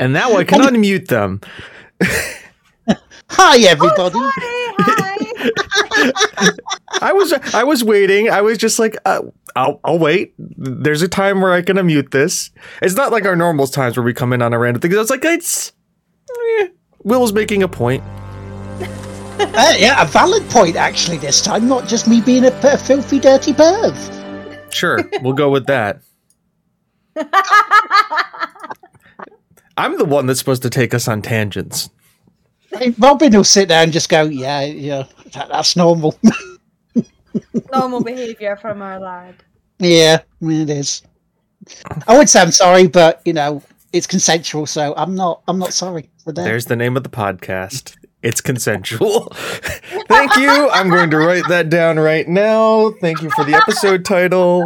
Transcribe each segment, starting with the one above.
And now I can unmute them. Hi, everybody. Hi. I was I was waiting. I was just like, uh, I'll I'll wait. There's a time where I can unmute this. It's not like our normal times where we come in on a random thing. I was like, it's eh. Will's making a point. Uh, yeah, a valid point actually this time, not just me being a, a filthy, dirty perv. Sure, we'll go with that. I'm the one that's supposed to take us on tangents. Hey, Robin will sit there and just go, "Yeah, yeah, that, that's normal." Normal behaviour from our lad. yeah, it is. I would say I'm sorry, but you know it's consensual, so I'm not. I'm not sorry for that. There's the name of the podcast. It's consensual. Thank you. I'm going to write that down right now. Thank you for the episode title.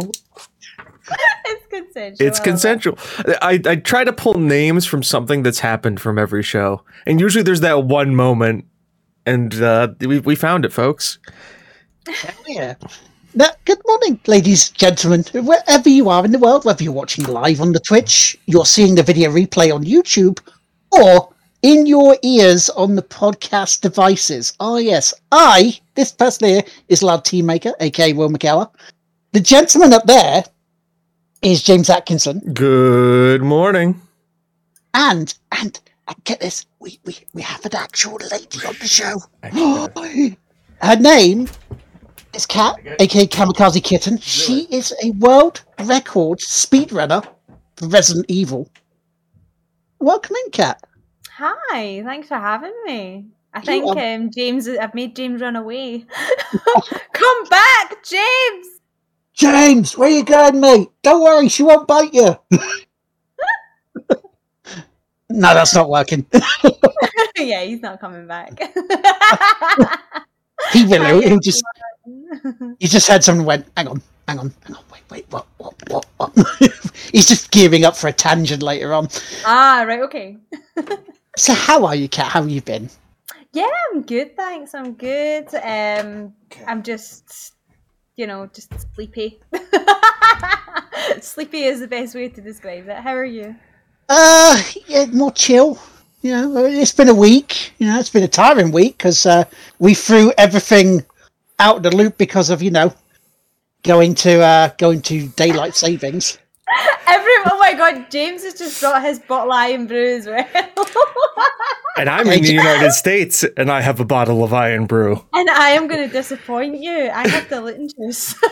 It's consensual. It's consensual. I, I try to pull names from something that's happened from every show. And usually there's that one moment. And uh, we, we found it, folks. Yeah. Now, good morning, ladies, and gentlemen, wherever you are in the world, whether you're watching live on the Twitch, you're seeing the video replay on YouTube, or in your ears on the podcast devices. Oh, yes, I, this person here, is Lad Teammaker, aka Will McKellar. The gentleman up there is James Atkinson, Good morning. and, and, and get this, we, we, we have an actual lady on the show. Her name is Cat, aka Kamikaze Kitten. She is a world record speedrunner for Resident Evil. Welcome in, Cat. Hi, thanks for having me. I think um, James, I've made James run away. Come back, James! James, where you going, mate? Don't worry, she won't bite you. no, that's not working. yeah, he's not coming back. He will. He'll just. You just had someone went. Hang on, hang on, hang on. Wait, wait. What? What? What? what? He's just gearing up for a tangent later on. ah, right, okay. So, how are you, Cat? How have you been? Yeah, I'm good, thanks. I'm good. Um, I'm just, you know, just sleepy. sleepy is the best way to describe it. How are you? Uh, yeah, more chill. You know, it's been a week. You know, it's been a tiring week because uh, we threw everything out of the loop because of you know going to uh, going to daylight savings. Every oh my god, James has just brought his bottle of Irn-Bru as well. And I'm in the United States and I have a bottle of Irn-Bru. and I am going to disappoint you. I have the Litten juice.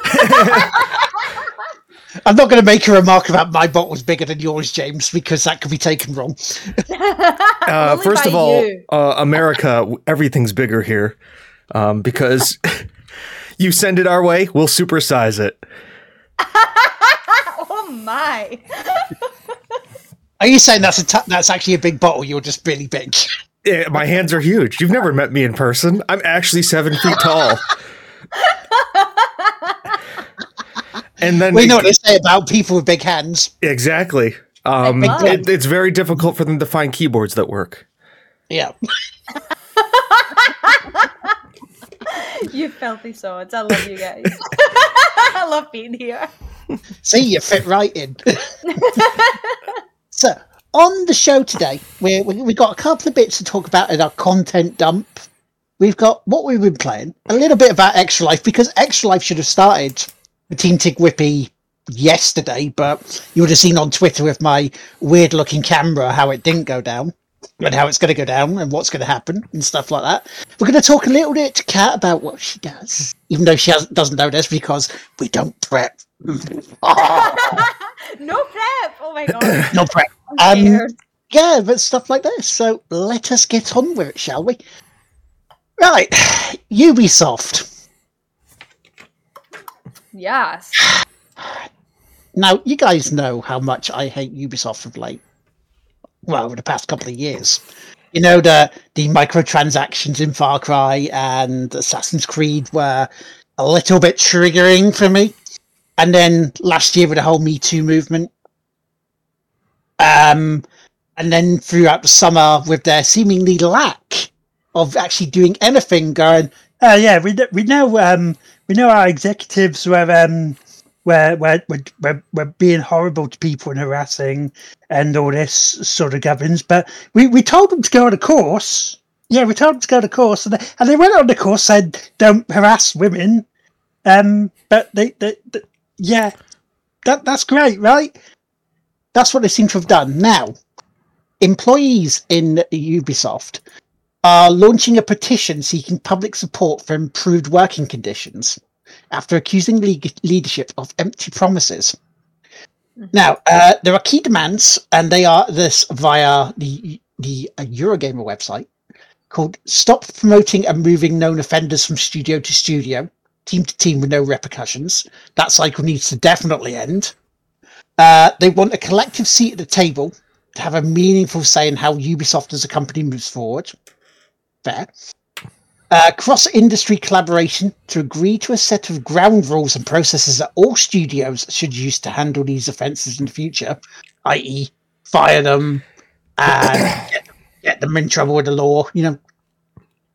I'm not going to make a remark about my bottle's bigger than yours, James, because that could be taken wrong. Uh, first of all, uh, America, everything's bigger here um, because you send it our way, we'll supersize it. oh my. Are you saying that's a t- that's actually a big bottle? You're just really big. My hands are huge. You've never met me in person. I'm actually seven feet tall. and then We know what they say about people with big hands. exactly. Um, Big it, it's very difficult for them to find keyboards that work. Yeah. You filthy sods. I love you guys. I love being here. See, you fit right in. so, on the show today, we we we've got a couple of bits to talk about in our content dump. We've got what we've been playing, a little bit about Extra Life, because Extra Life should have started with Team Tick Whippy yesterday, but you would have seen on Twitter with my weird looking camera how it didn't go down and how it's going to go down and what's going to happen and stuff like that. We're going to talk a little bit to Kat about what she does, even though she has, doesn't know this because we don't prep. No prep. Oh my god. no prep. Um, yeah, but stuff like this. So let us get on with it, shall we? Right, Ubisoft. yes. Now, you guys know how much I hate Ubisoft of late. Well, over the past couple of years. You know, the, the microtransactions in Far Cry and Assassin's Creed were a little bit triggering for me. And then last year with the whole Me Too movement. Um, and then throughout the summer with their seemingly lack of actually doing anything. Going, Uh, yeah, we we know um we know our executives were um were were, were, were, being horrible to people and harassing and all this sort of governance, but we, we told them to go on a course. Yeah, we told them to go on a course, and they, and they went on the course said don't harass women. Um, but they, they, they yeah, that that's great, right? that's what they seem to have done. Now, employees in Ubisoft are launching a petition seeking public support for improved working conditions after accusing le- leadership of empty promises. Now, uh, there are key demands, and they are this via the the uh, Eurogamer website called "Stop promoting and moving known offenders from studio to studio, team to team with no repercussions." That cycle needs to definitely end. Uh, they want a collective seat at the table to have a meaningful say in how Ubisoft as a company moves forward. Fair. Uh, Cross industry collaboration to agree to a set of ground rules and processes that all studios should use to handle these offences in the future, i.e., fire them and get, get them in trouble with the law. You know,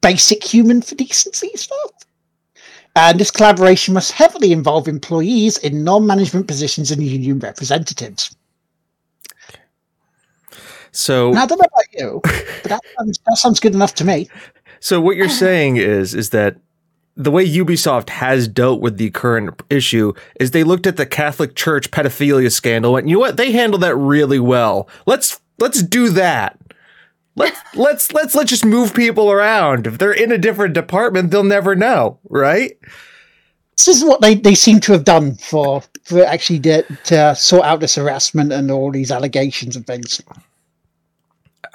basic human for decency stuff. And this collaboration must heavily involve employees in non management positions and union representatives. So I don't know about you, but that sounds, that sounds good enough to me. So what you're uh-huh. saying is is that the way Ubisoft has dealt with the current issue is they looked at the Catholic Church pedophilia scandal and you know what they handled that really well. Let's let's do that. Let's let's let's let's just move people around. If they're in a different department, they'll never know, right? This is what they, they seem to have done for for actually to, to uh, sort out this harassment and all these allegations and things.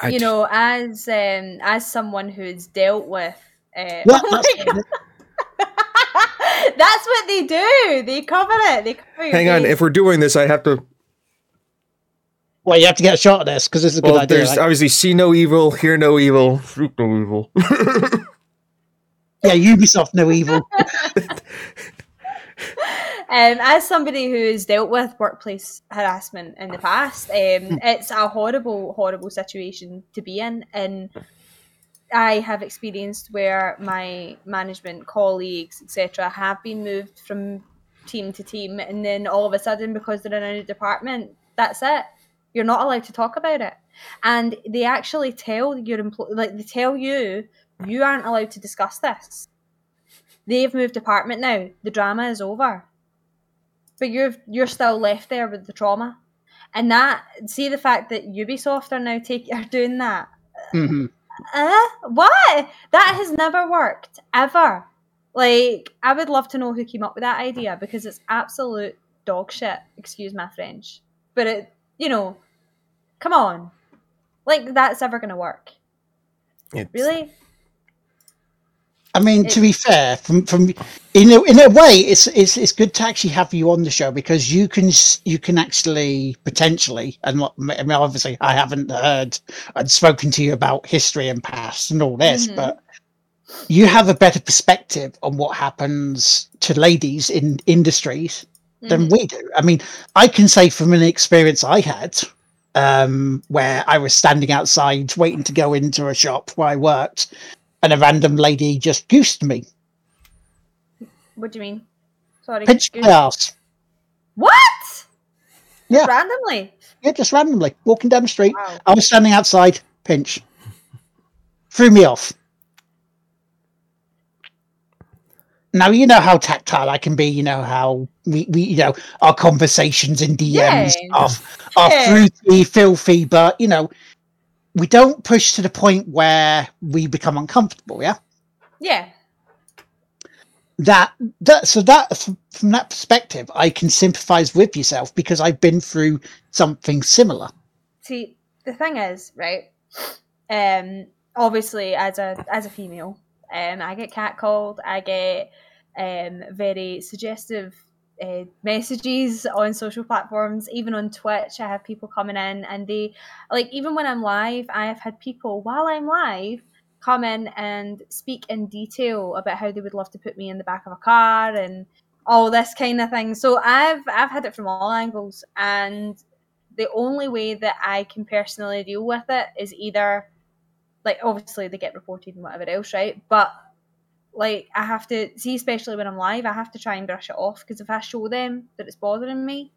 I you know, as um, as someone who's dealt with, uh, Yeah, oh that's- God. that's what they do. They cover it. They cover your hang on. If we're doing this, I have to. Well, you have to get a shot at this because this is a good Well, idea. there's right? obviously see no evil, hear no evil, speak no evil. Yeah, Ubisoft, no evil. Um, as somebody who's dealt with workplace harassment in the past, um, it's a horrible, horrible situation to be in. And I have experienced where my management colleagues, etc., have been moved from team to team, and then all of a sudden, because they're in a new department, that's it. You're not allowed to talk about it, and they actually tell your employ, like they tell you, you aren't allowed to discuss this. They've moved department now. The drama is over but you're you're still left there with the trauma. And that see the fact that ubisoft are now taking are doing that? Hmm uh what that has never worked ever. Like i would love to know who came up with that idea because it's absolute dog shit. Excuse my french. But it you know come on. Like that's ever gonna work. It's- really I mean, to be fair, from from in a, in a way, it's it's it's good to actually have you on the show because you can you can actually potentially and what I mean, obviously I haven't heard and spoken to you about history and past and all this, Mhm. but you have a better perspective on what happens to ladies in industries than Mhm. we do. I mean, I can say from an experience I had um, where I was standing outside waiting to go into a shop where I worked, and a random lady just goosed me, what do you mean sorry pinched my ass. what Yeah. randomly Yeah, just randomly walking down the street. wow I was standing outside, pinch, threw me off. Now you know how tactile I can be. You know how we, we you know, our conversations in DMs are are Yeah. fruity, filthy, but you know, we don't push to the point where we become uncomfortable. Yeah, yeah that that so that from that perspective, I can sympathise with yourself because I've been through something similar. see the thing is right um obviously as a as a female um i get catcalled i get um very suggestive uh, messages on social platforms even on twitch i have people coming in and they like even when i'm live i have had people while i'm live come in and speak in detail about how they would love to put me in the back of a car and all this kind of thing so i've i've had it from all angles and the only way that I can personally deal with it is either like obviously they get reported and whatever else, right? But like I have to see, especially when I'm live, I have to try and brush it off because if I show them that it's bothering me,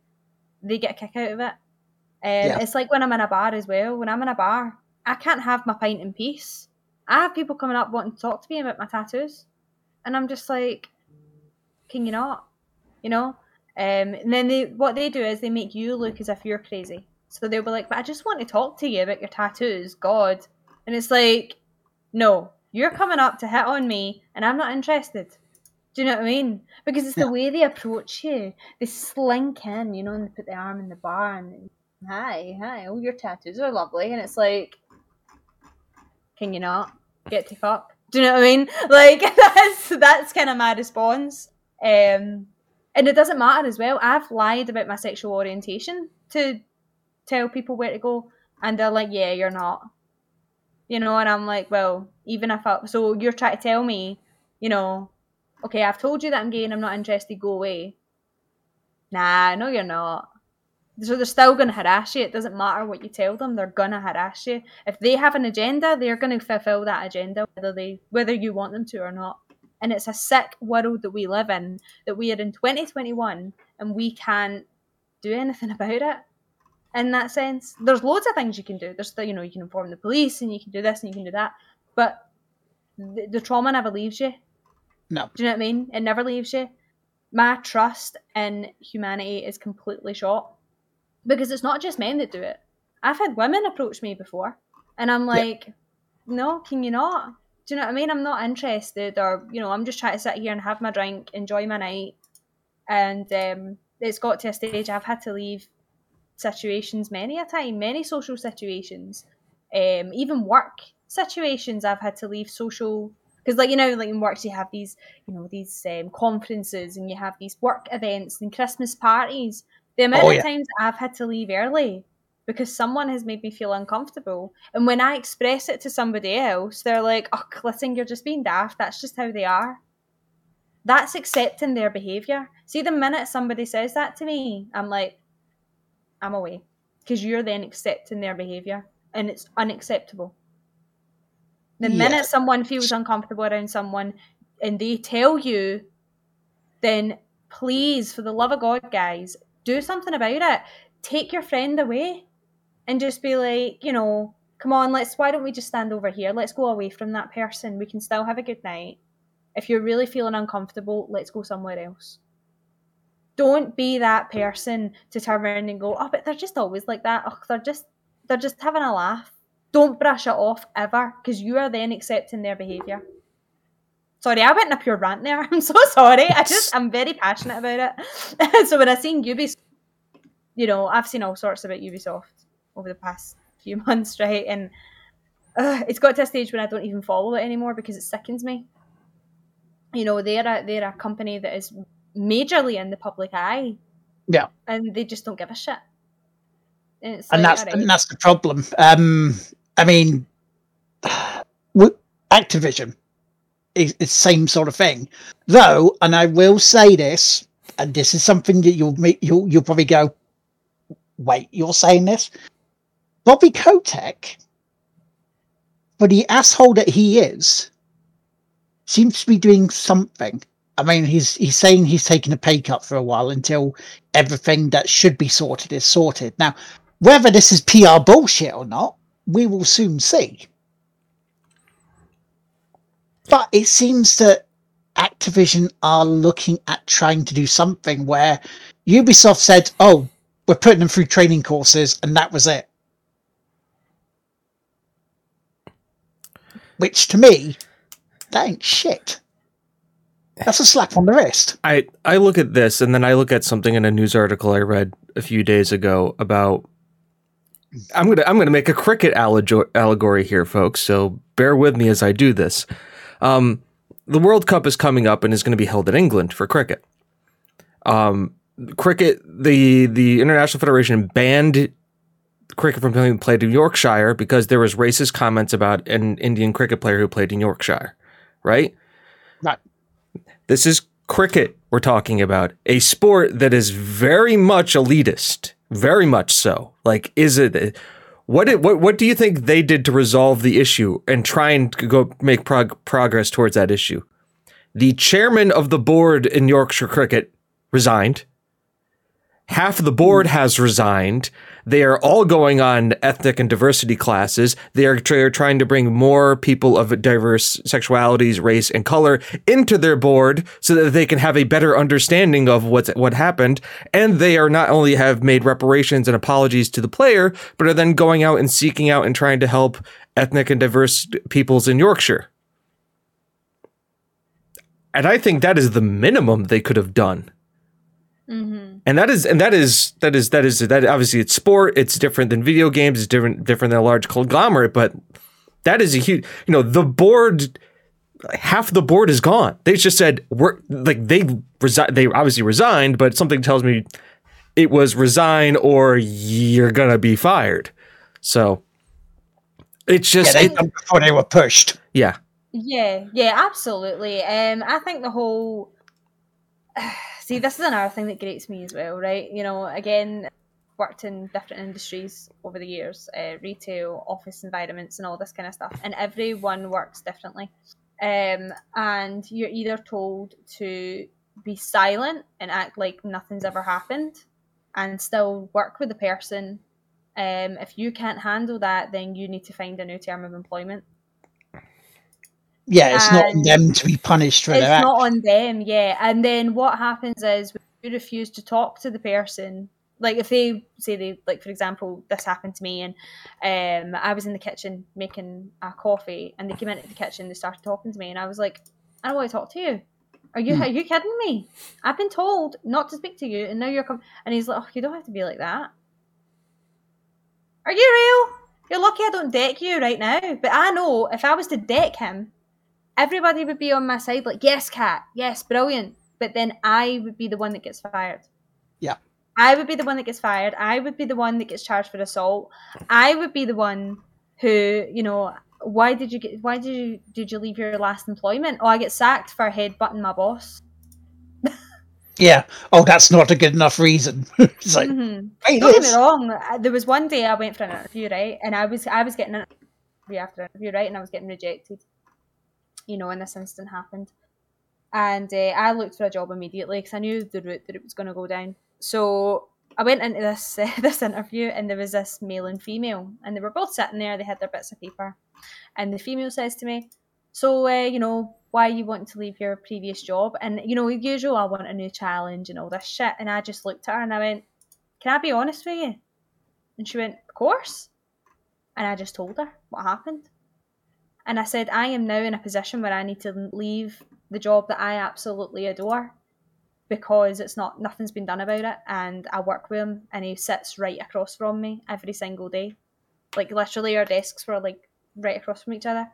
they get a kick out of it. Um, Yeah. It's like when I'm in a bar as well. When I'm in a bar, I can't have my pint in peace. I have people coming up wanting to talk to me about my tattoos, and I'm just like, can you not? You know. Um, and then they what they do is they make you look as if you're crazy. So they'll be like, "But I just want to talk to you about your tattoos, God." And it's like, no, you're coming up to hit on me, and I'm not interested. Do you know what I mean? Because it's Yeah. the way they approach you. They slink in, you know, and they put their arm in the bar and hi, hi, oh, your tattoos are lovely, and it's like, can you not get to fuck? Do you know what I mean? Like that's that's kind of my response. Um, and it doesn't matter as well. I've lied about my sexual orientation to tell people where to go, and they're like, "Yeah, you're not." You know, and I'm like, "Well, even if I so you're trying to tell me, you know, okay, I've told you that I'm gay and I'm not interested. Go away." Nah, no, you're not. So they're still going to harass you. It doesn't matter what you tell them; they're going to harass you. If they have an agenda, they're going to fulfill that agenda, whether they whether you want them to or not. And it's a sick world that we live in. That we are in 2021 and we can't do anything about it. In that sense, there's loads of things you can do. There's the, you know you can inform the police and you can do this and you can do that, but the, the trauma never leaves you. No. Do you know what I mean? It never leaves you. My trust in humanity is completely shot because it's not just men that do it. I've had women approach me before, and I'm like, no, can you not? Do you know what I mean? I'm not interested, or you know, I'm just trying to sit here and have my drink, enjoy my night, and um, it's got to a stage I've had to leave situations many a time, many social situations, um, even work situations. I've had to leave social because, like you know, like in works you have these, you know, these um, conferences and you have these work events and Christmas parties. The amount Oh, of times I've had to leave early because someone has made me feel uncomfortable. And when I express it to somebody else, they're like, oh, listen, you're just being daft. That's just how they are. That's accepting their behaviour. See, the minute somebody says that to me, I'm like, I'm away. Because you're then accepting their behaviour. And it's unacceptable. The Yeah. minute someone feels uncomfortable around someone and they tell you, then please, for the love of God, guys, do something about it. Take your friend away and just be like, you know, come on, let's, why don't we just stand over here? Let's go away from that person. We can still have a good night. If you're really feeling uncomfortable, let's go somewhere else. Don't be that person to turn around and go, oh, but they're just always like that. Oh, they're just, they're just having a laugh. Don't brush it off ever because you are then accepting their behaviour. Sorry, I went in a pure rant there. I'm so sorry. I just I'm very passionate about it. so when I seen Ubisoft, you know, I've seen all sorts about Ubisoft over the past few months, right? And uh, it's got to a stage when I don't even follow it anymore because it sickens me. You know, they're a they're a company that is majorly in the public eye. Yeah. And they just don't give a shit. And, it's and like, that's alright. and that's the problem. Um, I mean, Activision is the same sort of thing, though. And I will say this, and this is something that you'll you'll you'll probably go, wait, you're saying this? Bobby Kotick, for the asshole that he is, seems to be doing something. I mean, he's he's saying he's taking a pay cut for a while until everything that should be sorted is sorted. Now, whether this is PR bullshit or not, we will soon see. But it seems that Activision are looking at trying to do something where Ubisoft said, "Oh, we're putting them through training courses," and that was it. Which to me, that ain't shit. That's a slap on the wrist. I I look at this and then I look at something in a news article I read a few days ago about I'm gonna I'm gonna make a cricket allegor- allegory here, folks. So bear with me as I do this. Um, the World Cup is coming up and is going to be held in England for cricket. Um, cricket, the the International Federation banned cricket from being played in Yorkshire because there was racist comments about an Indian cricket player who played in Yorkshire, right? Right. This is cricket we're talking about, a sport that is very much elitist, very much so. Like, is it? What did, what what do you think they did to resolve the issue and try and go make prog- progress towards that issue? The chairman of the board in Yorkshire Cricket resigned. Half of the board hmm. has resigned. They are all going on ethnic and diversity classes. They are tr- trying to bring more people of diverse sexualities, race, and color into their board so that they can have a better understanding of what's what happened. And they are not only have made reparations and apologies to the player, but are then going out and seeking out and trying to help ethnic and diverse peoples in Yorkshire. And I think that is the minimum they could have done Mm-hmm. and that is and that is that is that is that obviously it's sport it's different than video games it's different different than a large conglomerate but that is a huge you know the board half the board is gone they just said we're like they resi- they obviously resigned but something tells me it was resign or you're gonna be fired so it's Yeah, just they it- before they were pushed. yeah Yeah, yeah, absolutely. Um, I think the whole see this is another thing that grates me as well, right? You know, again, worked in different industries over the years, uh, retail, office environments, and all this kind of stuff, and everyone works differently. Um, and you're either told to be silent and act like nothing's ever happened, and still work with the person. Um, if you can't handle that, then you need to find a new term of employment. Yeah, it's not on them to be punished for that. it's their not act. on them yeah and then what happens is we refuse to talk to the person like if they say they like for example this happened to me and um i was in the kitchen making a coffee and they came into the kitchen they started talking to me and i was like i don't want to talk to you are you Hmm. are you kidding me i've been told not to speak to you and now you're coming and he's like oh you don't have to be like that are you real you're lucky i don't deck you right now but i know if i was to deck him everybody would be on my side, like, yes, Cat, yes, brilliant. But then I would be the one that gets fired. Yeah. I would be the one that gets fired. I would be the one that gets charged for assault. I would be the one who, you know, why did you get why did you did you leave your last employment? Oh, I get sacked for headbutting my boss. Yeah. Oh, that's not a good enough reason. it's like, Mhm. hey, Don't get me wrong. uh, There was one day I went for an interview, right, and I was I was getting an interview after an interview, right, and I was getting rejected. You know, and this incident happened, and uh, I looked for a job immediately because I knew the route that it was going to go down. So I went into this uh, this interview, and there was this male and female, and they were both sitting there. They had their bits of paper, and the female says to me, "So, uh, you know, why you want to leave your previous job?" And you know, usual, I want a new challenge and all this shit. And I just looked at her and I went, "Can I be honest with you?" And she went, Of course. And I just told her what happened. And I said, I am now in a position where I need to leave the job that I absolutely adore because it's not, nothing's been done about it. And I work with him and he sits right across from me every single day. Like, literally, our desks were like right across from each other.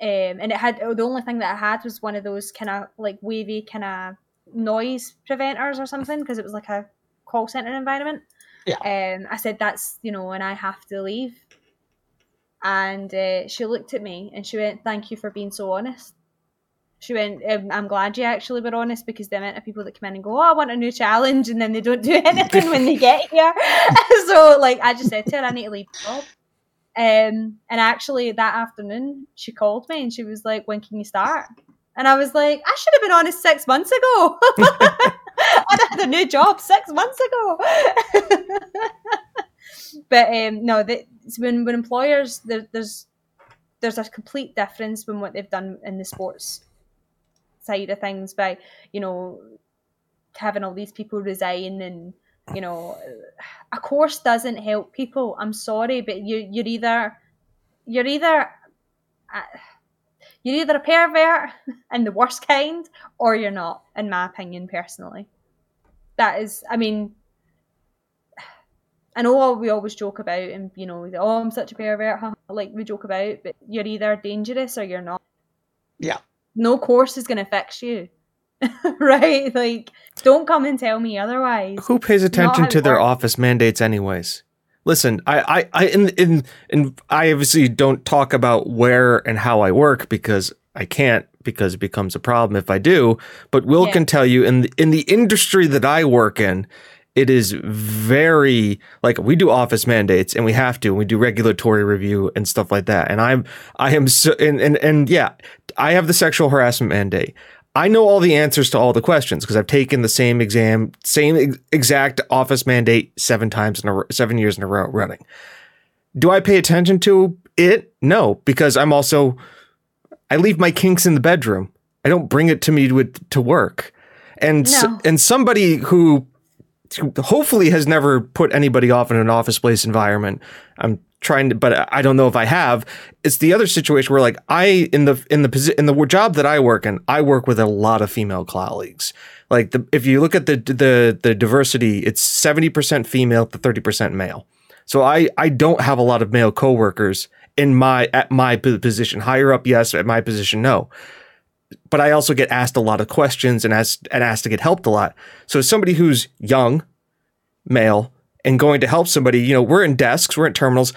Um, and it had, the only thing that I had was one of those kind of like wavy kind of noise preventers or something because it was like a call center environment. Yeah. Um, I said that's you know, and I have to leave. And uh, she looked at me and she went, "Thank you for being so honest." She went, um, "I'm glad you actually were honest because the amount of people that come in and go, oh, I want a new challenge,' and then they don't do anything when they get here." so, like, I just said to her, "I need to leave the job." Um, and actually, that afternoon, she called me and she was like, "When can you start?" And I was like, "I should have been honest six months ago." I'd had a new job six months ago. But um, no, the, it's when when employers there, there's there's a complete difference from what they've done in the sports side of things by you know having all these people resign and you know a course doesn't help people. I'm sorry, but you you're either you're either uh, you're either a pervert and the worst kind, or you're not. In my opinion, personally, that is. I mean, I know we always joke about, and you know, oh, I'm such a pervert, huh? like we joke about, but you're either dangerous or you're not. Yeah. No course is going to fix you, right? Like, don't come and tell me otherwise. Who pays attention to their works. office mandates anyways? Listen, I, I, I, in, in, in, I obviously don't talk about where and how I work because I can't because it becomes a problem if I do. But Will Yeah. can tell you in the, in the industry that I work in, it is very like we do office mandates and we have to and we do regulatory review and stuff like that and i'm i am so and and, and yeah i have the sexual harassment mandate I know all the answers to all the questions because I've taken the same exam, same ex- exact office mandate seven times in a seven years in a row running. Do I pay attention to it? No, because I'm also I leave my kinks in the bedroom. I don't bring it to me to to work. And No. and somebody who who hopefully has never put anybody off in an office place environment. I'm trying to, but I don't know if I have. It's the other situation where, like, I in the in the posi- in the job that I work in, I work with a lot of female colleagues. Like, the, if you look at the the the diversity, it's seventy percent female to thirty percent male. So I I don't have a lot of male coworkers in my at my position. Higher up, yes. At my position, no but I also get asked a lot of questions and asked and asked to get helped a lot. So as somebody who's young, male, and going to help somebody, you know, we're in desks, we're in terminals.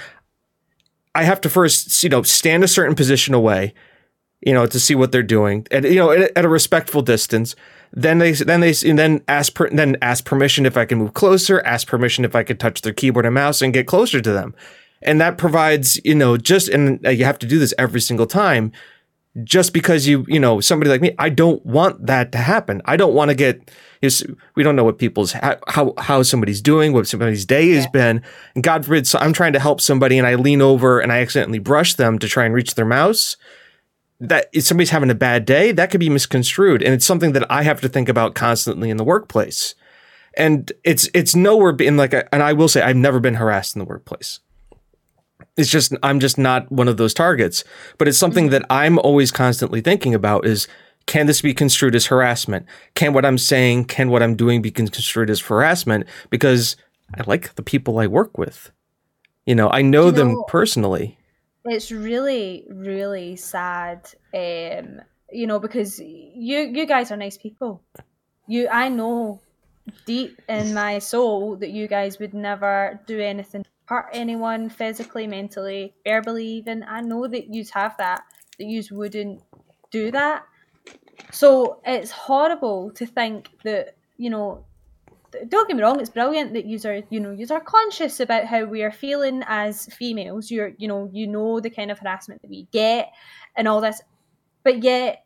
I have to first, you know, stand a certain position away, you know, to see what they're doing, and you know, at, at a respectful distance. Then they then they then ask per, then ask permission if I can move closer, ask permission if I could touch their keyboard and mouse and get closer to them, and that provides, you know, just and uh, you have to do this every single time just because you you know somebody like me i don't want that to happen. I don't want to get you know, we don't know what people's how how, how somebody's doing what somebody's day has been. And god forbid so i'm trying to help somebody and i lean over and i accidentally brush them to try and reach their mouse. That if somebody's having a bad day that could be misconstrued. And it's something that i have to think about constantly in the workplace. And it's it's nowhere in like a, and i will say i've never been harassed in the workplace it's just I'm just not one of those targets. But it's something that I'm always constantly thinking about is can this be construed as harassment? Can what I'm saying, can what I'm doing be construed as harassment? Because I like the people I work with. You know, I know You them know- personally. it's really really sad um you know because you you guys are nice people you i know deep in my soul that you guys would never do anything hurt anyone physically mentally verbally even i know that you have that that you wouldn't do that so it's horrible to think that you know don't get me wrong, it's brilliant that you are, you know, you are conscious about how we are feeling as females. You're, you know, you know the kind of harassment that we get and all this, but yet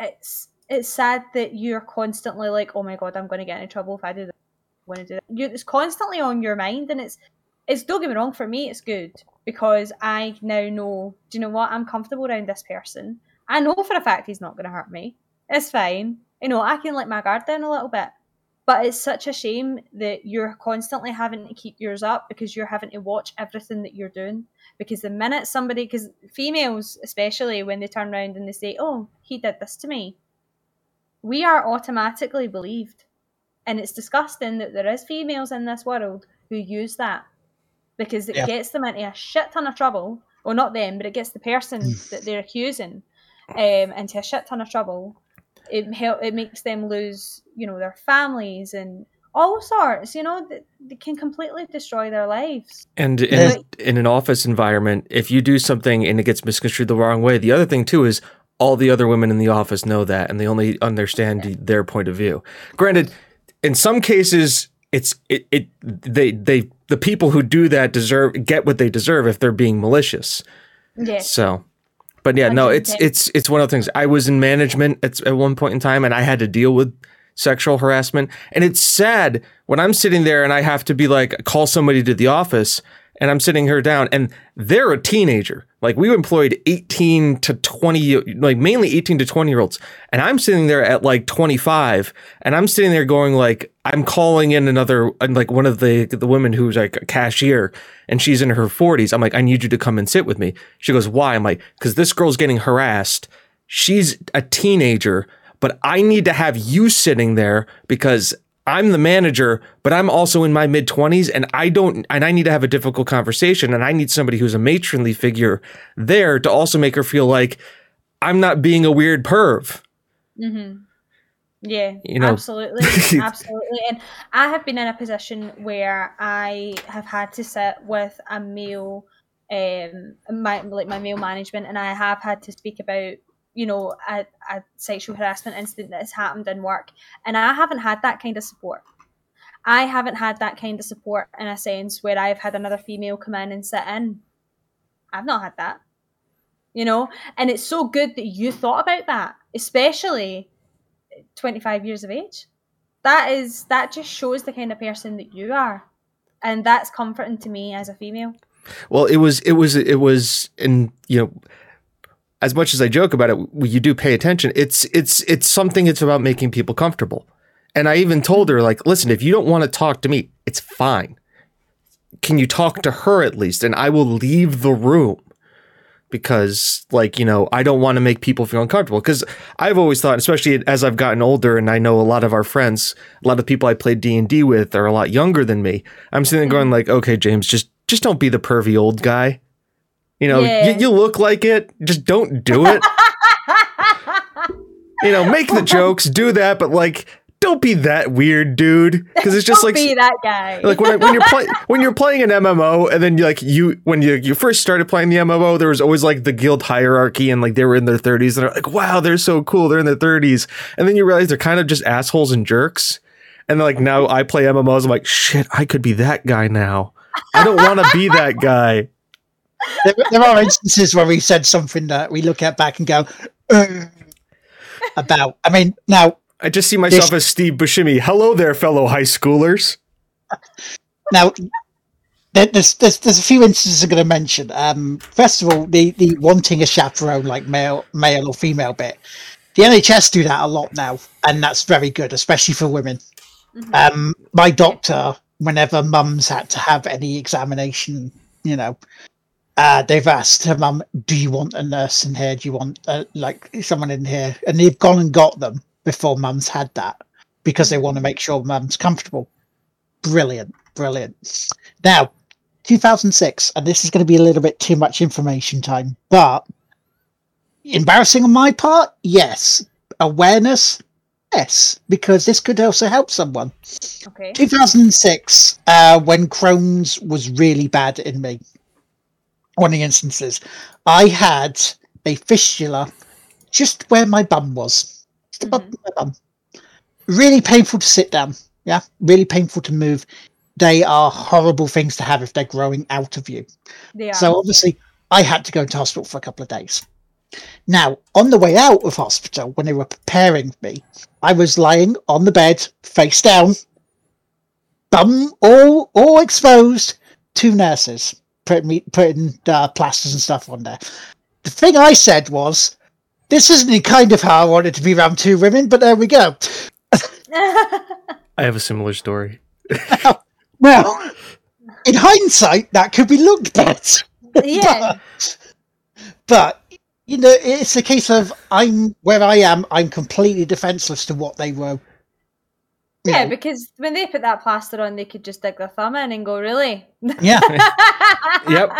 it's it's sad that you're constantly like, oh my god, I'm going to get into trouble if I do. I'm going to do that. You, it's constantly on your mind, and it's it's don't get me wrong. For me, it's good because I now know. Do you know what? I'm comfortable around this person. I know for a fact he's not going to hurt me. It's fine. You know, I can let my guard down a little bit. But it's such a shame that you're constantly having to keep yours up because you're having to watch everything that you're doing. Because the minute somebody, because females, especially when they turn around and they say, Oh, he did this to me, we are automatically believed. And it's disgusting that there is females in this world who use that because it Yeah. gets them into a shit ton of trouble. Well, not them, but it gets the person that they're accusing um, into a shit ton of trouble it help it makes them lose you know their families and all sorts you know that they can completely destroy their lives And in, There's- in an office environment, if you do something and it gets misconstrued the wrong way, the other thing too is all the other women in the office know that and they only understand their point of view. Granted, in some cases, it's it, it they they the people who do that deserve get what they deserve if they're being malicious. Yeah. So, but yeah, no, it's it's it's one of the things. I was in management at at one point in time, and I had to deal with sexual harassment, and it's sad when I'm sitting there and I have to be like call somebody to the office, and I'm sitting her down, and they're a teenager. Like we employed 18 to 20, like mainly 18 to 20 year olds, and I'm sitting there at like 25, and I'm sitting there going like I'm calling in another like one of the the women who's like a cashier, and she's in her 40s. I'm like, I need you to come and sit with me. She goes, Why? I'm like, because this girl's getting harassed. She's a teenager, but I need to have you sitting there because I'm the manager, but I'm also in my mid 20s and I don't, and I need to have a difficult conversation. And I need somebody who's a matronly figure there to also make her feel like I'm not being a weird perv. Mm-hmm. yeah You know- absolutely absolutely and i have been in a position where i have had to sit with a male um my like my male management and i have had to speak about you know a, a sexual harassment incident that has happened in work and i haven't had that kind of support I haven't had that kind of support in a sense where I've had another female come in and sit in. I've not had that. You know? And it's so good that you thought about that, especially 25 years of age. That is that just shows the kind of person that you are. And that's comforting to me as a female. Well, it was, it was, it was, and you know, as much as I joke about it, you do pay attention. It's, it's, it's something. It's about making people comfortable. And I even told her, like, listen, if you don't want to talk to me, it's fine. Can you talk to her at least? And I will leave the room because, like, you know, I don't want to make people feel uncomfortable. Because I've always thought, especially as I've gotten older, and I know a lot of our friends, a lot of people I played D and D with are a lot younger than me. I'm sitting there going, like, okay, James, just just don't be the pervy old guy. You know, Yeah. you, you look like it. Just don't do it. you know, make the jokes, do that, but like, don't be that weird, dude. Because it's just like, be that guy. like when, when you're playing when you're playing an MMO, and then you like you when you you first started playing the MMO, there was always like the guild hierarchy, and like they were in their 30s, and they're like, wow, they're so cool, they're in their 30s, and then you realize they're kind of just assholes and jerks. And like now I play MMOs, I'm like, shit, I could be that guy now. I don't want to be that guy. There, there are instances where we said something that we look at back and go about. I mean, now, I just see myself This- as Steve Buscemi. Hello there, fellow high schoolers. now, there's there's there's a few instances I'm going to mention. Um, first of all, the the wanting a chaperone, like male male or female bit. The NHS do that a lot now, and that's very good, especially for women. Um, my doctor, whenever mums had to have any examination, you know, uh, they've asked her mum, "Do you want a nurse in here? Do you want uh, like someone in here?" And they've gone and got them before mum's had that because they want to make sure mum's comfortable. Brilliant, brilliant. Now, 2006, and this is going to be a little bit too much information time, but embarrassing on my part, yes. Awareness, yes, because this could also help someone. okay. 2006, uh, when Crohn's was really bad in me, one of the instances, I had a fistula just where my bum was, just above mm-hmm. my bum. Really painful to sit down. Yeah, really painful to move. They are horrible things to have if they're growing out of you. Are. So obviously, I had to go to hospital for a couple of days. Now, on the way out of hospital, when they were preparing me, I was lying on the bed, face down, bum all all exposed. Two nurses putting me putting uh, plasters and stuff on there. The thing I said was, "This isn't the kind of how I wanted to be around two women," but there we go. I have a similar story. Well, in hindsight, that could be looked bad. yeah. but you know it's a case of i'm where i am i'm completely defenseless to what they were you Yeah, know, because when they put that plaster on, they could just stick their thumb in and go, really? yeah Yep.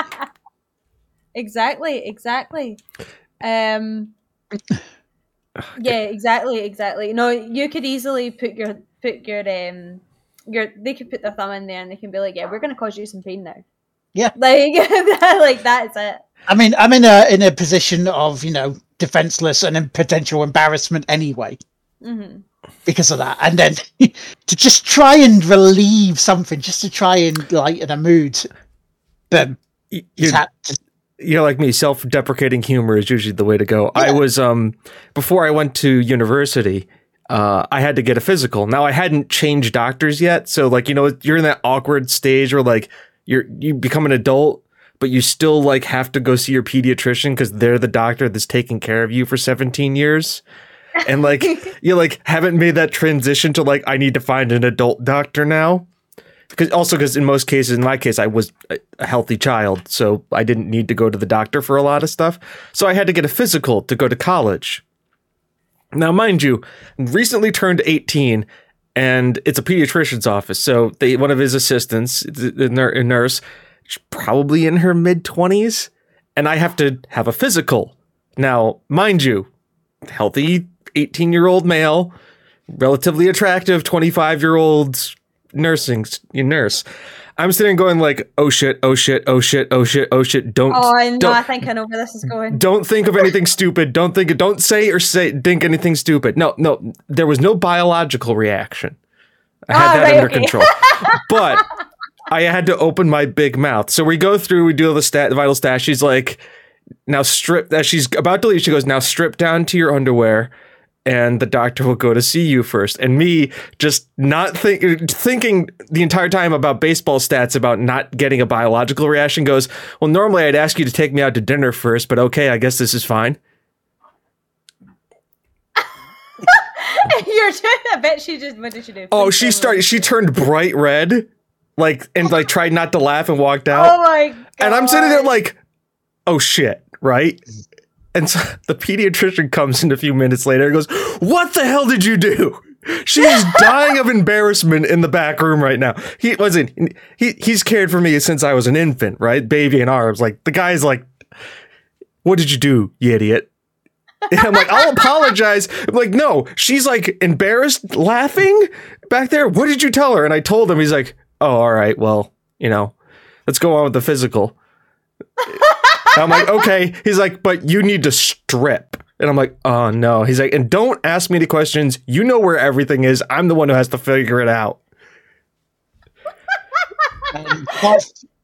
exactly, exactly. Um, yeah, exactly, exactly. No, you could easily put your put your um your they could put their thumb in there and they can be like, yeah, we're gonna cause you some pain now. Yeah. like like that's it. i mean i'm in a in a position of you know defenseless and in potential embarrassment anyway hmm because of that and then to just try and relieve something just to try and lighten a mood boom just You're, you're like me. Self-deprecating humor is usually the way to go. I was um before I went to university. Uh, I had to get a physical. Now I hadn't changed doctors yet, so like you know you're in that awkward stage where like you're you become an adult, but you still like have to go see your pediatrician because they're the doctor that's taking care of you for 17 years. And like you like haven't made that transition to like I need to find an adult doctor now. Because also because in most cases, in my case, I was a healthy child, so I didn't need to go to the doctor for a lot of stuff. So I had to get a physical to go to college. Now, mind you, recently turned 18, and it's a pediatrician's office. So they one of his assistants, a nurse, probably in her mid 20s, and I have to have a physical. Now, mind you, healthy 18 year old male, relatively attractive 25 year old nursing nurse. I'm sitting going like, oh shit, oh shit, oh shit, oh shit, oh shit. Don't Oh, no, don't, I think I know where this is going. don't think of anything stupid. Don't think don't say or say think anything stupid. No, no, there was no biological reaction. I had Ah, that right, under okay. control. but I had to open my big mouth. So we go through, we do all the stat, the vital stats. She's like, now strip. As she's about to leave, she goes, now strip down to your underwear, and the doctor will go to see you first. And me just not think, thinking the entire time about baseball stats about not getting a biological reaction. Goes, well, normally I'd ask you to take me out to dinner first, but okay, I guess this is fine. You're I bet she just. What did she do? Oh, she started. She turned bright red, like and like tried not to laugh and walked out. Oh my god! and I'm sitting there like, oh shit, right? And so the pediatrician comes in a few minutes later and goes, "What the hell did you do?" She's dying of embarrassment in the back room right now. He wasn't. He he's cared for me since I was an infant, right? Baby in arms. Like the guy's like, "What did you do, you idiot?" And I'm like, I'll apologize. I'm like, no, she's like embarrassed, laughing back there. What did you tell her? And I told him. He's like, oh, all right, well, you know, let's go on with the physical. And I'm like, okay. He's like, but you need to strip. And I'm like, oh no. He's like, and don't ask me any questions. You know where everything is. I'm the one who has to figure it out.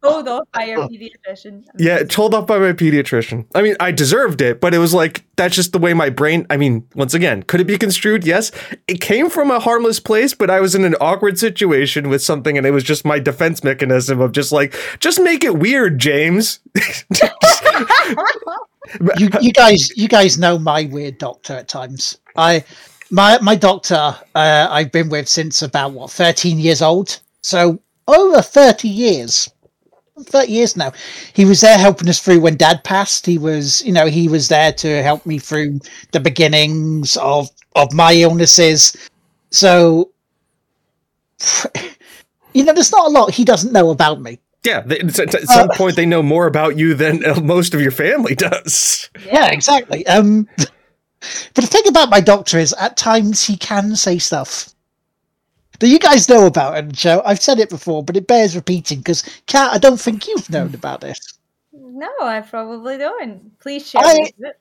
Told off by your uh, pediatrician. Yeah, told off by my pediatrician. I mean, I deserved it, but it was like that's just the way my brain. I mean, once again, could it be construed? Yes, it came from a harmless place, but I was in an awkward situation with something, and it was just my defense mechanism of just like, just make it weird, James. you, you guys, you guys know my weird doctor at times. I, my my doctor, uh, I've been with since about what thirteen years old. So over thirty years, thirty years now. He was there helping us through when Dad passed. He was, you know, he was there to help me through the beginnings of of my illnesses. So, you know, there's not a lot he doesn't know about me. Yeah, they, at at some point they know more about you than uh, most of your family does. Yeah, exactly. Um, but the thing about my doctor is, at times he can say stuff that you guys know about on the show. I've said it before, but it bears repeating because, Cat, I don't think you've known about this. No, I probably don't. Please share. I- it.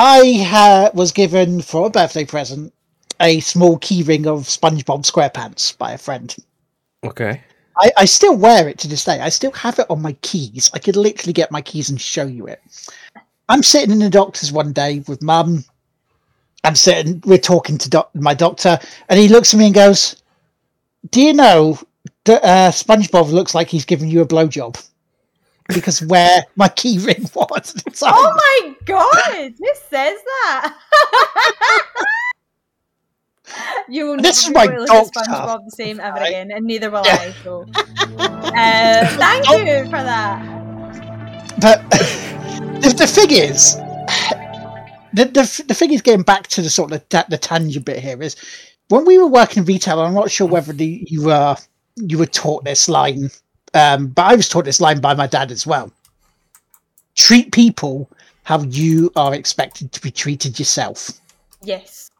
I uh, was given for a birthday present a small keyring of SpongeBob SquarePants by a friend. Okay. I, I still wear it to this day. I still have it on my keys. I could literally get my keys and show you it. I'm sitting in the doctor's one day with mum. I'm sitting, we're talking to doc- my doctor, and he looks at me and goes, Do you know that uh, SpongeBob looks like he's giving you a blowjob? Because where my key ring was. at the time. Oh my god! Who says that? you will This never is my able look at doctor. SpongeBob the same ever Right. again, and neither will Yeah. I. So, uh, thank you for that. But the, the thing is, the, the the thing is getting back to the sort of ta- the tangent bit here is when we were working in retail. I'm not sure whether the, you were you were taught this line, um, but I was taught this line by my dad as well. Treat people how you are expected to be treated yourself. Yes.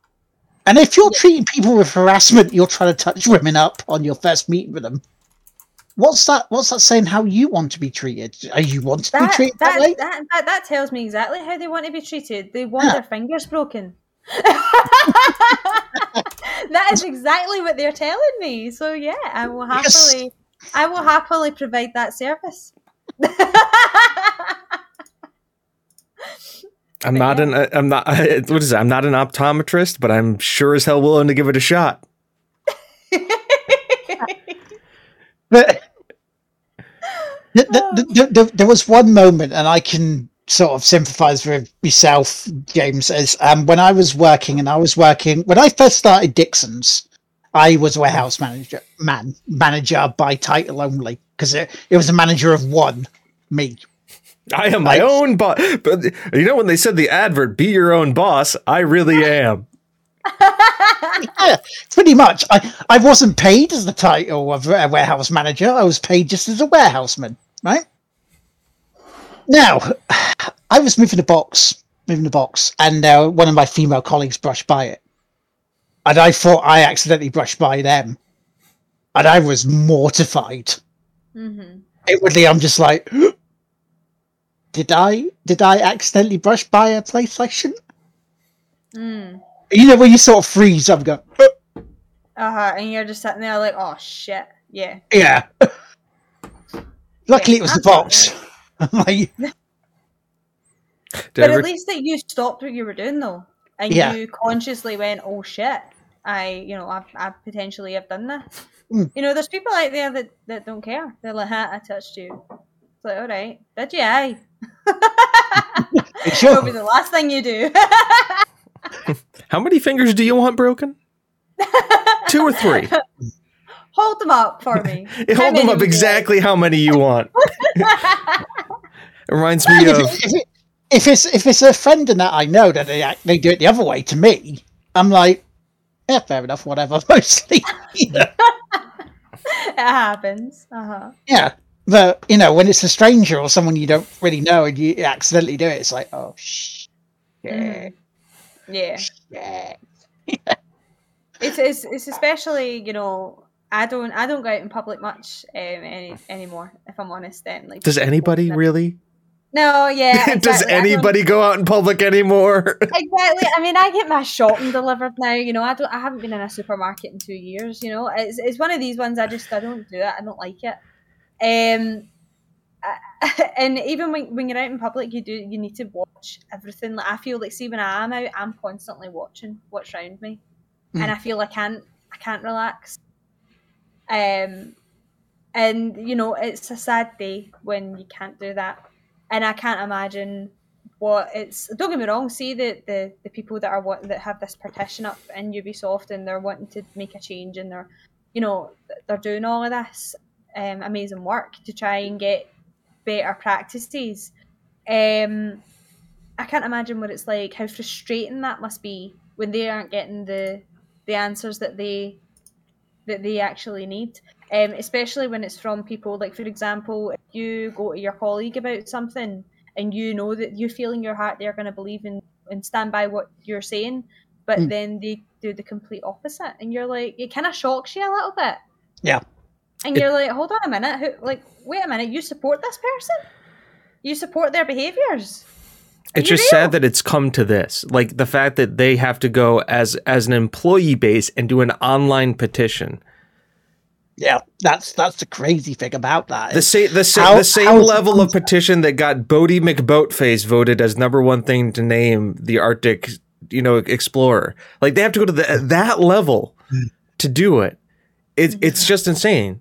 And if you're treating people with harassment, you're trying to touch women up on your first meeting with them. What's that? What's that saying? How you want to be treated? Are you want to be treated that, that, way? that, that, that tells me exactly how they want to be treated. They want Yeah. their fingers broken. that is exactly what they're telling me. So yeah, I will Yes. happily, I will happily provide that service. I'm not an. uh, I'm not. What is it? I'm not an optometrist, but I'm sure as hell willing to give it a shot. But th- th- th- th- th- there was one moment, and I can sort of sympathise with yourself, James, as um, when I was working, and I was working when I first started Dixon's. I was a warehouse manager, man, manager by title only, because it, it was a manager of one, me. I am my Right. own boss. But you know when they said the advert, "Be your own boss," I really am. Yeah, pretty much. I, I wasn't paid as the title of a warehouse manager. I was paid just as a warehouseman, right? Now, I was moving a box, moving a box, and uh, one of my female colleagues brushed by it. And I thought I accidentally brushed by them. And I was mortified. hmm Inwardly, I'm just like, did I did I accidentally brush by a place I shouldn't? Mm. You know, when you sort of freeze, I'm going, Uh huh. And you're just sitting there like, oh shit, yeah. Yeah. Luckily, it was the box. like, But ever- at least that you stopped what you were doing though, and Yeah. you consciously went, "Oh shit, I, you know, I, I potentially have done this." Mm. You know, there's people out there that, that don't care. They're like, "Ha, I touched you." It's like, all right, did you? Aye. Sure. It'll be the last thing you do. How many fingers do you want broken? Two or three? Hold them up for me. Hold them up exactly how many you want. It reminds me of if, it- if it's if it's a friend and that I know that they act- they do it the other way to me, I'm like, yeah, fair enough, whatever. Mostly, yeah. it happens. Uh huh. yeah. But you know, when it's a stranger or someone you don't really know and you accidentally do it, it's like, oh shh, yeah, Yeah. yeah. It's, it's it's especially you know I don't I don't go out in public much um, any anymore if I'm honest. Then like Does anybody really? No, yeah. Does exactly. I don't- anybody go out in public anymore? Exactly. I mean, I get my shopping delivered now. You know, I don't. I haven't been in a supermarket in two years. You know, it's it's one of these ones. I just I don't do it. I don't like it. Um, and even when when you're out in public, you do you need to watch everything. Like I feel like, see, when I am out, I'm constantly watching what's around me, Mm. and I feel I can't I can't relax. Um, and you know, it's a sad day when you can't do that, and I can't imagine what it's don't get me wrong see the the, the people that are what that have this partition up in ubisoft and they're wanting to make a change and they're you know they're doing all of this um, amazing work to try and get better practices um i can't imagine what it's like how frustrating that must be when they aren't getting the the answers that they that they actually need um, especially when it's from people like for example if you go to your colleague about something and you know that you feel in your heart they're going to believe in and stand by what you're saying but Mm. then they do the complete opposite and you're like it kind of shocks you a little bit Yeah. And It- you're like hold on a minute who, like wait a minute you support this person you support their behaviors Are It's just real? sad that it's come to this. Like the fact that they have to go as as an employee base and do an online petition. Yeah, that's that's the crazy thing about that. The same the, sa- the same how is it level of petition that got Boaty McBoatface voted as number one thing to name the Arctic, you know, explorer. Like they have to go to the, that level to do it. It's it's just insane.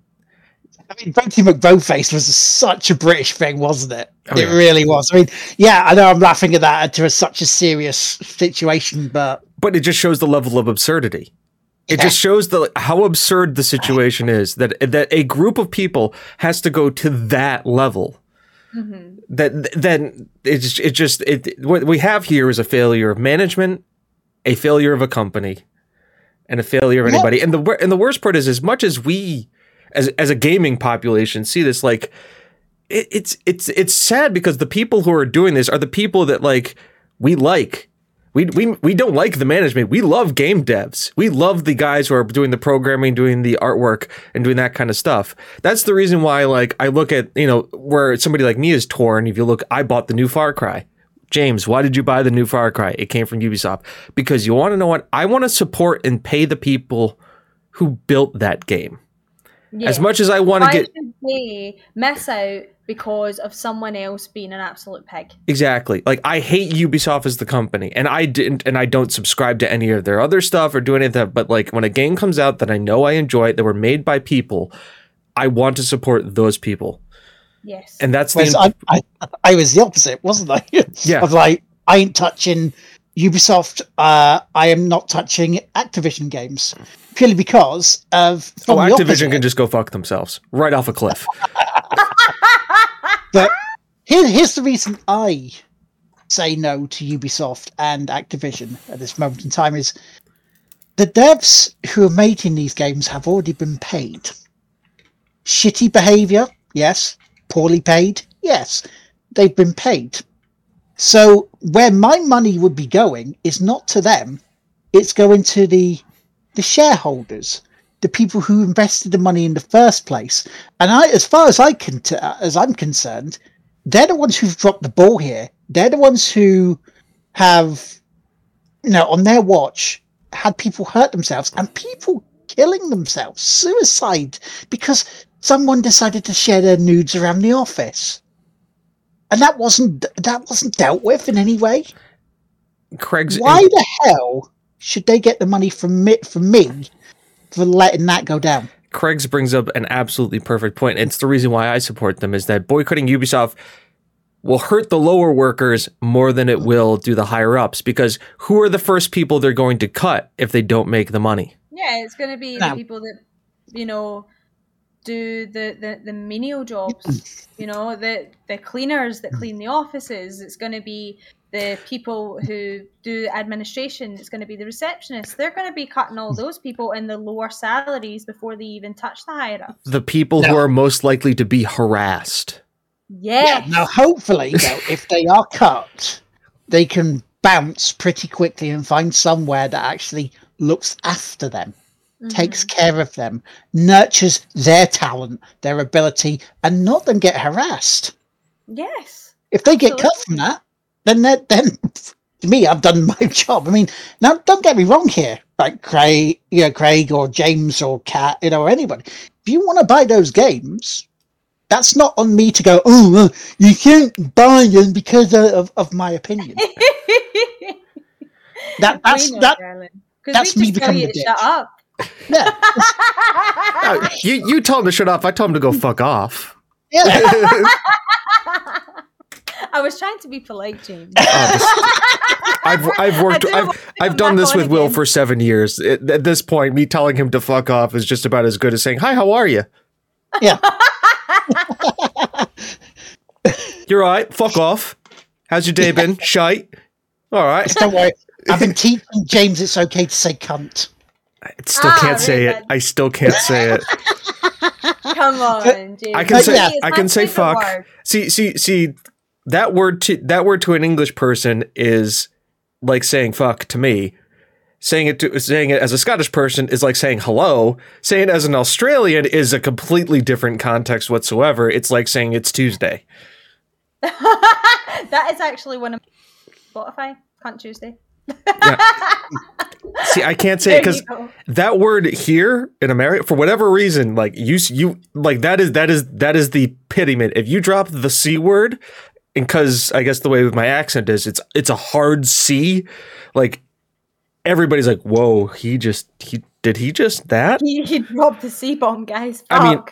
I mean, Boaty McBoatface was such a British thing, wasn't it? Oh, it yeah. really was. I mean, yeah, I know I'm laughing at that to a, such a serious situation, but But it just shows the level of absurdity. It Yeah. just shows the how absurd the situation is that that a group of people has to go to that level. mm-hmm. that then it's it just it what we have here is a failure of management, a failure of a company, and a failure of Yeah. anybody. And the and the worst part is as much as we as as a gaming population see this like it, it's it's it's sad because the people who are doing this are the people that like we like. We, we, we don't like the management. We love game devs. We love the guys who are doing the programming, doing the artwork, and doing that kind of stuff. That's the reason why, like, I look at you know where somebody like me is torn. If you look, I bought the new Far Cry. James, why did you buy the new Far Cry? It came from Ubisoft because you want to know what I want to support and pay the people who built that game. As much as I want to get should they miss out because of someone else being an absolute pig Exactly. Like I hate Ubisoft as the company, and I didn't, and I don't subscribe to any of their other stuff or do any of that. But like when a game comes out that I know I enjoy, that were made by people, I want to support those people, yes and that's whereas the I, I, I was the opposite, wasn't I? Yeah. Of like, I ain't touching Ubisoft. Uh, I am not touching Activision games purely because of oh Activision can just go fuck themselves right off a cliff. But here, here's the reason I say no to Ubisoft and Activision at this moment in time is the devs who are making these games have already been paid. Shitty behavior, yes. Poorly paid, yes. They've been paid. So where my money would be going is not to them, it's going to the the shareholders, the people who invested the money in the first place. And I, as far as I can, t- as I'm concerned, they're the ones who've dropped the ball here. They're the ones who have, you know, on their watch, had people hurt themselves, and people killing themselves, suicide, because someone decided to share their nudes around the office, and that wasn't that wasn't dealt with in any way. Craig's Why the hell should they get the money from me, from me for letting that go down? Craig's brings up an absolutely perfect point. It's the reason why I support them is that boycotting Ubisoft will hurt the lower workers more than it will do the higher ups because who are the first people they're going to cut if they don't make the money? Yeah, it's going to be Now- the people that you know do the the, the menial jobs. Mm. you know, the the cleaners that clean the offices. It's going to be the people who do administration. It's going to be the receptionists. They're going to be cutting all mm. those people in the lower salaries before they even touch the higher ups. The people who are most likely to be harassed. Yeah. Now, hopefully, though, if they are cut, they can bounce pretty quickly and find somewhere that actually looks after them, takes mm-hmm. care of them, nurtures their talent, their ability, and not them get harassed. Yes. If they get cut from that, then that then to me, I've done my job. I mean, now don't get me wrong here, like Craig, you know, Craig or James or Cat, you know, or anybody. If you want to buy those games, that's not on me to go. Oh, well, you can't buy them because of, of, my opinion. That that's that. that's me just tell becoming you a to shut up. Yeah, No, you you told him to shut off. I told him to go fuck off. yeah. I was trying to be polite, James. Oh, this- I've I've worked I didn't want I've I've done this on with Will again. for seven years. At, at this point, me telling him to fuck off is just about as good as saying, "Hi, how are you?" Yeah. You're all right. Fuck off. How's your day been? Shite. All right. Don't worry. I've been teaching James it's okay to say cunt. I still Ah, can't say really it. I still can't say it. Come on, James. I can But say yeah, I can say fuck. word. See see see that word to that word to an English person is like saying fuck to me. Saying it to saying it as a Scottish person is like saying hello. Saying it as an Australian is a completely different context whatsoever. It's like saying it's Tuesday. that is actually one of Spotify. Cunt Tuesday. See, I can't say because that word here in America, for whatever reason, like you, you like that is that is that is the epitome. If you drop the c word, and because I guess the way with my accent is, it's it's a hard c. Like everybody's like, "Whoa, he just he did he just that?" He, he dropped the C bomb, guys. I mean-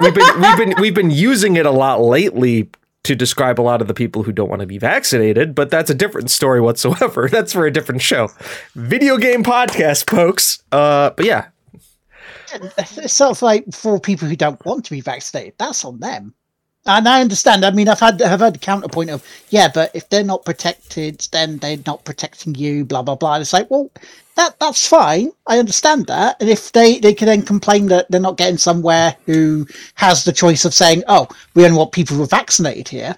We've been we've been we've been using it a lot lately to describe a lot of the people who don't want to be vaccinated, but that's a different story whatsoever. That's for a different show. Video game podcast, folks. Uh, but yeah, sort of like for people who don't want to be vaccinated, that's on them. And I understand. I mean, I've had I've had the counterpoint of yeah, but if they're not protected, then they're not protecting you. Blah blah blah. And it's like, well, that that's fine. I understand that. And if they they can then complain that they're not getting somewhere who has the choice of saying, oh, we only want people who are vaccinated here,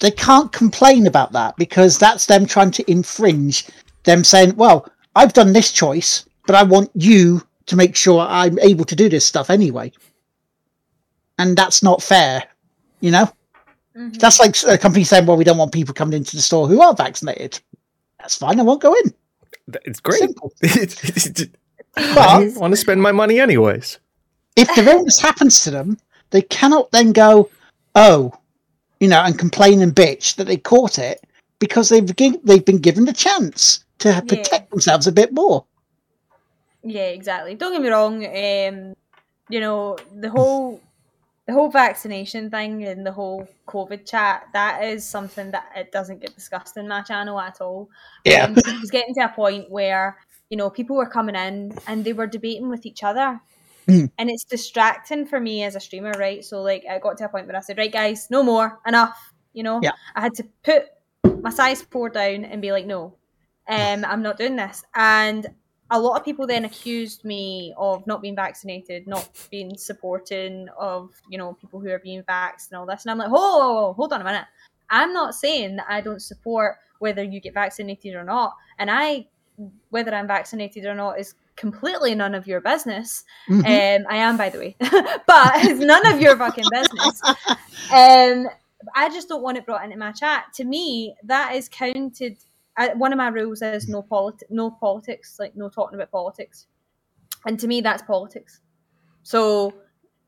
they can't complain about that because that's them trying to infringe. Them saying, well, I've done this choice, but I want you to make sure I'm able to do this stuff anyway. And that's not fair, you know? Mhm. That's like a company saying, well, we don't want people coming into the store who are vaccinated. That's fine, I won't go in. it's great. Simple. I want to spend my money anyways. if the illness happens to them, they cannot then go, oh, you know, and complain and bitch that they caught it because they've, gi- they've been given the chance to protect themselves a bit more. Yeah, exactly. Don't get me wrong. Um, you know the whole the whole vaccination thing and the whole COVID chat. That is something that it doesn't get discussed in my channel at all. Yeah. Um, it was getting to a point where you know people were coming in and they were debating with each other. Mm. And it's distracting for me as a streamer, right? So like I got to a point where I said, Right guys, no more, enough. You know? Yeah. I had to put my size pour down and be like, No, um, I'm not doing this. And a lot of people then accused me of not being vaccinated, not being supporting of, you know, people who are being vaxxed and all this. And I'm like, oh, hold on a minute. I'm not saying that I don't support whether you get vaccinated or not. And I, whether I'm vaccinated or not, is completely none of your business. Mhm. Um, I am, by the way, but it's none of your fucking business. Um, I just don't want it brought into my chat. To me, that is counted. Uh, one of my rules is no polit- no politics, like no talking about politics. And to me, that's politics. So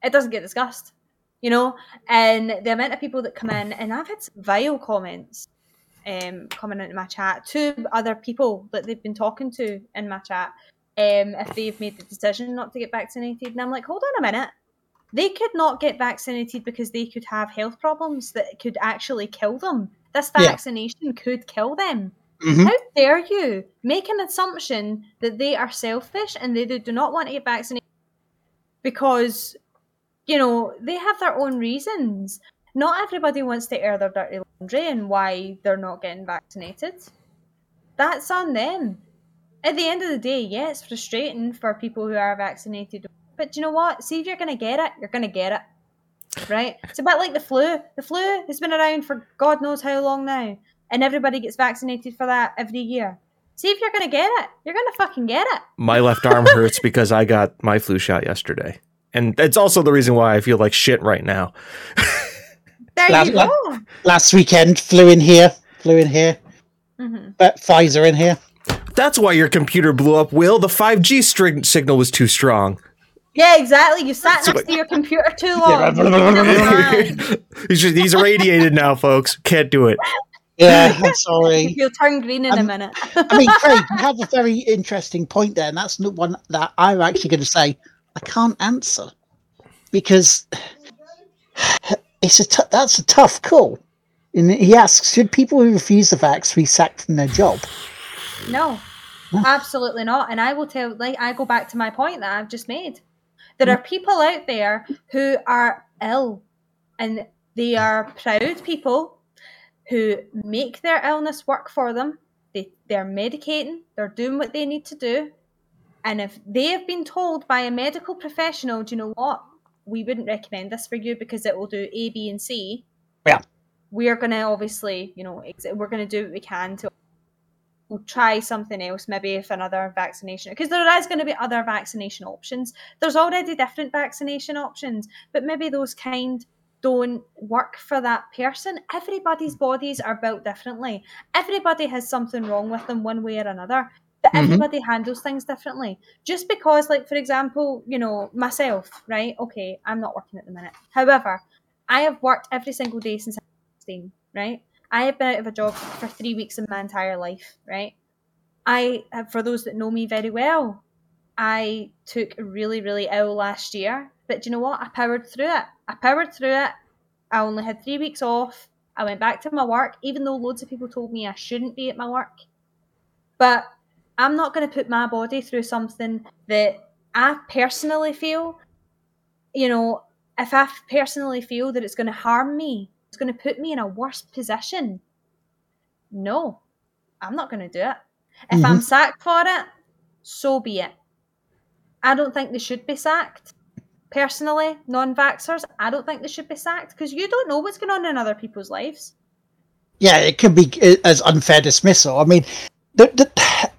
it doesn't get discussed, you know. And the amount of people that come in, and I've had some vile comments um, coming into my chat to other people that they've been talking to in my chat um, if they've made the decision not to get vaccinated. And I'm like, hold on a minute. They could not get vaccinated because they could have health problems that could actually kill them. This Yeah. vaccination could kill them. Mhm. How dare you make an assumption that they are selfish and they do not want to get vaccinated because, you know, they have their own reasons. Not everybody wants to air their dirty laundry and why they're not getting vaccinated. That's on them. At the end of the day, yeah, it's frustrating for people who are vaccinated. But you know what? See if you're going to get it, you're going to get it. Right? It's a bit like the flu. The flu has been around for God knows how long now and everybody gets vaccinated for that every year. See if you're gonna get it. You're gonna fucking get it. My left arm hurts because I got my flu shot yesterday. And it's also the reason why I feel like shit right now. There Last- you go. Last weekend, flu in here, flu in here, hmm but Pfizer in here. That's why your computer blew up, Will. The 5G string- signal was too strong. Yeah, exactly. You sat next to your computer too long. he's, just, he's irradiated now, folks. Can't do it. Yeah, I'm sorry. You'll turn green in a minute. I mean, Craig, you have a very interesting point there, and that's the one that I'm actually going to say I can't answer because it's a t- that's a tough call. And he asks, should people who refuse the vax be sacked from their job? No, absolutely not. And I will tell, like, I go back to my point that I've just made. There are people out there who are ill and they are proud people who make their illness work for them. They, they're medicating, they're doing what they need to do. And if they have been told by a medical professional, do you know what? We wouldn't recommend this for you because it will do A, B, and C. Yeah. We are going to obviously, you know, we're going to do what we can to we'll try something else, maybe if another vaccination, because there is going to be other vaccination options. There's already different vaccination options, but maybe those kind don't work for that person. Everybody's bodies are built differently. Everybody has something wrong with them one way or another. But Mhm. everybody handles things differently. Just because, like, for example, you know, myself, right? Okay, I'm not working at the minute. However, I have worked every single day since I was 16, right? I have been out of a job for three weeks in my entire life, right? I, for those that know me very well, I took really, really ill last year. But do you know what? I powered through it. I powered through it. I only had three weeks off. I went back to my work, even though loads of people told me I shouldn't be at my work. But I'm not going to put my body through something that I personally feel, you know, if I personally feel that it's going to harm me, it's going to put me in a worse position. No, I'm not going to do it. If I'm mm-hmm. sacked for it, so be it. I don't think they should be sacked. Personally, non vaxxers, I don't think they should be sacked because you don't know what's going on in other people's lives. Yeah, it could be uh, as unfair dismissal. I mean, the, the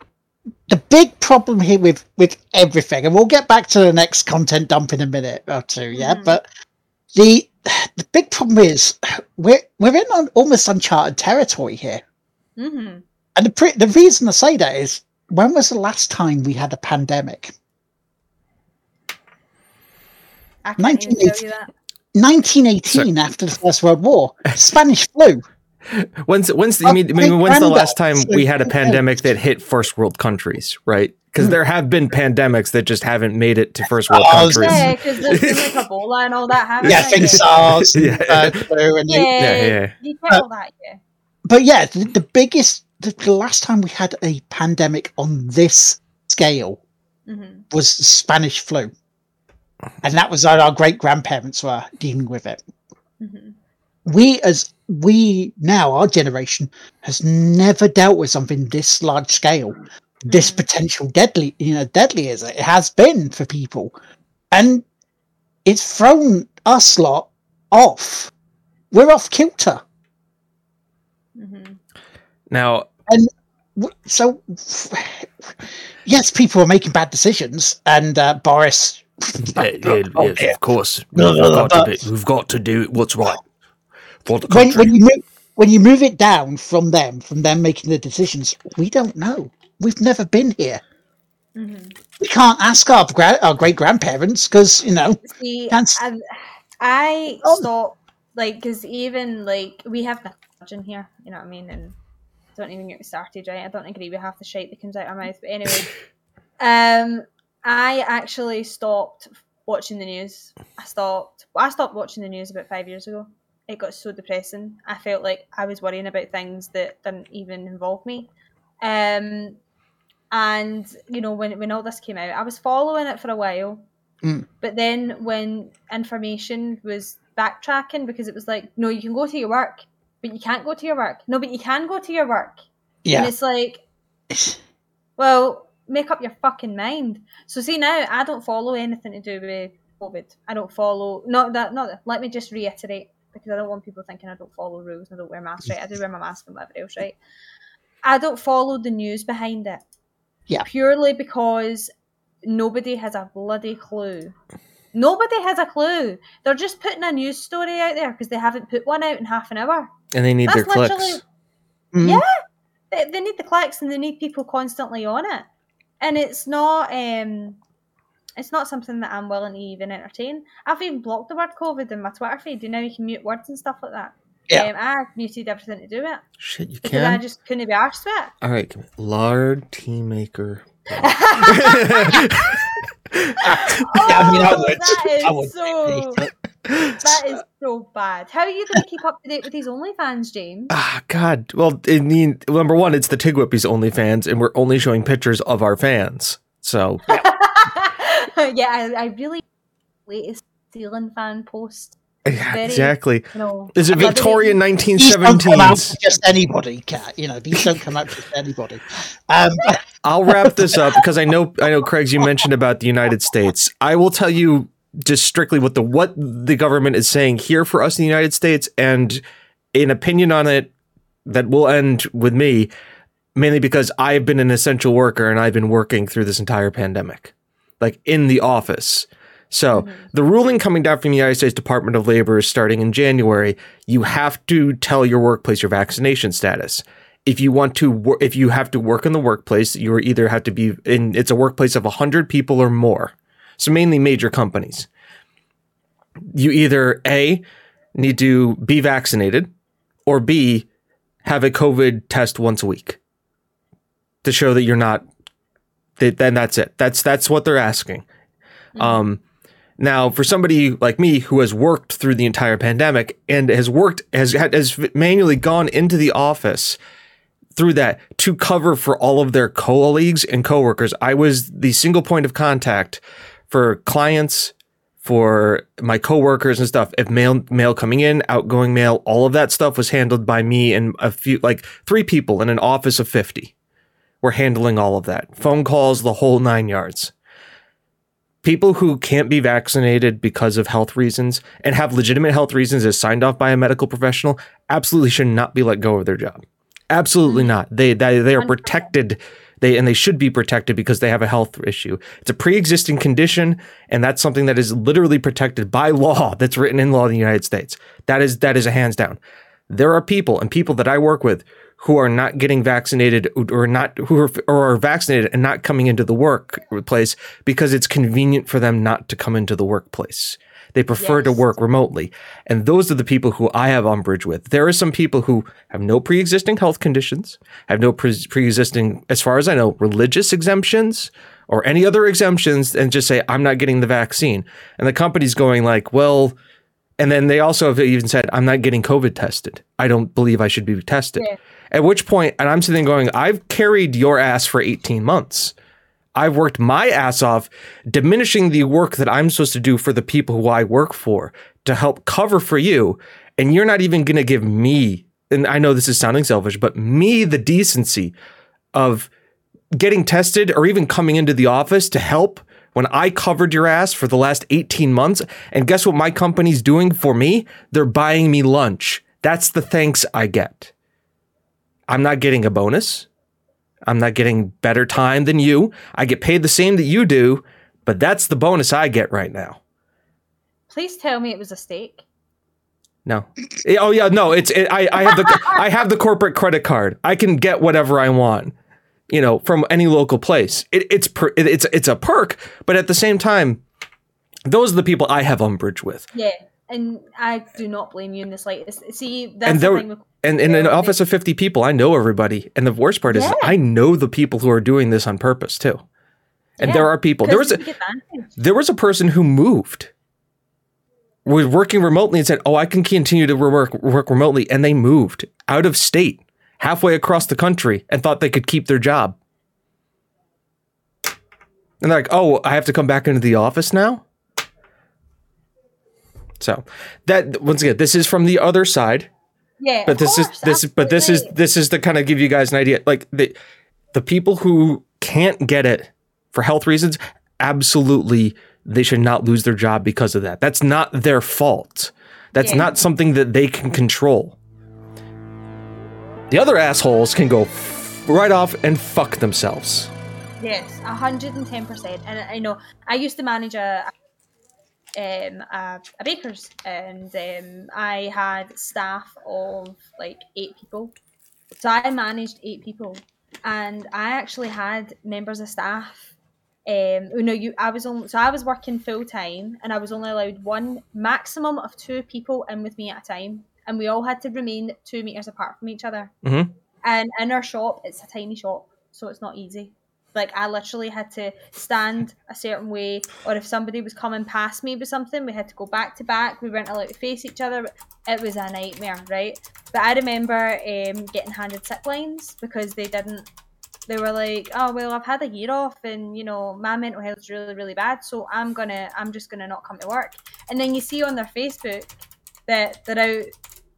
the big problem here with with everything, and we'll get back to the next content dump in a minute or two. Yeah, Mhm. but the the big problem is we're we're in un, almost uncharted territory here, hmm and the pre- the reason I say that is when was the last time we had a pandemic? I can't even tell you that. 1918, after the First World War, Spanish flu. When's when's the, I mean, I mean, when's the last time we had a pandemic that hit first world countries, right? Because there have been pandemics that just haven't made it to first world Oh, countries. Yeah, because there's been like Ebola and all that. haven't Yeah, there? things SARS, and, Yeah. uh, flu, and Yeah, Yeah, yeah. you get all that, yeah. but yeah, the, the biggest, the, the last time we had a pandemic on this scale hmm was the Spanish flu, and that was when our great grandparents were dealing with it. hmm We, as we now, our generation has never dealt with something this large scale, this Mhm. potential deadly, you know, deadly as it has been for people, and it's thrown us lot off. We're off kilter. hmm W- Now, so yes people are making bad decisions and uh, boris yes, of course, No, we've, no, no, got to but- be, we've got to do what's right for the when, country. when you move when you move it down from them from them making the decisions we don't know we've never been here We can't ask our gra- our great grandparents because you know See, Can't s- I, I Oh. stopped like because even like we have the in here, you know what I mean, and don't even get me started, right? I don't agree with half the shit that comes out of our mouth, but anyway, um, I actually stopped watching the news. I stopped. Well, I stopped watching the news about five years ago. It got so depressing. I felt like I was worrying about things that didn't even involve me. Um, and you know when when all this came out, I was following it for a while. Mm. But then when information was backtracking because it was like, no, you can go to your work, but you can't go to your work. No, but you can go to your work. Yeah. And it's like, well, make up your fucking mind. So see now, I don't follow anything to do with COVID. I don't follow not that not that, let me just reiterate because I don't want people thinking I don't follow rules and I don't wear masks, right? I do wear my mask and whatever else, right? I don't follow the news behind it. Yeah. Purely because nobody has a bloody clue. Nobody has a clue. They're just putting a news story out there because they haven't put one out in half an hour. And they need That's their clicks. literally- Mm. Yeah, they, they need the clicks and they need people constantly on it, and it's not um, it's not something that I'm willing to even entertain. I've even blocked the word COVID in my Twitter feed. You know, you can mute words and stuff like that. Yeah. um, I muted everything to do it Shit, you because I just couldn't be arsed with All right, come lard tea maker. it. I mean, I Oh, would. that I would so that is so bad. How are you going to keep up to date with these OnlyFans, James? Ah, God. Well, I mean, number one, it's the Tigwhippies OnlyFans, and we're only showing pictures of our fans. So yeah, I, I really latest ceiling fan post. yeah, Very- exactly. No, Is it I love Victorian These don't come out 1917s? just anybody, Cat. You know, these don't come out to just anybody. Um, I'll wrap this up because I know I know Craig's you mentioned about the United States. I will tell you just strictly what the what the government is saying here for us in the United States and an opinion on it that will end with me mainly because I've been an essential worker and I've been working through this entire pandemic like in the office. So mm-hmm. the ruling coming down from the United States Department of Labor is starting in January. You have to tell your workplace your vaccination status. If you want to, wor- if you have to work in the workplace, you either have to be in. It's a workplace of hundred people or more. So mainly major companies. You either a need to be vaccinated, or b have a COVID test once a week to show that you're not. That, then that's it. That's that's what they're asking. Um, now, for somebody like me who has worked through the entire pandemic and has worked has has manually gone into the office through that to cover for all of their colleagues and coworkers, I was the single point of contact for clients, for my coworkers and stuff. If mail mail coming in, outgoing mail, all of that stuff was handled by me and a few like three people in an office of fifty were handling all of that. Phone calls, the whole nine yards people who can't be vaccinated because of health reasons and have legitimate health reasons as signed off by a medical professional absolutely should not be let go of their job. Absolutely mm-hmm. not. They they, they are protected. They and they should be protected because they have a health issue. It's a pre-existing condition, and that's something that is literally protected by law. That's written in law in the United States. That is that is a hands down. There are people and people that I work with who are not getting vaccinated or not who are or are vaccinated and not coming into the workplace because it's convenient for them not to come into the workplace. They prefer to work remotely. And those are the people who I have umbrage with. There are some people who have no pre-existing health conditions, have no pre- pre-existing as far as I know religious exemptions or any other exemptions and just say I'm not getting the vaccine. And the company's going like, "Well, and then they also have even said, I'm not getting COVID tested. I don't believe I should be tested. Yeah. At which point, and I'm sitting going, I've carried your ass for 18 months. I've worked my ass off, diminishing the work that I'm supposed to do for the people who I work for to help cover for you. And you're not even going to give me, and I know this is sounding selfish, but me the decency of getting tested or even coming into the office to help when I covered your ass for the last 18 months. And guess what my company's doing for me? They're buying me lunch. That's the thanks I get. I'm not getting a bonus. I'm not getting better time than you. I get paid the same that you do, but that's the bonus I get right now. Please tell me it was a steak. No. Eh, Oh yeah, no. It's it, I. I have the I have the corporate credit card. I can get whatever I want. you know, from any local place. It, it's per, it, it's it's a perk, but at the same time, those are the people I have umbrage with. Yeah, and I do not blame you in the slightest. See, that's And the thing with And in an office of 50 people, I know everybody. And the worst part is Yeah. I know the people who are doing this on purpose too. And Yeah, there are people. There was a, because you take advantage. there was a person who moved was working remotely and said, "Oh, I can continue to work work remotely," and they moved out of state, halfway across the country, and thought they could keep their job. And they're like, "Oh, I have to come back into the office now." So that once again, this is from the other side, Yeah, but this course, is this but this is this is to kind of give you guys an idea. Like the the people who can't get it for health reasons, absolutely they should not lose their job because of that. That's not their fault. That's Yeah. not something that they can control. The other assholes can go f- right off and fuck themselves. Yes, hundred and ten percent. And I know I used to manage a um a, a baker's, and um, I had staff of like eight people. So I managed eight people, and I actually had members of staff. Um, you know, you I was only so I was working full time, and I was only allowed one maximum of two people in with me at a time, and we all had to remain two meters apart from each other. Mhm. And in our shop, it's a tiny shop, so it's not easy. Like I literally had to stand a certain way, or if somebody was coming past me with something, we had to go back to back. We weren't allowed to face each other. It was a nightmare, right? But I remember um, getting handed sick lines because they didn't. They were like, "Oh well, I've had a year off, and you know my mental health's really, really bad, so I'm gonna, I'm just gonna not come to work." And then you see on their Facebook that they're out,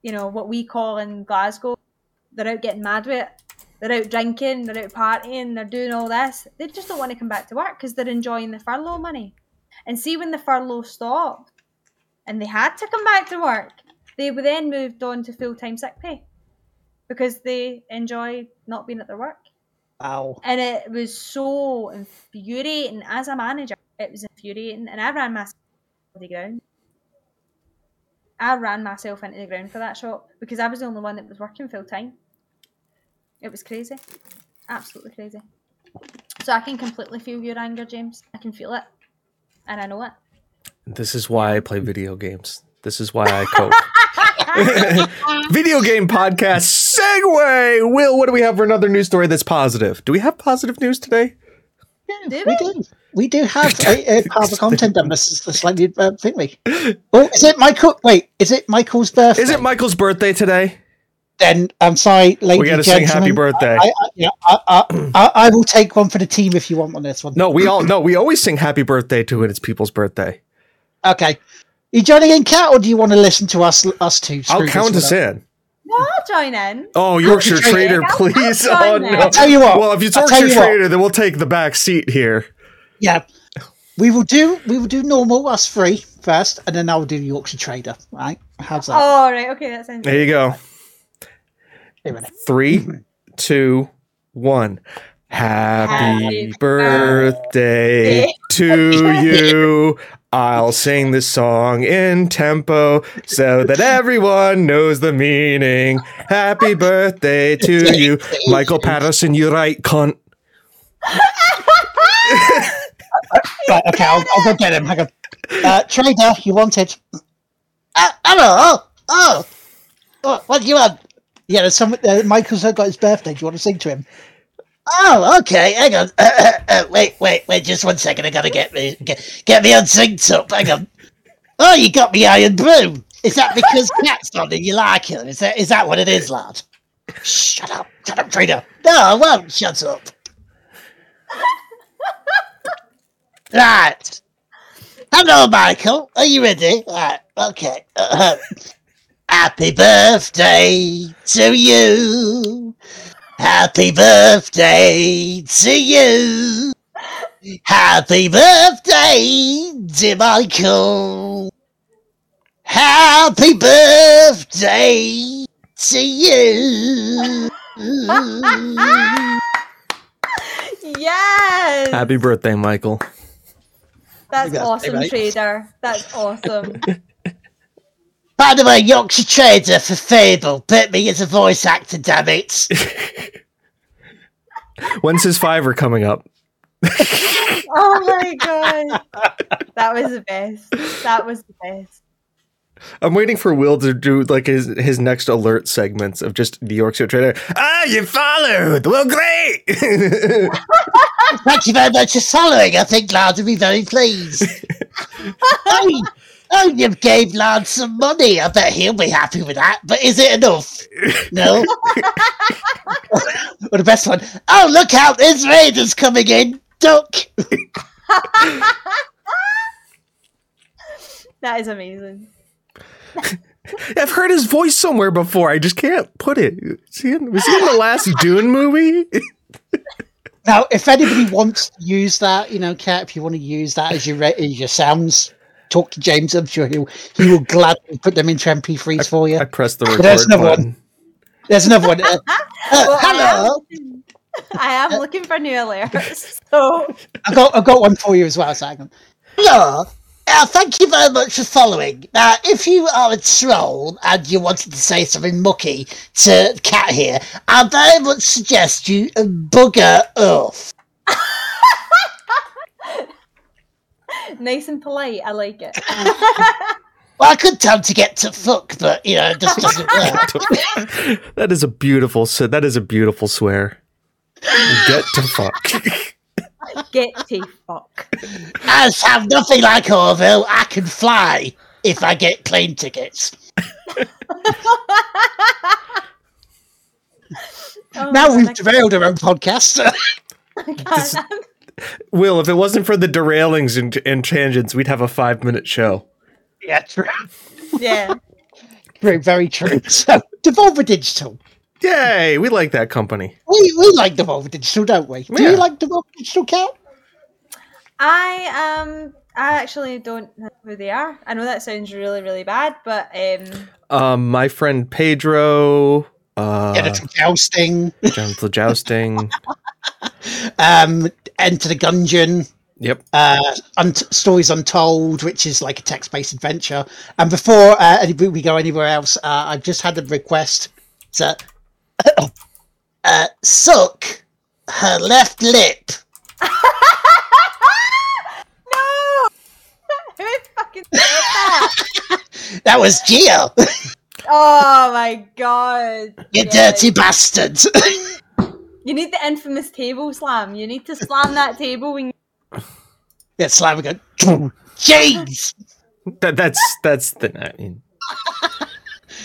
you know, what we call in Glasgow, they're out getting mad with it. They're out drinking, they're out partying, they're doing all this. They just don't want to come back to work because they're enjoying the furlough money. And see, when the furlough stopped and they had to come back to work, they were then moved on to full time sick pay because they enjoy not being at their work. Wow. And it was so infuriating as a manager. It was infuriating. And I ran myself into the ground. I ran myself into the ground for that shop because I was the only one that was working full time. It was crazy. Absolutely crazy. So I can completely feel your anger, James. I can feel it. And I know it. This is why I play video games. This is why I cope. video game podcast segue. Will, what do we have for another news story that's positive? Do we have positive news today? Yeah, Do we we? do. We do have a, a part of the content done. This is the slightly uh, thingy. Oh, is it Michael? Wait, is it Michael's birthday? Is it Michael's birthday today? Then I'm sorry, ladies We got to and sing happy birthday. I, I, yeah, I, I, I, I will take one for the team if you want on this one. No, we all no, we always sing happy birthday to when it's people's birthday. Okay. You joining in, Cat, or do you want to listen to us us two? I'll count us in. No, I'll join in. Oh, Yorkshire Trader. Trader, I'll- please. Oh, I'll Oh join no. that. Tell you what. Well, if it's I'll Yorkshire you what. Trader, then we'll take the back seat here. Yeah. We will do we will do normal us three first, and then I'll do Yorkshire Trader. Right? How's that? Oh, right. Okay, that sounds There you go. Here we go. Three, two, one. Happy Happy birthday to you. I'll sing this song in tempo so that everyone knows the meaning. Happy birthday to you. Michael Patterson, you right, cunt. Right, okay, I'll, I'll go get him. Hang on. Uh, Trader, you wanted? Uh, hello. Oh, what, what do you want? Yeah, there's some. Uh, Michael's got his birthday. Do you want to sing to him? Oh, okay. Hang on. Uh, uh, uh, wait, wait, wait. Just one second. I gotta get me get, get me unsynced up. Hang on. Oh, you got me Irn-Bru. Is that because cat's on and you like it? Is that is that what it is, lad? Shut up, shut up, trader. No, I won't. Shut up. right. Hello, Michael. Are you ready? Right. Okay. Happy birthday to you. Happy birthday to you. Happy birthday, dear Michael. Happy birthday to you. Yes. Happy birthday, Michael. That's That's awesome. Trader. That's awesome. By the way, Yorkshire Trader for Fable. Put me as a voice actor, damn it. When's his fiver coming up? oh my god, that was the best. That was the best. I'm waiting for Will to do like his his next alert segments of just the Yorkshire Trader. Ah, you followed. Well, great. Thank you very much for following. I think Lance will be very pleased. oh, oh, you gave Lance some money. I bet he'll be happy with that. But is it enough? No. or the best one. Oh, look out! There's raiders coming in. Duck. That is amazing. I've heard his voice somewhere before. I just can't put it. Was he in, was he in the last Dune movie? Now, if anybody wants to use that, you know, Cat, if you want to use that as your as your sounds, talk to James. I'm sure he'll he will gladly put them into MP3s for you. I pressed the But record there's another button. one. There's another one. Uh, uh, Well, I am hello. I am looking for new alerts. So I got I got one for you as well. So hang. Hello. Uh, thank you very much for following. Now, if you are a troll and you wanted to say something mucky to Cat here, I very much suggest you bugger off. Nice and polite. I like it. Well, I could tell him to get to fuck, but you know, it just doesn't work. that is a beautiful. s- That is a beautiful swear. Get to fuck. Get to fuck. I have nothing like Orville. I can fly if I get plane tickets. Oh, now man, we've I derailed our own podcast. Can't- Will, if it wasn't for the derailings and, and tangents, we'd have a five minute show. yeah, true. yeah. Very, very true. So, Devolver Digital. Yay! We like that company. We we like Devolver Digital, don't we? Do Yeah. you like Devolver Digital, Cat? I um I actually don't know who they are. I know that sounds really really bad, but um Um, my friend Pedro. Uh, Genital jousting. Genital jousting. Um, Enter the Gungeon. Yep. Uh, Unt- Stories Untold, which is like a text-based adventure. And before uh, we go anywhere else, uh, I've just had a request to uh, suck her left lip. No Who fucking said that? That was Gio. Oh my god. you Yeah. dirty bastard. You need the infamous table slam. You need to slam that table when you yeah, slam again. Jeez. That, that's that's the. I mean,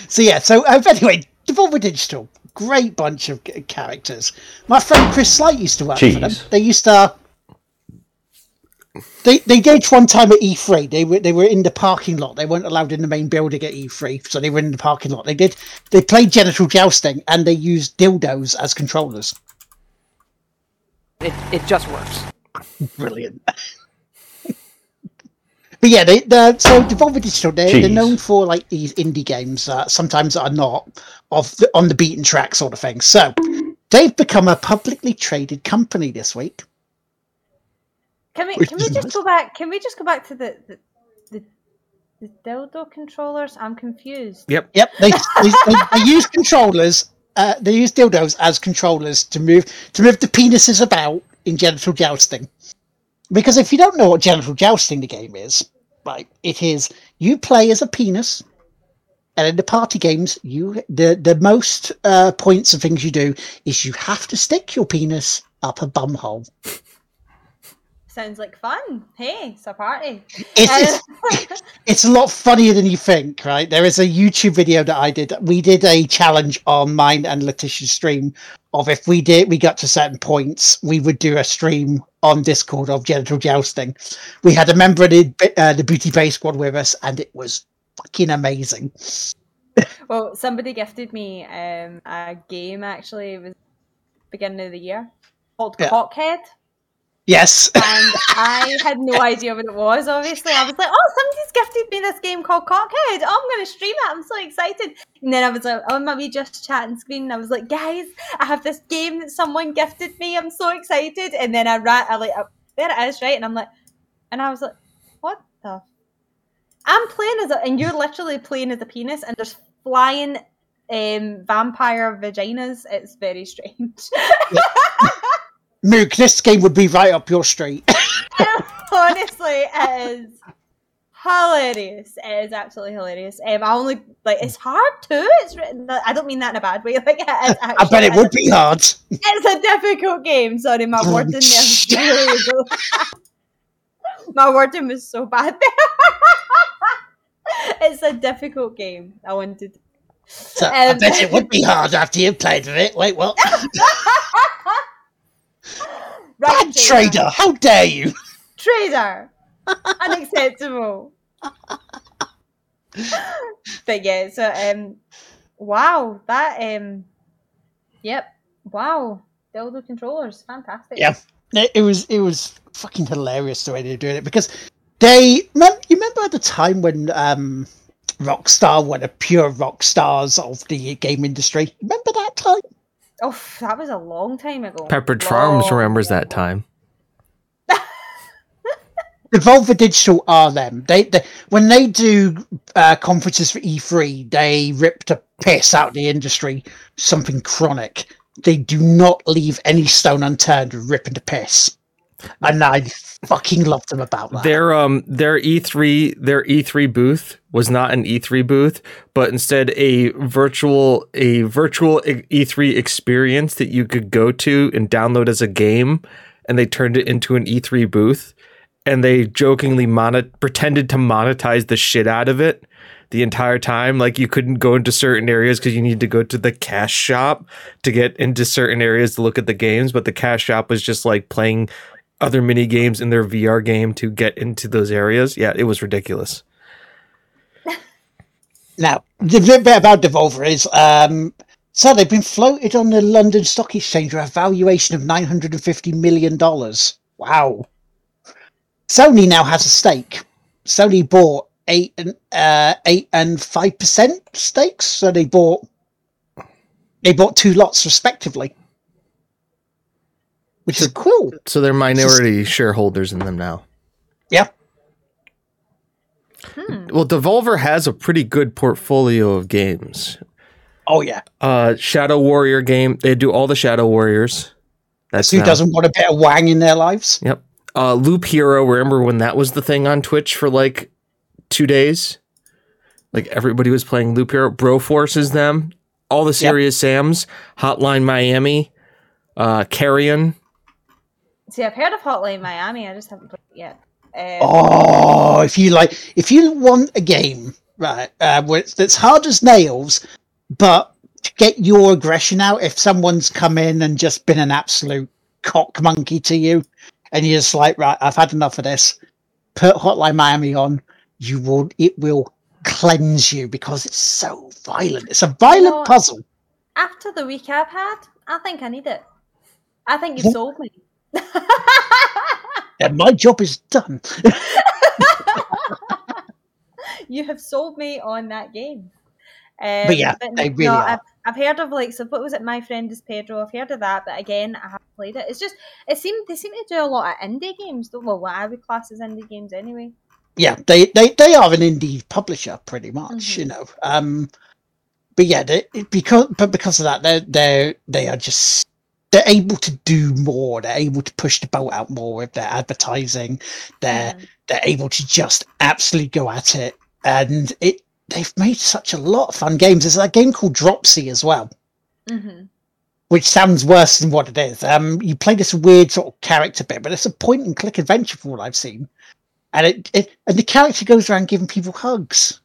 So yeah, so uh, anyway, Devolver Digital, great bunch of c- characters. My friend Chris Slight used to work for them. They used to. They they did one time at E3. They were they were in the parking lot. They weren't allowed in the main building at E3, so they were in the parking lot. They did they played genital jousting and they used dildos as controllers. It, it just works. Brilliant. But yeah, they, they so Devolver Digital they, they're known for like these indie games that sometimes are not of the, on the beaten track sort of thing. So they've become a publicly traded company this week. Can we can we just nice. go back can we just go back to the the, the, the dildo controllers? I'm confused. yep. Yep, they they, they, they use controllers. Uh, they use dildos as controllers to move to move the penises about in genital jousting. Because if you don't know what genital jousting the game is, right, it is you play as a penis, and in the party games, you the the most uh, points of things you do is you have to stick your penis up a bum hole. Sounds like fun. Hey, it's a party. It's, it's it's a lot funnier than you think, right? There is a YouTube video that I did. We did a challenge on mine and Letitia's stream of if we did we got to certain points, we would do a stream on Discord of genital jousting. We had a member of the uh, the Booty Bay Squad with us, and it was fucking amazing. well, somebody gifted me um, a game actually. It was beginning of the year called Yeah. Cockhead. Yes, and I had no idea what it was. Obviously, I was like, "Oh, somebody's gifted me this game called Cockhead. Oh, I'm going to stream it. I'm so excited!" And then I was like, on my wee just chatting screen, and I was like, "Guys, I have this game that someone gifted me. I'm so excited!" And then I ran, I like, there it is, right? And I'm like, and I was like, "What the?" I'm playing as a, and you're literally playing as a penis, and there's flying um, vampire vaginas. It's very strange. Moog, this game would be right up your street. Honestly, it is hilarious. It is absolutely hilarious. Um, I only like it's hard too. It's written. I don't mean that in a bad way. Like it is I bet it would be hard. It's a difficult game. Sorry, my Oh, wording there. was really my wording was so bad there. it's a difficult game. I wanted. So, I Um, bet it would be hard after you've played with it. Wait, what? Right, Bad trader, how dare you? Trader. Unacceptable. but yeah, so um wow, that um yep. Wow. Dildo controllers, fantastic. Yeah. It, it was it was fucking hilarious the way they were doing it because they you remember at the time when um Rockstar were the pure rock stars of the game industry. Remember that time? Oh, that was a long time ago. Pepperidge Farms remembers long, that time. Devolver Digital are them. They, they when they do uh, conferences for E3, they rip the piss out of the industry. Something chronic. They do not leave any stone unturned ripping the piss, and I fucking love them about that. Their um their E3 their E3 booth was not an E3 booth, but instead a virtual a virtual E3 experience that you could go to and download as a game, and they turned it into an E3 booth, and they jokingly monet pretended to monetize the shit out of it the entire time. Like you couldn't go into certain areas because you need to go to the cash shop to get into certain areas to look at the games, but the cash shop was just like playing other mini games in their VR game to get into those areas. Yeah, it was ridiculous. Now, the bit about Devolver is um, so they've been floated on the London Stock Exchange with a valuation of nine hundred and fifty million dollars. Wow. Sony now has a stake. Sony bought eight and uh, eight and five percent stakes, so they bought they bought two lots respectively, which is cool. So they're minority shareholders in them now. Yeah. Hmm. Well, Devolver has a pretty good portfolio of games. Oh yeah. Uh Shadow Warrior game, they do all the Shadow Warriors. That's Who now- doesn't want a bit of wang in their lives? Yep. Uh Loop Hero, remember when that was the thing on Twitch for like 2 days? Like everybody was playing Loop Hero. Broforce is them. All the Serious Sams, Hotline Miami, uh Carrion. See, I've heard of Hotline Miami, I just haven't played it yet. Um, Oh, if you like, if you want a game, right, uh, that's hard as nails, but to get your aggression out, if someone's come in and just been an absolute cock monkey to you, and you're just like, right, I've had enough of this, put Hotline Miami on, you will, it will cleanse you because it's so violent. It's a violent know- puzzle. After the week I've had, I think I need it. I think What? sold me. And my job is done. you have sold me on that game. Um, But yeah, they really no, are. I've, I've heard of like so. What was it? My friend is Pedro. I've heard of that, but again, I haven't played it. It's just it seemed they seem to do a lot of indie games. Don't well, what I would class as indie games anyway. yeah they they they are an indie publisher pretty much Mhm. you know um but yeah they, because but because of that they're they they are just they're able to do more. They're able to push the boat out more with their advertising. They're Mhm. they're able to just absolutely go at it. And it they've made such a lot of fun games. There's a game called dropsy as well Mhm. which sounds worse than what it is. Um, you play this weird sort of character bit, but it's a point and click adventure from what I've seen, and it, it and the character goes around giving people hugs,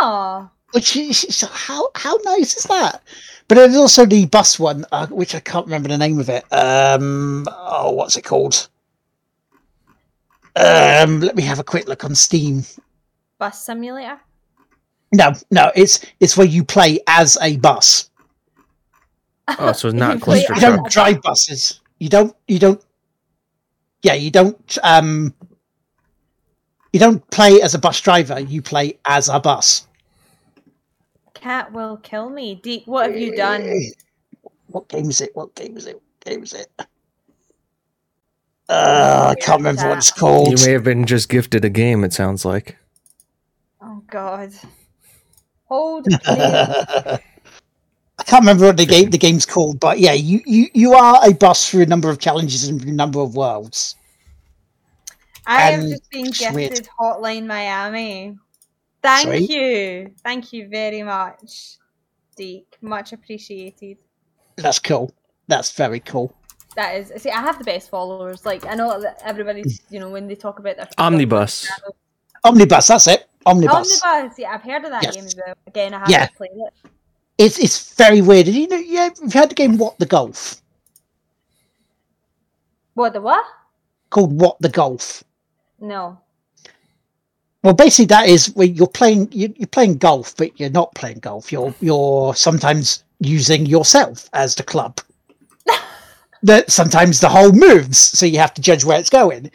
Oh, which is is- how how nice is that? But there's also the bus one, uh, which I can't remember the name of it. Um, oh, what's it called? Um, let me have a quick look on Steam. bus simulator. No, no, it's it's where you play as a bus. Oh, so it's not can play you don't drive buses. You don't. You don't. Yeah, you don't. Um, you don't play as a bus driver. You play as a bus. Cat will kill me. Deep. What have you done? What game is it? What game is it? What game is it? Uh, I can't remember what it's called. You may have been just gifted a game, it sounds like. Oh God. Hold. I can't remember what the game the game's called, but yeah, you, you, you are a boss through a number of challenges and a number of worlds. I have Um, just been sweet. gifted Hotline Miami. Thank Sweet. you. Thank you very much, Deek. Much appreciated. That's cool. That's very cool. That is, see, I have the best followers. Like, I know that everybody's, hmm. you know, when they talk about their Omnibus. Omnibus, that's it. Omnibus. Omnibus. Yeah, I've heard of that Yes. game as well. Again, I haven't Yeah. played it. It's it's very weird. You know, yeah, you've had the game What the Golf What the what? called What the Golf. No. Well, basically, that is where you're playing. you- You're playing golf, but you're not playing golf. You're you're sometimes using yourself as the club. that sometimes the hole moves, so you have to judge where it's going.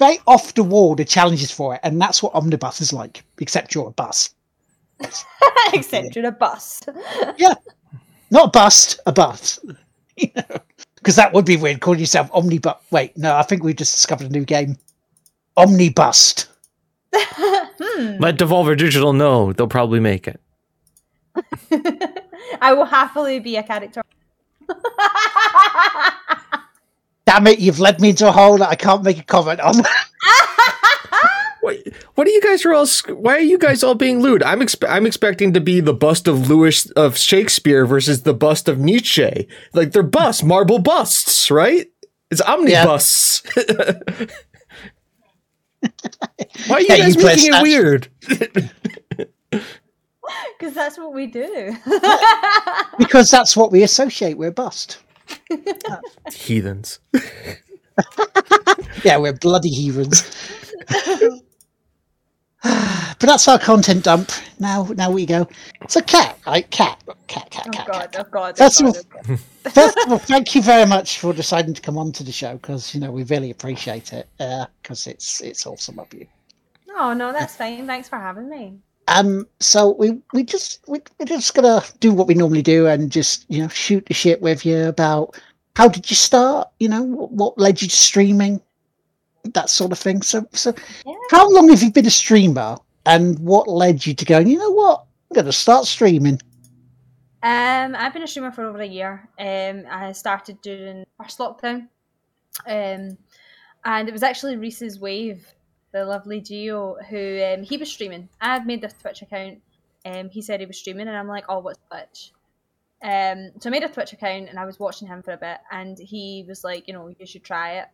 Very off the wall the challenges for it, and that's what omnibus is like. Except you're a bus, Except you're a bus. Yeah, not a bust, a bus. Because that would be weird calling yourself omnibus. Wait, no, I think we just discovered a new game. Omnibust. Hmm. Let Devolver Digital know. They'll probably make it. I will happily be a character. Damn it! You've led me into a hole that I can't make a comment on. What, what are you guys are all? Why are you guys all being lewd? I'm expe- I'm expecting to be the bust of Lewis of Shakespeare versus the bust of Nietzsche. Like they're busts, marble busts, right? It's omnibus. Why are you Yeah, guys play a making it statue. weird? Because that's what we do. because that's what we associate. We're bust. Heathens. Yeah, we're bloody heathens. but that's our content dump. Now, now we go. So, cat, right? Cat, cat, cat, oh cat. god, cat. oh god, oh That's god, all- oh god. First of all, thank you very much for deciding to come on to the show because you know we really appreciate it because it's it's awesome of you. Oh no, that's fine. Thanks for having me. Um, so we we just we, we're just gonna do what we normally do and just you know shoot the shit with you about how did you start? You know what, what led you to streaming, that sort of thing. So so Yeah. how long have you been a streamer and what led you to going? You know what? I'm gonna start streaming. Um, I've been a streamer for over a year. Um, I started during first lockdown. Um, and it was actually Reese's Wave, the lovely Geo, who um, he was streaming. I had made a Twitch account. Um, he said he was streaming, and I'm like, oh, what's Twitch? Um, so I made a Twitch account, and I was watching him for a bit, and he was like, you know, you should try it,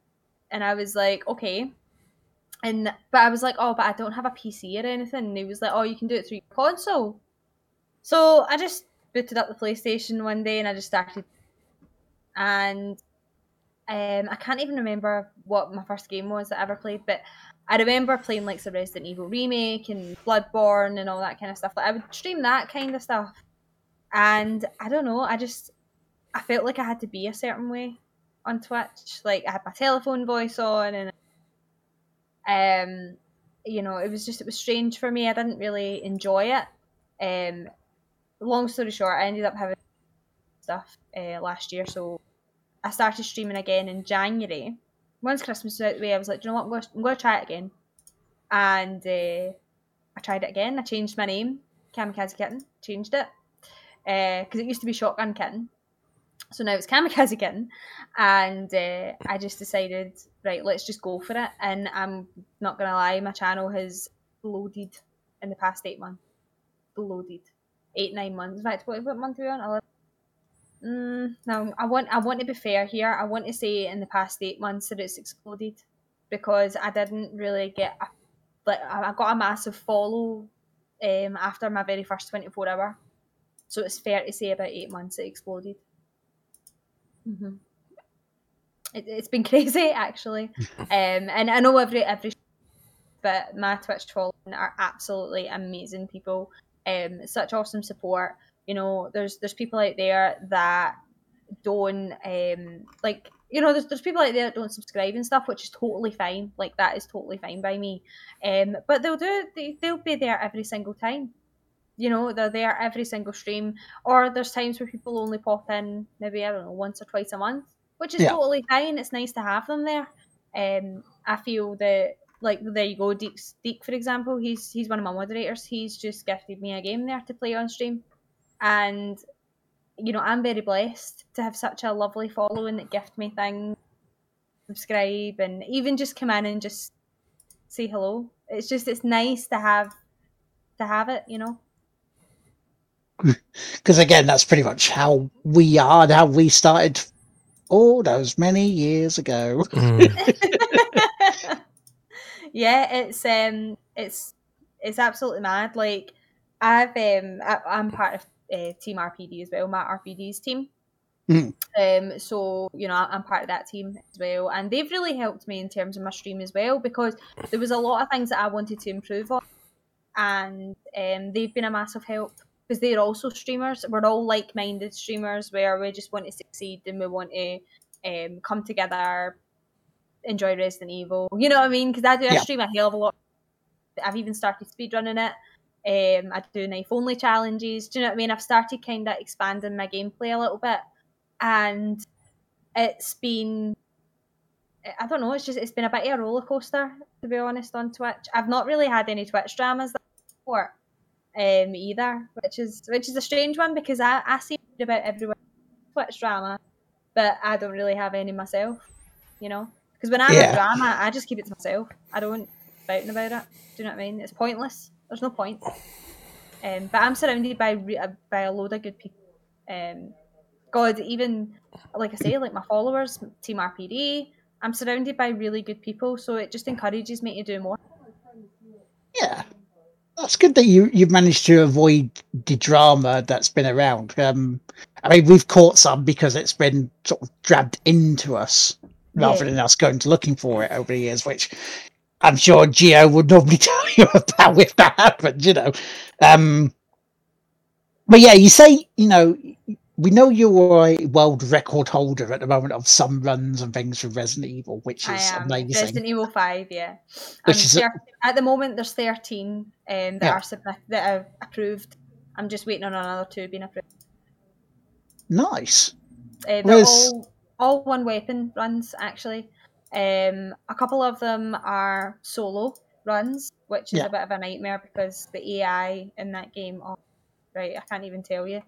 and I was like, okay. And but I was like, oh, but I don't have a PC or anything. And he was like, oh, you can do it through your console. So I just booted up the PlayStation one day and I just started. And um, I can't even remember what my first game was that I ever played, but I remember playing like the Resident Evil remake and Bloodborne and all that kind of stuff. Like I would stream that kind of stuff, and I don't know. I just I felt like I had to be a certain way on Twitch. Like I had my telephone voice on, and um, you know, it was just it was strange for me. I didn't really enjoy it. Um, long story short, I ended up having stuff uh, last year, so I started streaming again in January. Once Christmas was out the way, I was like, you know what, I'm going to, try it again. And uh, I tried it again. I changed my name, Kamikaze Kitten, changed it. Because it used to be Shotgun Kitten. So now it's Kamikaze Kitten. And uh, I just decided, right, let's just go for it. And I'm not going to lie, my channel has loaded in the past eight months. Loaded. Eight, nine months. In fact, what, what month are we on? 11? Mm, no, I want I want to be fair here. I want to say in the past eight months that it's exploded because I didn't really get a, like I got a massive follow um, after my very first twenty four hour, so it's fair to say about eight months it exploded. hmm It, it's been crazy actually, um, and I know every every, but my Twitch following are absolutely amazing people. Um, such awesome support. You know there's there's people out there that don't um like you know there's, there's people out there that don't subscribe and stuff which is totally fine. Like that is totally fine by me. Um but they'll do they, they'll be there every single time. You know they're there every single stream. Or there's times where people only pop in maybe i don't know once or twice a month which is Yeah. totally fine. It's nice to have them there. Um i feel that like there you go Deek, Deek for example he's he's one of my moderators he's just gifted me a game there to play on stream and you know, I'm very blessed to have such a lovely following that gift me things, subscribe, and even just come in and just say hello. It's just it's nice to have to have it, you know. Because again, that's pretty much how we are and how we started all those many years ago. Mm. yeah, it's um, it's it's absolutely mad. Like I've um, I, I'm part of uh, Team RPD as well, Matt RPD's team. Mm. Um, so you know, I'm part of that team as well, and they've really helped me in terms of my stream as well because there was a lot of things that I wanted to improve on, and um, they've been a massive help because they're also streamers. We're all like-minded streamers where we just want to succeed and we want to um, come together, enjoy Resident Evil. You know what I mean? Because I do I Yeah. stream a hell of a lot. I've even started speedrunning it. Um, I do knife only challenges. Do you know what I mean? I've started kind of expanding my gameplay a little bit, and it's been I don't know. It's just it's been a bit of a roller coaster to be honest on Twitch. I've not really had any Twitch dramas before, um, either, which is which is a strange one because I I see about everyone Twitch drama, but I don't really have any myself. You know, because when I Yeah. have drama, I just keep it to myself. I don't fighting about it. Do you know what I mean? It's pointless. There's no point. Um, but I'm surrounded by re- uh, by a load of good people. Um, God, even like I say, like my followers, Team RPD, I'm surrounded by really good people, so it just encourages me to do more. Yeah. That's good that you, you've managed to avoid the drama that's been around. Um, I mean, we've caught some because it's been sort of dragged into us rather Yeah. than us going to looking for it over the years, which I'm sure Geo would normally tell you about if that happened, you know. Um, but yeah, you say, you know, we know you're a world record holder at the moment of some runs and things from Resident Evil, which is am amazing. Resident Evil Five, yeah. Which is a- at the moment there's 13 um, that Yeah. are submit- that are approved. I'm just waiting on another two being approved. Nice. Uh, they're all all one weapon runs actually. Um, a couple of them are solo runs, which is Yeah. a bit of a nightmare because the AI in that game, oh, right, I can't even tell you.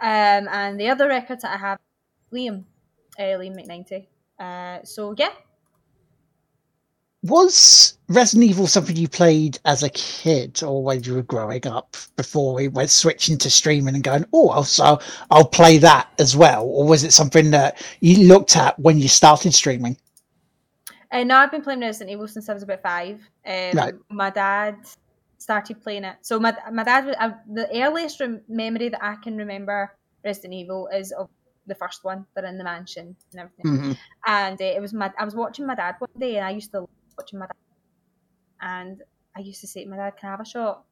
Um, and the other records that I have, Liam, uh, Liam McNinety. Uh, so yeah, Was Resident Evil something you played as a kid or when you were growing up before we went switching to streaming and going, oh, I'll, so I'll play that as well? Or was it something that you looked at when you started streaming? Uh, no, I've been playing Resident Evil since I was about five. Um, Right. My dad started playing it. So my my dad, uh, the earliest rem- memory that I can remember Resident Evil is of the first one. They're in the mansion and everything. Mhm. And uh, it was my I was watching my dad one day, and I used to watching my dad. And I used to say to my dad, "Can I have a shot?"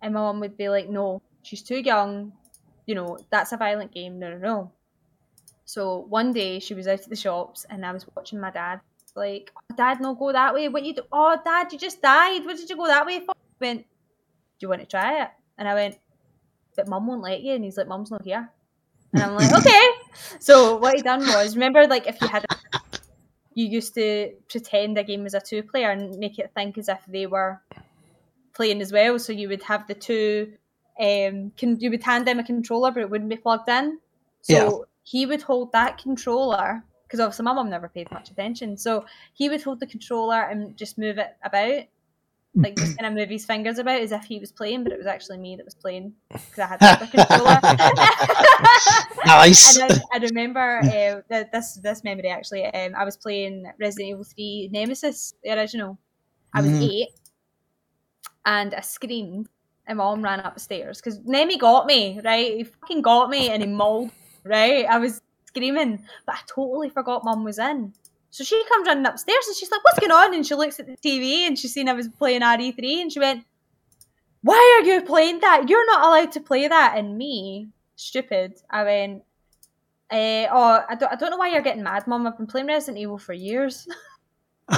And my mum would be like, "No, she's too young. You know that's a violent game. No, no, no." So one day she was out at the shops, and I was watching my dad. Like, "Oh, Dad, no, go that way. What you do? Oh, Dad, you just died. What did you go that way for? Went, Do you want to try it? And I went, But Mum won't let you. And he's like, Mum's not here. And I'm like, okay. So what he done was, remember, like if you had, a, you used to pretend a game was a two player and make it think as if they were playing as well. So you would have the two, um, can you would hand them a controller, but it wouldn't be plugged in. So Yeah. he would hold that controller because obviously my mum never paid much attention. So he would hold the controller and just move it about, like just kind of move his fingers about as if he was playing, but it was actually me that was playing because I had the controller. Nice. And I, I remember uh, th- this this memory actually. Um, I was playing Resident Evil Three Nemesis, the original. I was Mhm. eight, and I screamed, and mom ran upstairs because Nemi got me right. He fucking got me, and he mauled. Right, I was screaming, but I totally forgot mum was in. So she comes running upstairs and she's like, "What's going on?" And she looks at the TV and she's seen I was playing RE3, and she went, "Why are you playing that? You're not allowed to play that." And me, stupid, I went, eh, "Oh, I don't, I don't know why you're getting mad, mum. I've been playing Resident Evil for years."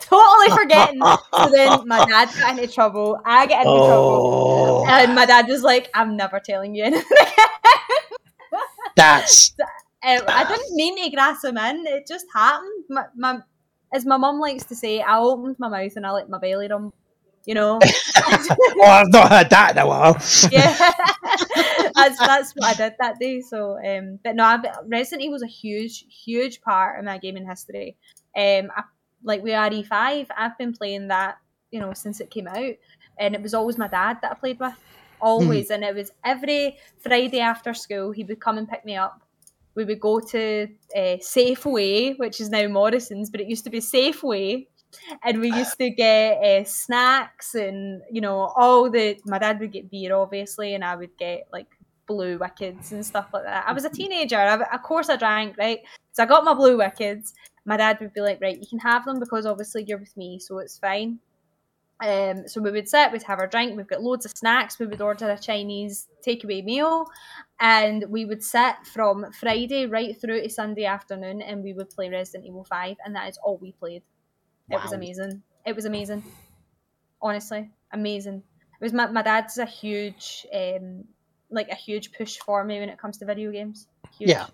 totally forgetting. So then my dad got into trouble. I get into trouble. oh, And my dad was like, I'm never telling you anything again. that's Um, I didn't mean to grass him in. It just happened. My, my, as my mum likes to say, I opened my mouth and I let my belly rumble. You know? oh, I've not heard that in a while. yeah. that's that's what I did that day. So, um, but no, I, Resident Evil was a huge, huge part of my gaming history. Um, I, like with RE5, I've been playing that, you know, since it came out, and it was always my dad that I played with, always, and it was every Friday after school he would come and pick me up. We would go to uh, Safeway, which is now Morrisons, but it used to be Safeway, and we used to get uh, snacks and you know all the. My dad would get beer, obviously, and I would get like blue WKDs and stuff like that. I was a teenager. I, of course, I drank right, so I got my blue WKDs. My dad would be like, "Right, you can have them because obviously you're with me, so it's fine." Um, so we would sit, we'd have our drink, we've got loads of snacks, we would order a Chinese takeaway meal, and we would sit from Friday right through to Sunday afternoon and we would play Resident Evil 5, and that is all we played. It was amazing. It was amazing. Honestly, amazing. It was my, my dad's a huge um like a huge push for me when it comes to video games. Huge. Yeah.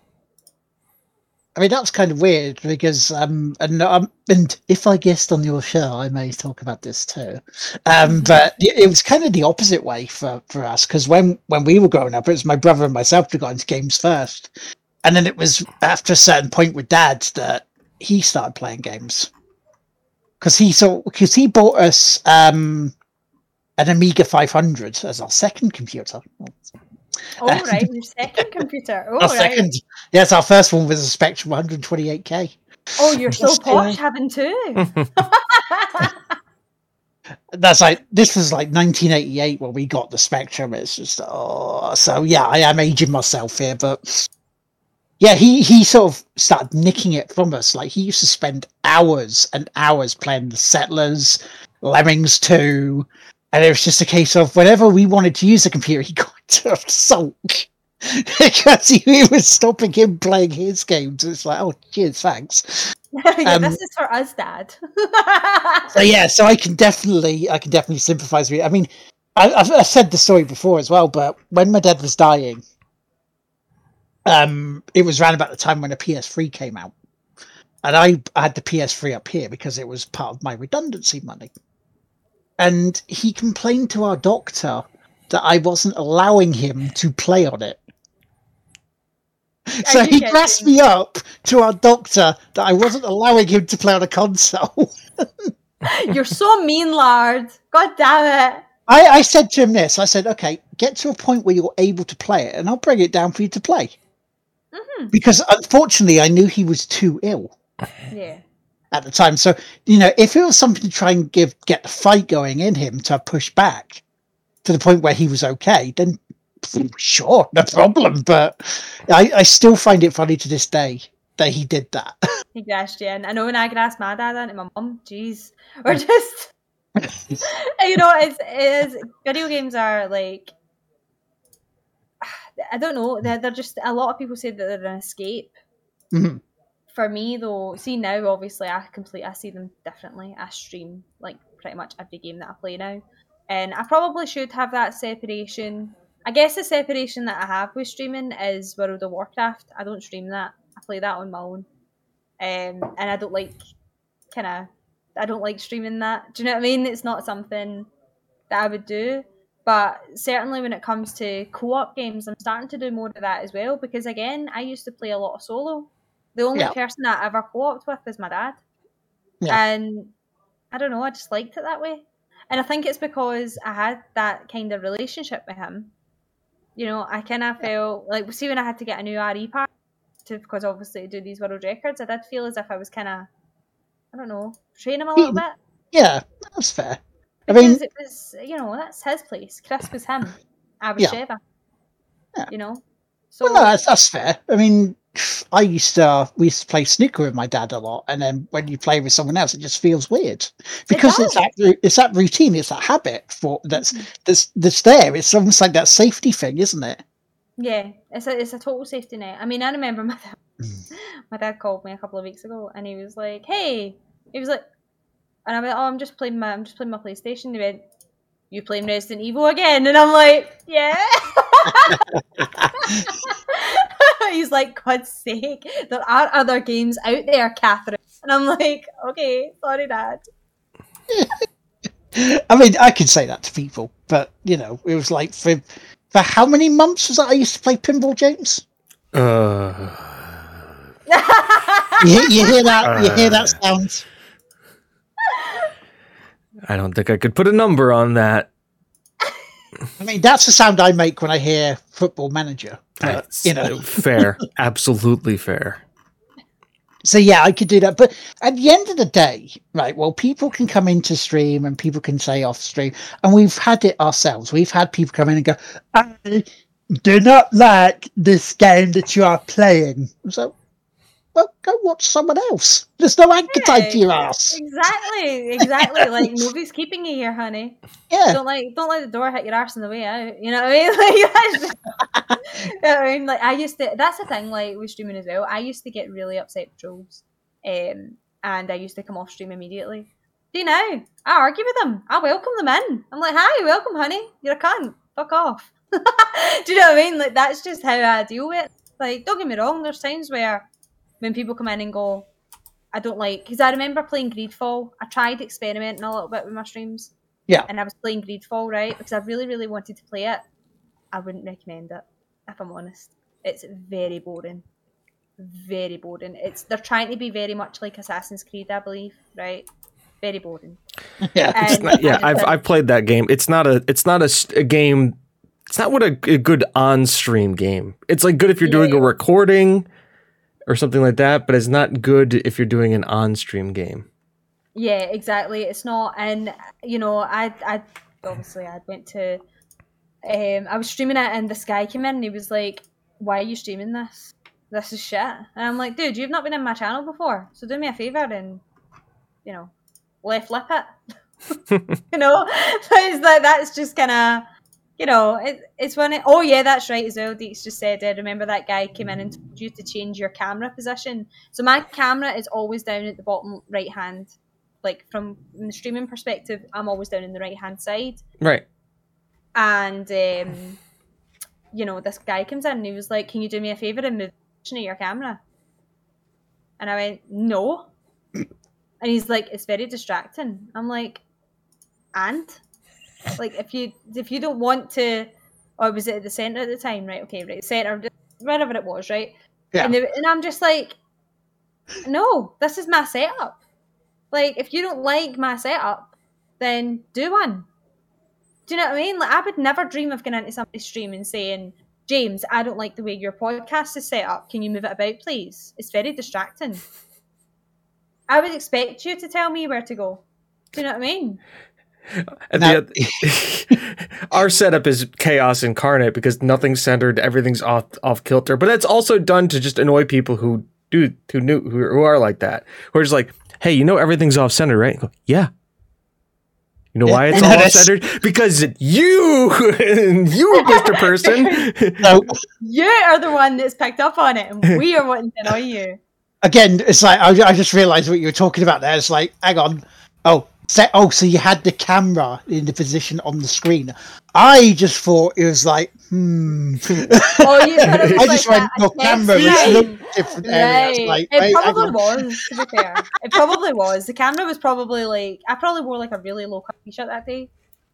I mean, that's kind of weird because, um, and, um, and if I guessed on your show, I may talk about this too. Um, but it was kind of the opposite way for, for us because when, when we were growing up, it was my brother and myself that got into games first. And then it was after a certain point with dad that he started playing games. Because he saw, because he bought us um, an Amiga 500 as our second computer. Oh right, your second computer. Oh Our right. second, yes, our first one was a Spectrum 128K. Oh, you're so posh having two. That's like this was like 1988 when we got the Spectrum. It's just oh, so yeah, I am aging myself here, but yeah, he he sort of started nicking it from us. Like he used to spend hours and hours playing the Settlers, Lemmings 2, and it was just a case of whenever we wanted to use the computer, he got to sulk. because he, was stopping him playing his games. It's like, oh, cheers, thanks. yeah, Um, this is for us, Dad. So yeah, so I can definitely, I can definitely sympathise with you. I mean, I, I've, I've said the story before as well, but when my dad was dying, um, it was around about the time when the PS3 came out, and I, I had the PS3 up here because it was part of my redundancy money, and he complained to our doctor that I wasn't allowing him to play on it. So he grassed me up to our doctor that I wasn't allowing him to play on a console. You're so mean, lard. God damn it. I, I said to him this. I said, "Okay, get to a point where you're able to play it, and I'll bring it down for you to play." Mhm. Because unfortunately, I knew he was too ill Yeah. at the time. So you know, if it was something to try and give get the fight going in him to push back to the point where he was okay, then sure, no problem. But I, I still find it funny to this day that he did that. He grashed you in. I know when I grassed my dad and my mum, jeez. We're just you know, it's it is video games are like I don't know, they're they're just a lot of people say that they're an escape. Mhm. For me though, see now obviously I complete I see them differently. I stream like pretty much every game that I play now. And I probably should have that separation. I guess the separation that I have with streaming is World of Warcraft. I don't stream that. I play that on my own. Um, and I don't like kind of I don't like streaming that. Do you know what I mean? It's not something that I would do. But certainly when it comes to co-op games, I'm starting to do more of that as well because again, I used to play a lot of solo. The only Yeah. person that I ever co-oped with was my dad. Yeah. And I don't know, I just liked it that way. And I think it's because I had that kind of relationship with him. You know, I kind of felt like, see, when I had to get a new RE part to, because obviously to do these world records, I did feel as if I was kind of, I don't know, training him a little bit. yeah, that's fair. I mean, it was, you know, that's his place. Chris was him. I was Yeah. Sheva. Yeah. You know? So, well, no, that's, that's fair. I mean, I used to we used to play snooker with my dad a lot, and then when you play with someone else, it just feels weird because it's that it's that routine, it's that habit for that's Mm-hmm. that's that's there. It's almost like that safety thing, isn't it? yeah, it's a, it's a total safety net. I mean, I remember my dad, Mm. my dad called me a couple of weeks ago and he was like, hey, he was like, and I went, oh, I'm just playing my, I'm just playing my PlayStation. He went, you playing Resident Evil again? And I'm like, yeah. He's like, God's sake, there are other games out there, Catherine. And I'm like, okay, sorry, Dad. I mean, I could say that to people, but you know, it was like for For how many months was that I used to play pinball, James? Uh, You, you hear that? You hear that sound? I don't think I could put a number on that. I mean, that's the sound I make when I hear Football Manager. But, That's you know, fair, absolutely fair. so yeah, I could do that. But at the end of the day, right? Well, people can come into stream and people can say off stream, and we've had it ourselves. We've had people come in and go, I do not like this game that you are playing. so. Well, go watch someone else. There's no anchor tied to your ass. Exactly, exactly. like nobody's keeping you here, honey. Yeah. Don't like don't let the door hit your ass on the way out. You know what I mean? Like that's just, you know what I mean, like I used to. That's the thing. Like with streaming as well, I used to get really upset with trolls, um, and I used to come off stream immediately. Do you know? I argue with them. I welcome them in. I'm like, "Hi, welcome, honey. You're a cunt. Fuck off." Do you know what I mean? Like that's just how I deal with. it. Like, don't get me wrong. There's times where when people come in and go, I don't like because I remember playing Greedfall. I tried experimenting a little bit with my streams. Yeah. And I was playing Greedfall, right? Because I really, really wanted to play it. I wouldn't recommend it, if I'm honest. It's very boring. Very boring. It's they're trying to be very much like Assassin's Creed, I believe, right? Very boring. Yeah. And Not- yeah, I I've just- I've played that game. It's not a it's not a, s- a game. It's not what a, a good on stream game. It's like good if you're doing a Yeah. recording or something like that, but it's not good if you're doing an on stream game. Yeah, exactly. It's not, and you know, I, I obviously I went to, um, I was streaming it, and this guy came in, and he was like, "Why are you streaming this? This is shit." And I'm like, "Dude, you've not been in my channel before, so do me a favor and, you know, left lip it." you know, so it's like that's just kind of, you know, it, it's when it. Oh yeah, that's right as well. Deeks just said, uh, remember that guy came in and told you to change your camera position. So my camera is always down at the bottom right hand like from the streaming perspective, I'm always down in the right hand side. Right. And um, you know, this guy comes in and he was like, Can you do me a favour and move the of your camera? And I went, No. and he's like, It's very distracting. I'm like, and? Like if you if you don't want to or was it at the centre at the time? Right, okay, right, centre wherever it was, right? Yeah. And, they- and I'm just like, No, this is my setup. Like, if you don't like my setup, then do one. Do you know what I mean? Like, I would never dream of going into somebody's stream and saying, James, I don't like the way your podcast is set up. Can you move it about, please? It's very distracting. I would expect you to tell me where to go. Do you know what I mean? And Now- the, our setup is chaos incarnate because nothing's centered, everything's off off kilter. But that's also done to just annoy people who do who knew who, who are like that. Who are just like, hey, you know everything's off center, right? Go, yeah. You know why it's all off that's- centered? Because you, you, Mister Person. So You are the one that's picked up on it, and we are wanting to annoy you. again, it's like I, I just realised what you were talking about there. It's like, hang on, oh, set, oh, so you had the camera in the position on the screen. I just thought it was like, hmm. Oh, you thought it I just like went a- your camera test was screen. looked different areas. Like, it wait, probably was, to be fair. It probably was. The camera was probably like I probably wore like a really low cut t shirt that day.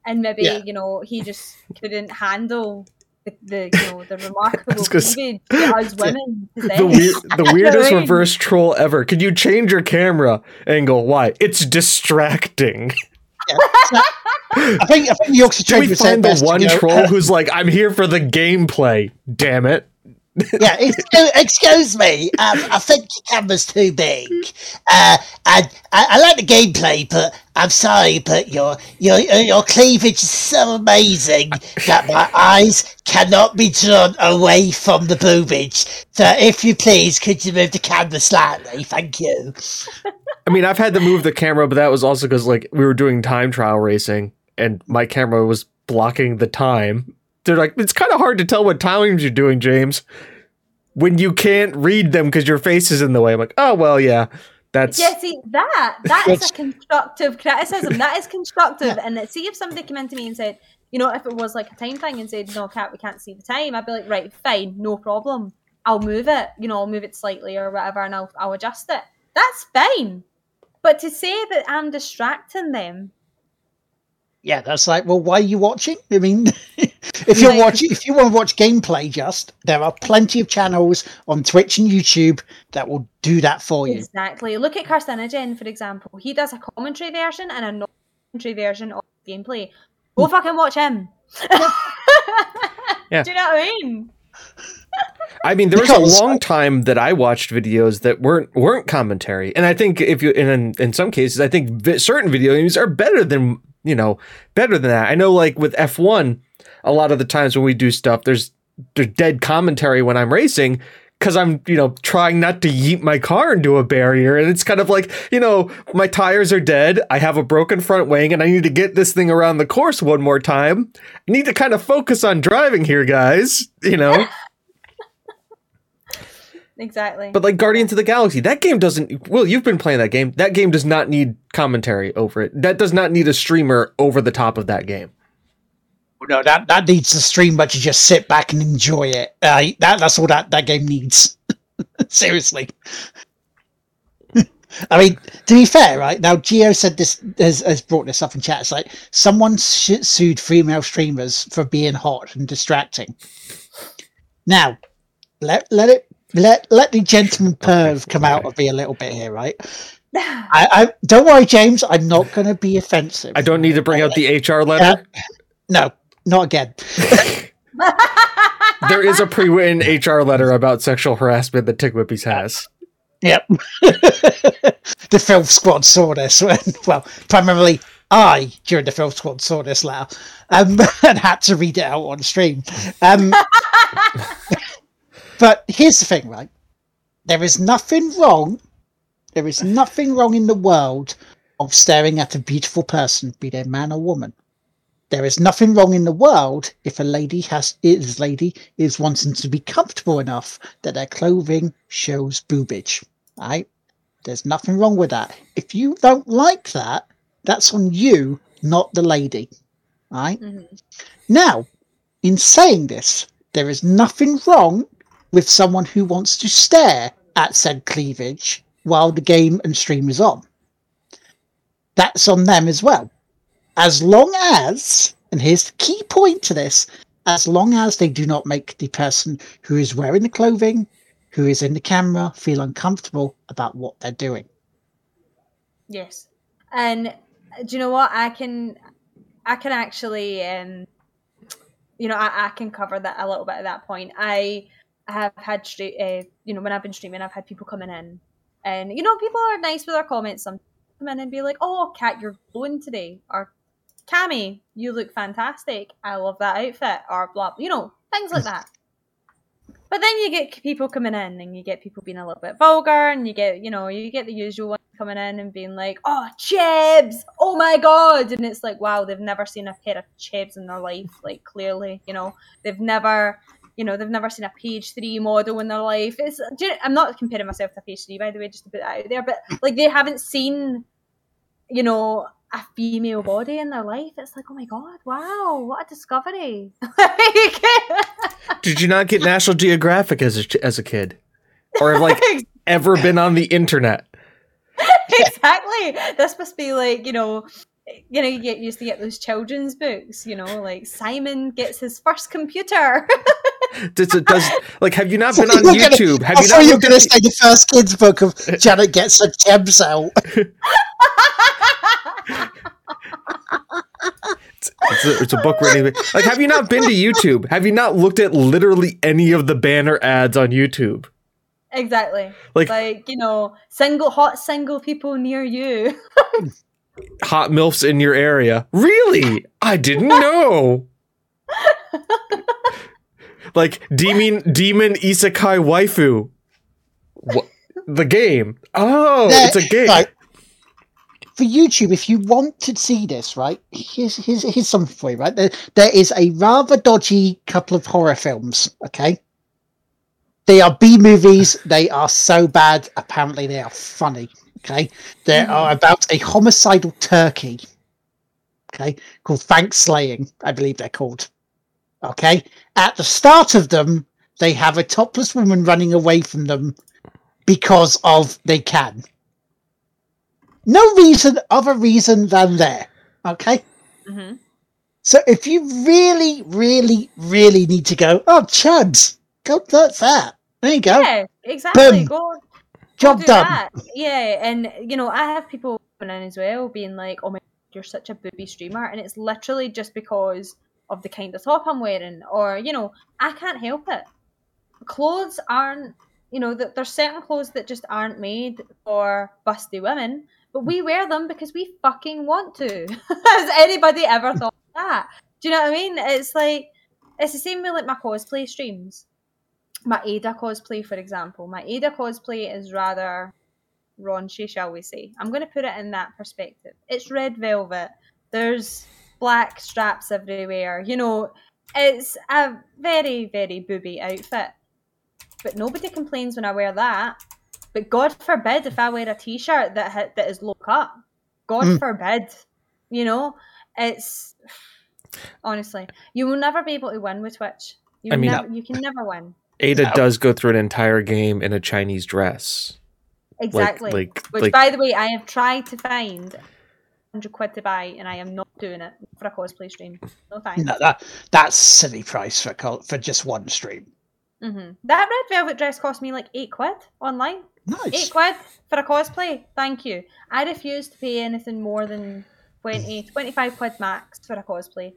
And maybe, Yeah. you know, he just couldn't handle the, the you know, the remarkable was gonna say- cleavage that women the possess. the weirdest reverse troll ever. Can you change your camera angle? Why? It's distracting. I think I think the Yorkshire Can we Trade find the one troll who's like, I'm here for the gameplay. Damn it. Yeah, excuse, excuse me. Um, I think your camera's too big. Uh, and I, I like the gameplay, but I'm sorry, but your your your cleavage is so amazing that my eyes cannot be drawn away from the boobage. So, if you please, could you move the camera slightly? Thank you. I mean, I've had to move the camera, but that was also because like we were doing time trial racing and my camera was blocking the time. They're like, it's kind of hard to tell what times you're doing, James, when you can't read them because your face is in the way. I'm like, oh well, yeah, that's Yeah, see that that is a constructive criticism. That is constructive. And see if somebody came in to me and said, you know, if it was like a time thing and said, no, cat, we can't see the time, I'd be like, right, fine, no problem. I'll move it. You know, I'll move it slightly or whatever, and I'll I'll adjust it. That's fine. But to say that I'm distracting them, Yeah, that's like, well, why are you watching? I mean, if you're Like- watching, if you want to watch gameplay, just there are plenty of channels on Twitch and YouTube that will do that for you. Exactly. Look at Carcinogen, for example. He does a commentary version and a non commentary version of gameplay. Go hmm. fucking watch him. Yeah. Do you know what I mean? I mean, there was Because- a long time that I watched videos that weren't weren't commentary, and I think if you in in some cases, I think certain video games are better than you know better than that. I know, like with F one, a lot of the times when we do stuff, there's there's dead commentary when I'm racing because I'm you know trying not to yeet my car into a barrier, and it's kind of like you know my tires are dead, I have a broken front wing, and I need to get this thing around the course one more time. I need to kind of focus on driving here, guys. You know. Exactly. But like Guardians of the Galaxy, that game doesn't. Well, you've been playing that game. That game does not need commentary over it. That does not need a streamer over the top of that game. No, that that needs to stream, but you just sit back and enjoy it. Uh, that that's all that that game needs. Seriously. I mean, to be fair, right now, Geo said this has, has brought this up in chat. It's like someone sh- sued female streamers for being hot and distracting. Now, let let it let let the gentleman perv come out okay. of me a little bit here, right? I, I don't worry, James. I'm not going to be offensive. I don't need to bring out the HR letter. No, not again. There is a pre-written HR letter about sexual harassment that Tick Whippies has. Yep. the Film Squad saw this. When, well, primarily I, during the Film Squad, saw this letter um, and had to read it out on stream. Um, but here's the thing, right? There is nothing wrong. There is nothing wrong in the world of staring at a beautiful person, be they man or woman. There is nothing wrong in the world if a lady has is lady is wanting to be comfortable enough that their clothing shows boobage. Right? There's nothing wrong with that. If you don't like that, that's on you, not the lady. Right? Mhm. Now, in saying this, there is nothing wrong with someone who wants to stare at said cleavage while the game and stream is on. That's on them as well. As long as, and here's the key point to this, as long as they do not make the person who is wearing the clothing, who is in the camera, feel uncomfortable about what they're doing. Yes. And uh, do you know what? I can I can actually um you know, I, I can cover that a little bit at that point. I have had straight uh, you know, when I've been streaming I've had people coming in and you know, people are nice with their comments some come in and be like, Oh Cat, you're glowing today or Cammy, you look fantastic. I love that outfit or blah you know, things like that. But then you get people coming in and you get people being a little bit vulgar and you get, you know, you get the usual ones coming in and being like, oh, chebs, oh my god. And it's like, wow, they've never seen a pair of chebs in their life, like clearly, you know, they've never, you know, they've never seen a page three model in their life. It's, do you- I'm not comparing myself to page three, by the way, just to put that out there, but like they haven't seen, you know, a female body in their life. It's like, oh my god, wow, what a discovery. Like- Did you not get National Geographic as a as a kid, or have like ever been on the internet? exactly. This must be like you know, you know, you get used to get those children's books. You know, like Simon gets his first computer. Does it does like have you not been on You're gonna- YouTube? Have I you thought not you were going to say the first kids book of Janet gets her Thames out. It's a, it's a book written. Like, have you not been to YouTube? Have you not looked at literally any of the banner ads on YouTube? exactly. Like- Like, you know, single hot single people near you. Hot milfs in your area? Really? I didn't know. Like demon demon isekai waifu. What? The game? Oh, There- it's a game. Right. For YouTube, if you want to see this, right, here's here's here's something for you, right? There, there is a rather dodgy couple of horror films. Okay, they are B movies. They are so bad. Apparently, they are funny. Okay, they are hmm. about a homicidal turkey. Okay, called Thanks Slaying, I believe they're called. Okay, at the start of them, they have a topless woman running away from them because of they can. No reason other reason than there. Okay? hmm So if you really, really, really need to go, oh, chuds, go, that's that. There you go. Yeah, exactly. Boom. Go Job do done. that. Yeah, and you know, I have people coming in as well, being like, "Oh my, God, you're such a booby streamer," and it's literally just because of the kind of top I'm wearing, or you know, I can't help it. Clothes aren't, you know, that there's certain clothes that just aren't made for busty women, but we wear them because we fucking want to. Has anybody ever thought that? Do you know what I mean? It's like it's the same with like my cosplay streams my Ada cosplay, for example. My Ada cosplay is rather raunchy, shall we say. I'm going to put it in that perspective. It's red velvet. There's black straps everywhere. You know, it's a very, very booby outfit. But nobody complains when I wear that. But God forbid if I wear a t-shirt that ha- that is low cut. God Mm. forbid. You know, it's honestly you will never be able to win with Twitch. You I mean- never, you can never win. Ada No. does go through an entire game in a Chinese dress. Like- Exactly. Like, Which, like, by the way, I have tried to find 100 quid to buy, and I am not doing it for a cosplay stream. No thanks. No, that that's silly price for for just one stream. hmm That red velvet dress cost me like 8 quid online. Nice. 8 quid for a cosplay. Thank you. I refuse to pay anything more than 20, 25 quid max for a cosplay.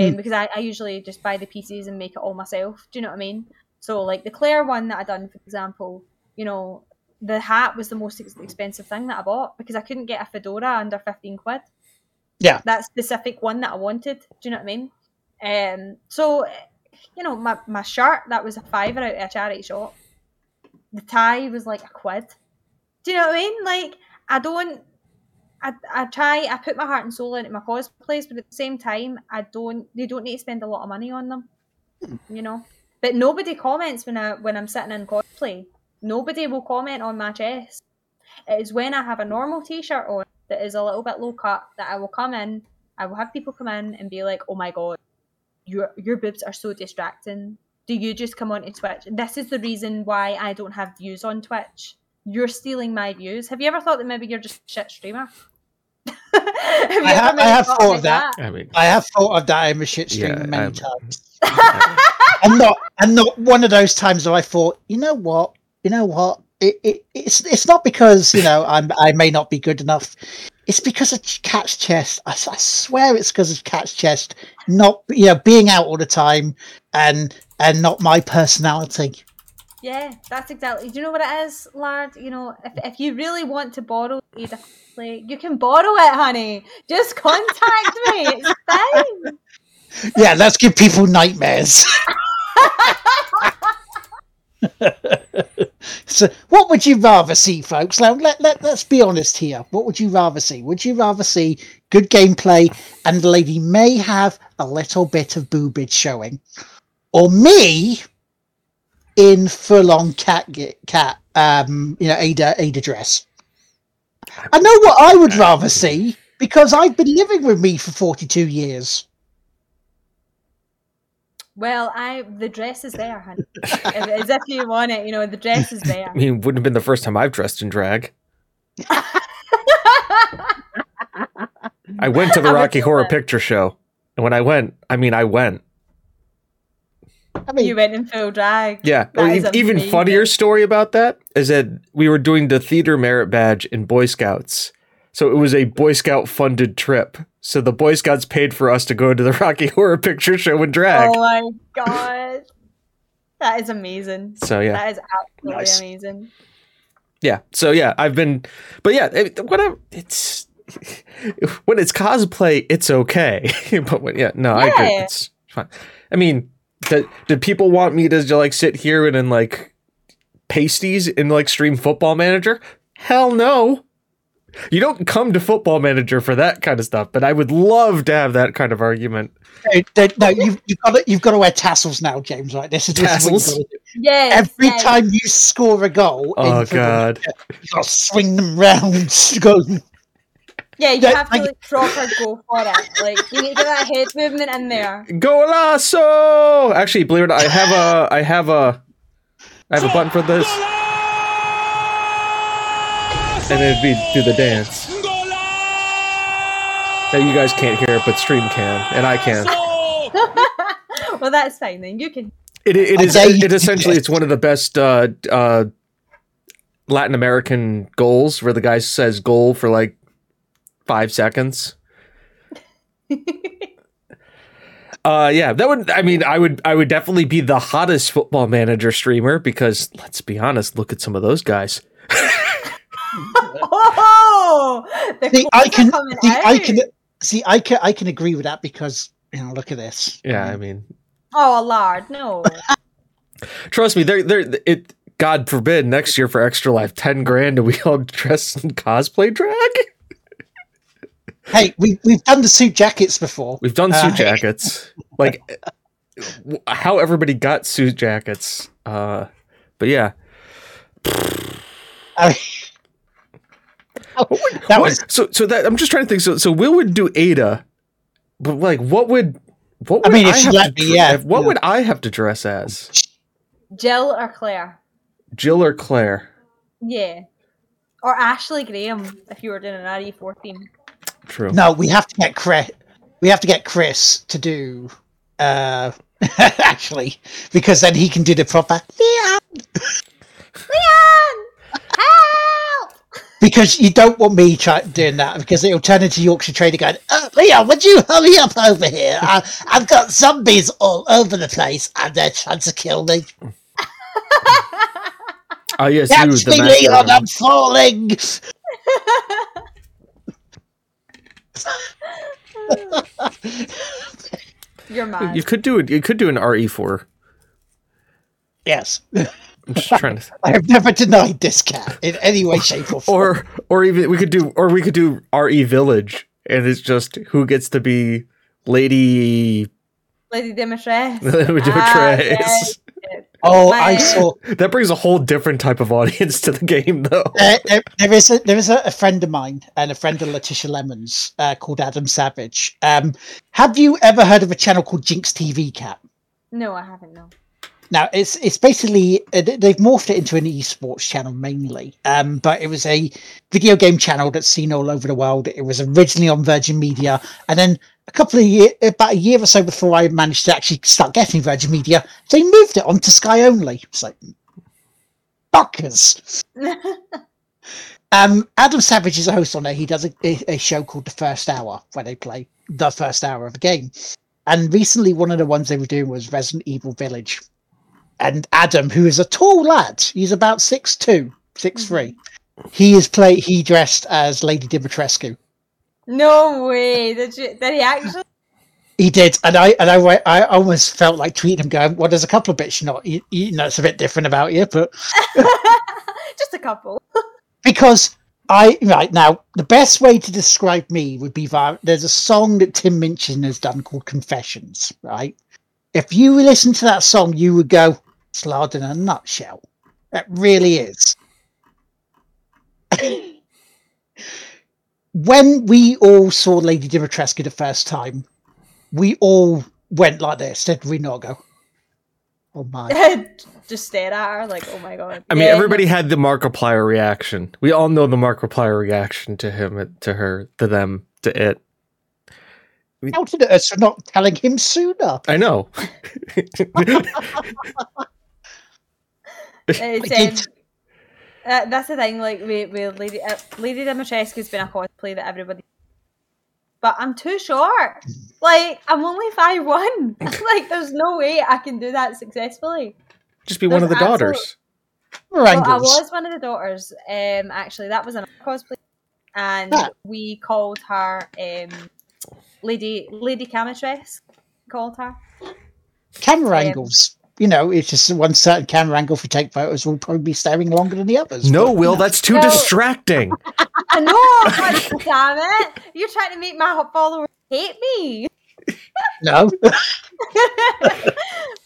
Um, Hmm. Because I, I usually just buy the pieces and make it all myself. Do you know what I mean? So, like the Claire one that I done, for example, you know, the hat was the most expensive thing that I bought because I couldn't get a fedora under 15 quid. Yeah. That specific one that I wanted. Do you know what I mean? Um, so, you know, my, my shirt, that was a fiver out of a charity shop. The tie was like a quid. Do you know what I mean? Like, I don't. I, I try. I put my heart and soul into my cosplays, but at the same time, I don't. They don't need to spend a lot of money on them, you know. But nobody comments when I when I'm sitting in cosplay. Nobody will comment on my chest. It is when I have a normal T-shirt on that is a little bit low cut that I will come in. I will have people come in and be like, "Oh my god, your your boobs are so distracting. Do you just come onto Twitch? This is the reason why I don't have views on Twitch. You're stealing my views. Have you ever thought that maybe you're just a shit streamer? have I have- I have thought of like that. I mean, I have thought of that in a shit stream Yeah, many um, times. and not and not one of those times where I thought, you know what, you know what, it, it it's it's not because you know I'm I may not be good enough. It's because of Cat's chest. I, I swear it's because of Cat's chest, not you know being out all the time and and not my personality. Yeah, that's exactly. Do you know what it is, lad? You know, if, if you really want to borrow Ada you can borrow it, honey. Just contact me. It's fine. Yeah, let's give people nightmares. so, what would you rather see, folks? Now, let, let, let's be honest here. What would you rather see? Would you rather see good gameplay and the lady may have a little bit of boobage showing? Or me in full on cat, cat, um, you know, Ada, Ada dress? I know what I would rather see because I've been living with me for 42 years. Well, I the dress is there, honey. If- As if you want it, you know, the dress is there. I mean, wouldn't have been the first time I've dressed in drag. I went to the Rocky Horror that. Picture Show, and when I went, I mean, I went. I mean, you went in full drag. Yeah. That Or is even amazing. funnier story about that is that we were doing the theater merit badge in Boy Scouts. So it was a Boy Scout funded trip. So the Boy Scouts paid for us to go to the Rocky Horror Picture Show in drag. Oh my god, that is amazing. So yeah. That is absolutely Nice. amazing. Yeah. So yeah, I've been, but yeah, it, whatever. It's when it's cosplay, it's okay. but when, yeah, no, I agree. It's fine. I mean, did, did people want me to like sit here and in like pasties and like stream Football Manager? Hell no. You don't come to Football Manager for that kind of stuff, but I would love to have that kind of argument. no, no, no, you've, you've got to you've got to wear tassels now, James. Right? This is this is what you've Tassels? got to do. Yes. Every yes. time you score a goal, Oh in football, god. you've got to swing them round. Go, Yeah, you Yeah, have to like- like proper go for it. Like you need to get that head movement in there. Golazo! Actually, believe it or not, I have a I have a I have a button for this. And then we do the dance. that you guys can't hear but stream can, and I can. well, that's fine then. You can. It it I is it essentially it's one of the best uh, uh, Latin American goals where the guy says goal for like five seconds. Uh yeah, that would I mean I would I would definitely be the hottest football manager streamer because let's be honest, look at some of those guys. Oh, See, I can, coming see, I can, see, I can, I can agree with that because you know, look at this. Yeah, I mean Oh, Lord, no. trust me, they're they're it God forbid next year for extra life, ten grand and we all dress in cosplay drag. Hey, we we've done the suit jackets before. We've done Uh, suit jackets. Like w- how everybody got suit jackets. Uh but yeah. I mean, that was so so that I'm just trying to think. So so Will would do Ada, but like what would what I would mean, if she have let to me, dre- yeah, what yeah. would I have to dress as? Jill or Claire? Jill or Claire? Yeah. Or Ashley Graham if you were doing an RE14. True. no. We have to get Chris. We have to get Chris to do. uh Actually, because then he can do the proper. Yeah. Leon! Help! Because you don't want me try, doing that because it'll turn into Yorkshire Trader going, oh, Leon, would you hurry up over here? I, I've got zombies all over the place and they're trying to kill me. Oh yes, Catch you me, the master. Leon, I'm falling. You're mad. You could do it. You could do an RE4. yes. I'm just trying to. I have never denied this cat in any way, shape, or form. Or or even we could do or we could do RE Village, and it's just who gets to be Lady Lady Demetres. Demetres. Ah, yes. oh, I saw. That brings a whole different type of audience to the game, though. Uh, there, there is a there is a, a friend of mine and a friend of Letitia Lemons uh, called Adam Savage. Um, have you ever heard of a channel called Jinx TV Cat? No, I haven't, no. Now it's it's basically uh, they- they've morphed it into an esports channel mainly, um, but it was a video game channel that's seen all over the world. It was originally on Virgin Media, and then a couple of year, about a year or so before I managed to actually start getting Virgin Media, they moved it onto Sky Only. So fuckers. Um, Adam Savage is a host on there. He does a, a, a show called The First Hour, where they play the first hour of a game. And recently, one of the ones they were doing was Resident Evil Village. And Adam, who is a tall lad, he's about six two, six three. Mm-hmm. he is play. He dressed as Lady Dimitrescu. no way. Did you did he actually He did, and I and I I almost felt like tweeting him, going, "Well, there's a couple of bits you're not, you, you know, it's a bit different about you, but just a couple. because I right now the best way to describe me would be via there's a song that Tim Minchin has done called Confessions, right? If you listen to that song, you would go, "It's Lard in a nutshell." It really is. when we all saw Lady Dimitrescu the first time, we all went like this. Did we not go? Oh my! just stare at her like, oh my god. I mean, Yeah, everybody had the Markiplier reaction. We all know the Markiplier reaction to him, to her, to them, to it. Shouted at us for not telling him sooner. I know. Um, uh, that's the thing, like with, with Lady uh, Lady Dimitrescu's been a cosplay that everybody. But I'm too short. Like I'm only five one. like there's no way I can do that successfully. Just be one of the absolute- daughters. Well, I was one of the daughters. Um, actually, that was another cosplay, and Ah. we called her um, Lady Lady Camitress. Called her. camera Um, angles. You know, it's just one certain camera angle. for take photos, we'll probably be staring longer than the others. No, but, Will, you know, that's too No. distracting. I know. God damn it! You're trying to make my followers hate me. no.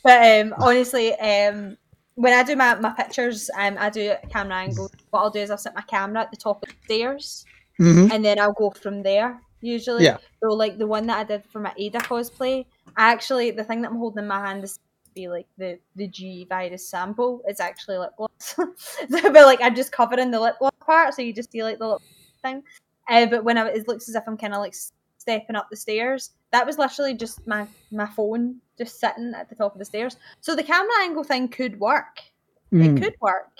but um, honestly, um, when I do my, my pictures, um, I do camera angles. What I'll do is I'll set my camera at the top of the stairs, Mhm. and then I'll go from there. Usually, Yeah. So like the one that I did for my Ada cosplay, I actually the thing that I'm holding in my hand is be like the the G virus sample. It's actually lip gloss. but like I'm just covering the lip gloss part, so you just see like the lip thing. Uh, but when I, it looks as if I'm kind of like stepping up the stairs. That was literally just my my phone just sitting at the top of the stairs. So the camera angle thing could work. Mm. It could work.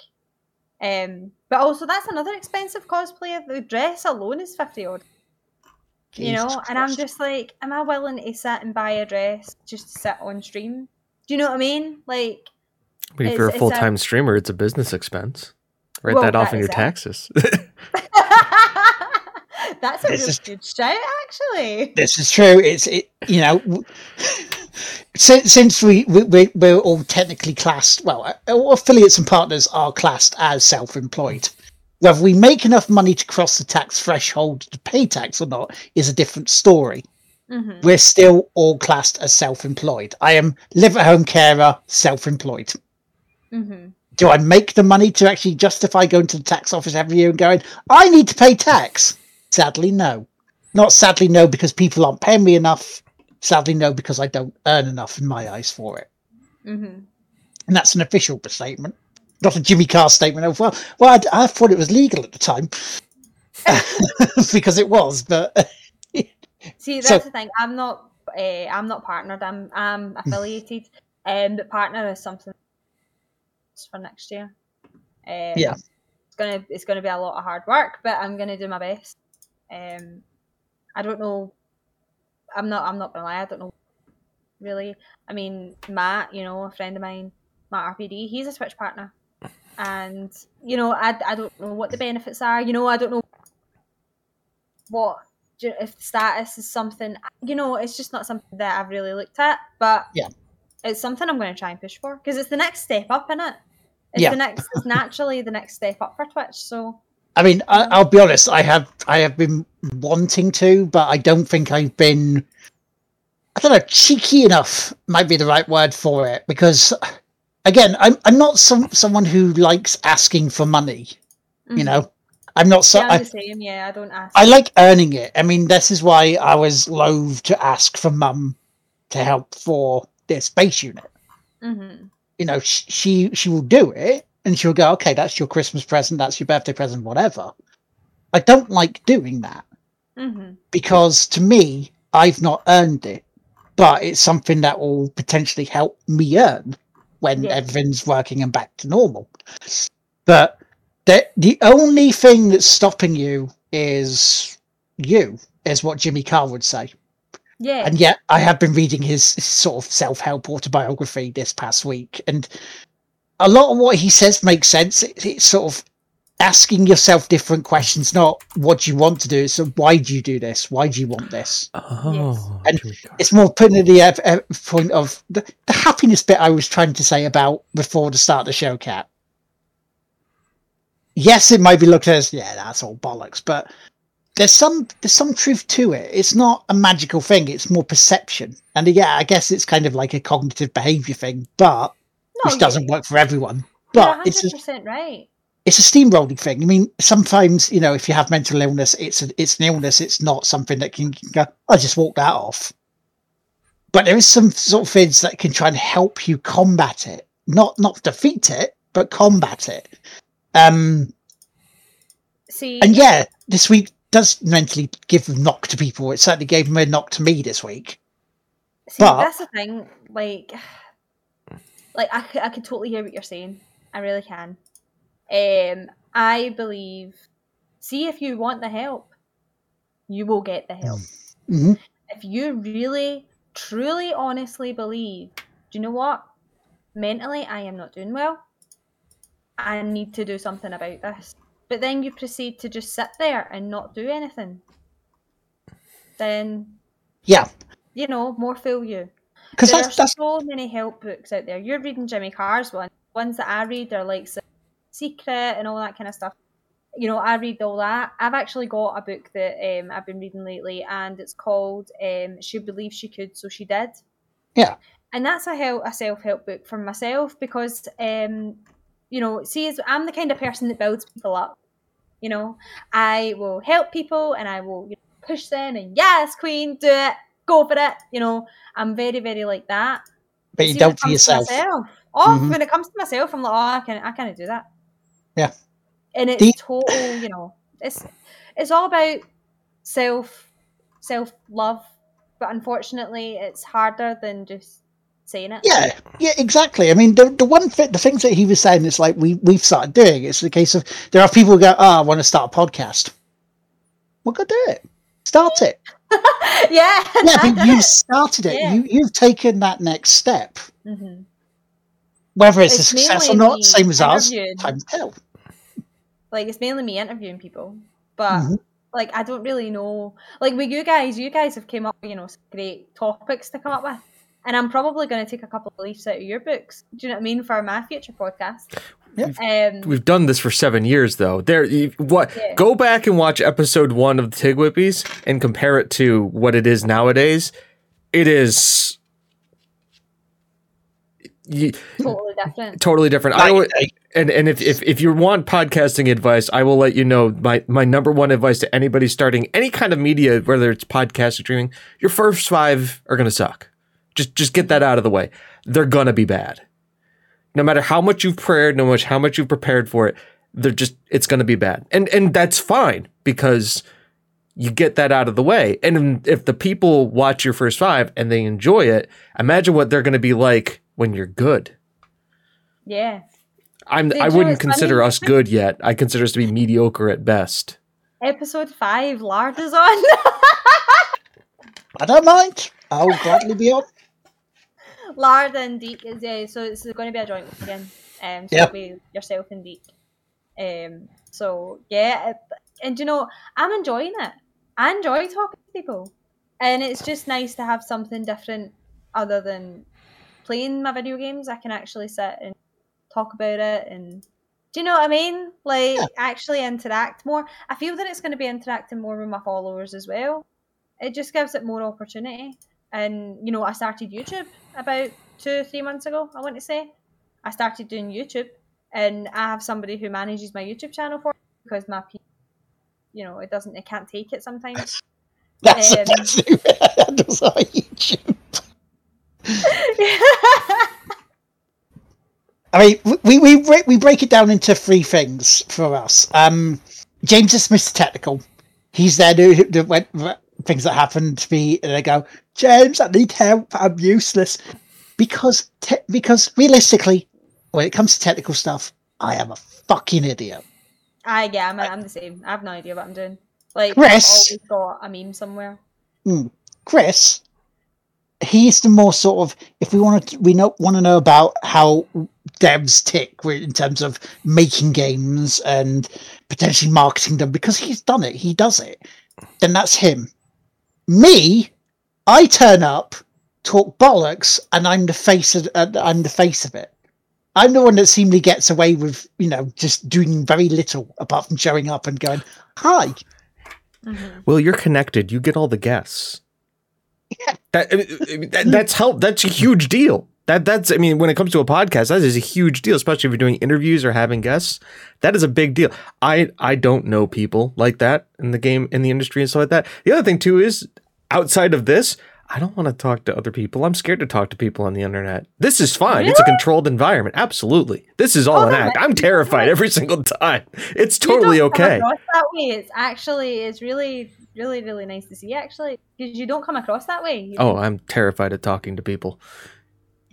Um, but also that's another expensive cosplay. The dress alone is fifty odd. You know, and I'm just like, am I willing to sit and buy a dress just to sit on stream? Do you know what I mean? Like, I mean, if you're a full time streamer, it's a business expense. Write Well, that off that in your it. taxes. that's a This real is- good shout, actually. This is true. It's it, you know, since since we, we we- we're all technically classed, well, uh, all affiliates and partners are classed as self-employed. Whether we make enough money to cross the tax threshold to pay tax or not is a different story. Hmm We're still all classed as self-employed. I am live-at-home carer, self-employed. hmm Do I make the money to actually justify going to the tax office every year and going, I need to pay tax? Sadly, no. Not sadly, no, because people aren't paying me enough. Sadly, no, because I don't earn enough in my eyes for it. hmm And that's an official statement, not a Jimmy Carr statement of, well, well I, I thought it was legal at the time. because it was, but See, that's So- the thing. I'm not. Uh, I'm not partnered. I'm. I'm affiliated. Um, but partner is something for next year. Um, Yeah. It's gonna. It's gonna be a lot of hard work, but I'm gonna do my best. Um, I don't know. I'm not. I'm not gonna lie. I don't know. Really. I mean, Matt. You know, a friend of mine, Matt RPD. He's a Twitch partner, and you know, I. I don't know what the benefits are. You know, I don't know what if status is something you know it's just not something that i've really looked at but Yeah. it's something i'm going to try and push for because it's the next step up in it it's Yeah. the next it's naturally the next step up for twitch so I mean, I, I'll be honest. I have I have been wanting to, but I don't think I've been. I don't know. Cheeky enough might be the right word for it because, again, I'm I'm not some someone who likes asking for money. You mhm. know, I'm not so. yeah, I, I'm the same yeah i don't ask I like earning it. I mean, this is why I was loath to ask for mum to help for this base unit. hmm You know, sh- she she will do it, and she'll go, "Okay, that's your Christmas present. That's your birthday present. Whatever." I don't like doing that hmm because to me, I've not earned it, but it's something that will potentially help me earn when everything's working and back to normal. But the the only thing that's stopping you is you, is what Jimmy Carr would say. yeah And yet, I have been reading his sort of self help autobiography this past week, and a lot of what he says makes sense. It, it's sort of asking yourself different questions, not what do you want to do, so why do you do this? Why do you want this? oh, And It's more putting at the uh, uh, point of the, the happiness bit I was trying to say about before the start of the show, Cat. Yes, it might be looked at as yeah, that's all bollocks, but there's some there's some truth to it. It's not a magical thing; it's more perception. And yeah, I guess it's kind of like a cognitive behavior thing, but no, which doesn't work for everyone. But it's a, 100% right it's a steamrolling thing. I mean, sometimes you know, if you have mental illness, it's a, it's an illness. It's not something that can go. I just walk that off. But there is some sort of things that can try and help you combat it, not not defeat it, but combat it. Um, see and yeah, this week does mentally give a knock to people. It certainly gave me a knock to me this week. See, But- that's the thing. Like, like I, I can totally hear what you're saying. I really can. Um, I believe. See, if you want the help, you will get the help. Mhm. If you really, truly, honestly believe, do you know what? Mentally, I am not doing well. I need to do something about this. But then you proceed to just sit there and not do anything. Then Yeah, you know, more fool you. because there that's are that's so many help books out there. You're reading Jimmy Carr's one. Ones that I read are like Secret and all that kind of stuff. You know, I read all that. I've actually got a book that um, I've been reading lately, and it's called um, "She Believed She Could, So She Did." Yeah. and that's a help, a self help book for myself because, um, you know, see, I'm the kind of person that builds people up. You know, I will help people and I will you know, push them and yes, queen, do it, go for it. You know, I'm very, very like that. but you don't for yourself. myself- Oh, Mhm. when it comes to myself, I'm like, oh, I can, I can't do that. Yeah. and it's total, you know, it's it's all about self self love, but unfortunately, it's harder than just saying it. Yeah, yeah, exactly. I mean, the the one thing, the things that he was saying is like we we've started doing. It's the case of there are people who go, "Oh, I want to start a podcast." Well, go do it. Start it. yeah. Yeah, but you started it. Yeah. You you've taken that next step. hmm Whether it's, a success or not, same as ours. Time to tell. Like it's mainly me interviewing people, but Mhm. like I don't really know. Like with you guys, you guys have came up, with, you know, great topics to come up with, and I'm probably going to take a couple of leaves out of your books. Do you know what I mean for my future podcast? Um, We've done this for seven years, though. There, you- what? Yeah. Go back and watch episode one of the Tig Whippies and compare it to what it is nowadays. It is you, totally different. totally different. I would, and and if, if if you want podcasting advice, I will let you know my my number one advice to anybody starting any kind of media, whether it's podcast or streaming. Your first five are gonna suck. Just just get that out of the way. They're gonna be bad. No matter how much you've prayed, no much how much you've prepared for it, they're just it's gonna be bad, and and that's fine because you get that out of the way. And if the people watch your first five and they enjoy it, imagine what they're gonna be like when you're good. Yeah. I'm Did I wouldn't consider mean- us good yet. I consider us to be mediocre at best. Episode five, Lard is on. I don't mind. I'll gladly be on. Lard and Deek is yeah, so it's going to be a joint again. Um, so Yep. it'll be yourself and Deek. Um, so yeah, and you know, I'm enjoying it. I enjoy talking to people, and it's just nice to have something different other than playing my video games. I can actually sit and talk about it, and do you know what I mean? Like Yeah. actually interact more. I feel that it's going to be interacting more with my followers as well. It just gives it more opportunity and you know i started youtube about two three months ago i want to say i started doing youtube and i have somebody who manages my youtube channel for me because my you know it doesn't it can't take it sometimes That's, Um, that's that's on YouTube. I mean, we we break, we break it down into three things for us. Um, James is Mr. Technical. He's there to, to things that happen to me, and they go, James, I need help. I'm useless because te- because realistically, when it comes to technical stuff, I am a fucking idiot. i yeah I'm, I'm the same i have no idea what i'm doing like Chris. i've always got a meme somewhere hmm. Chris, he's the more sort of if we want to we know want to know about how devs tick in terms of making games and potentially marketing them because he's done it, he does it. Then that's him. Me, I turn up, talk bollocks, and I'm the face of uh, I'm the face of it. I'm the one that seemingly gets away with, you know, just doing very little apart from showing up and going, "Hi." Mhm. Well, you're connected. You get all the guests. That, I mean, that that's help. That's a huge deal. That that's I mean, when it comes to a podcast, that is a huge deal, especially if you're doing interviews or having guests. That is a big deal. I I don't know people like that in the game in the industry and stuff like that. The other thing too is outside of this, I don't want to talk to other people. I'm scared to talk to people on the internet. This is fine. It's a controlled environment. Absolutely. This is all Oh, an act. I'm terrified every single time. It's totally okay. that way it's actually it's really really really nice to see actually because you don't come across that way Oh, I'm terrified of talking to people.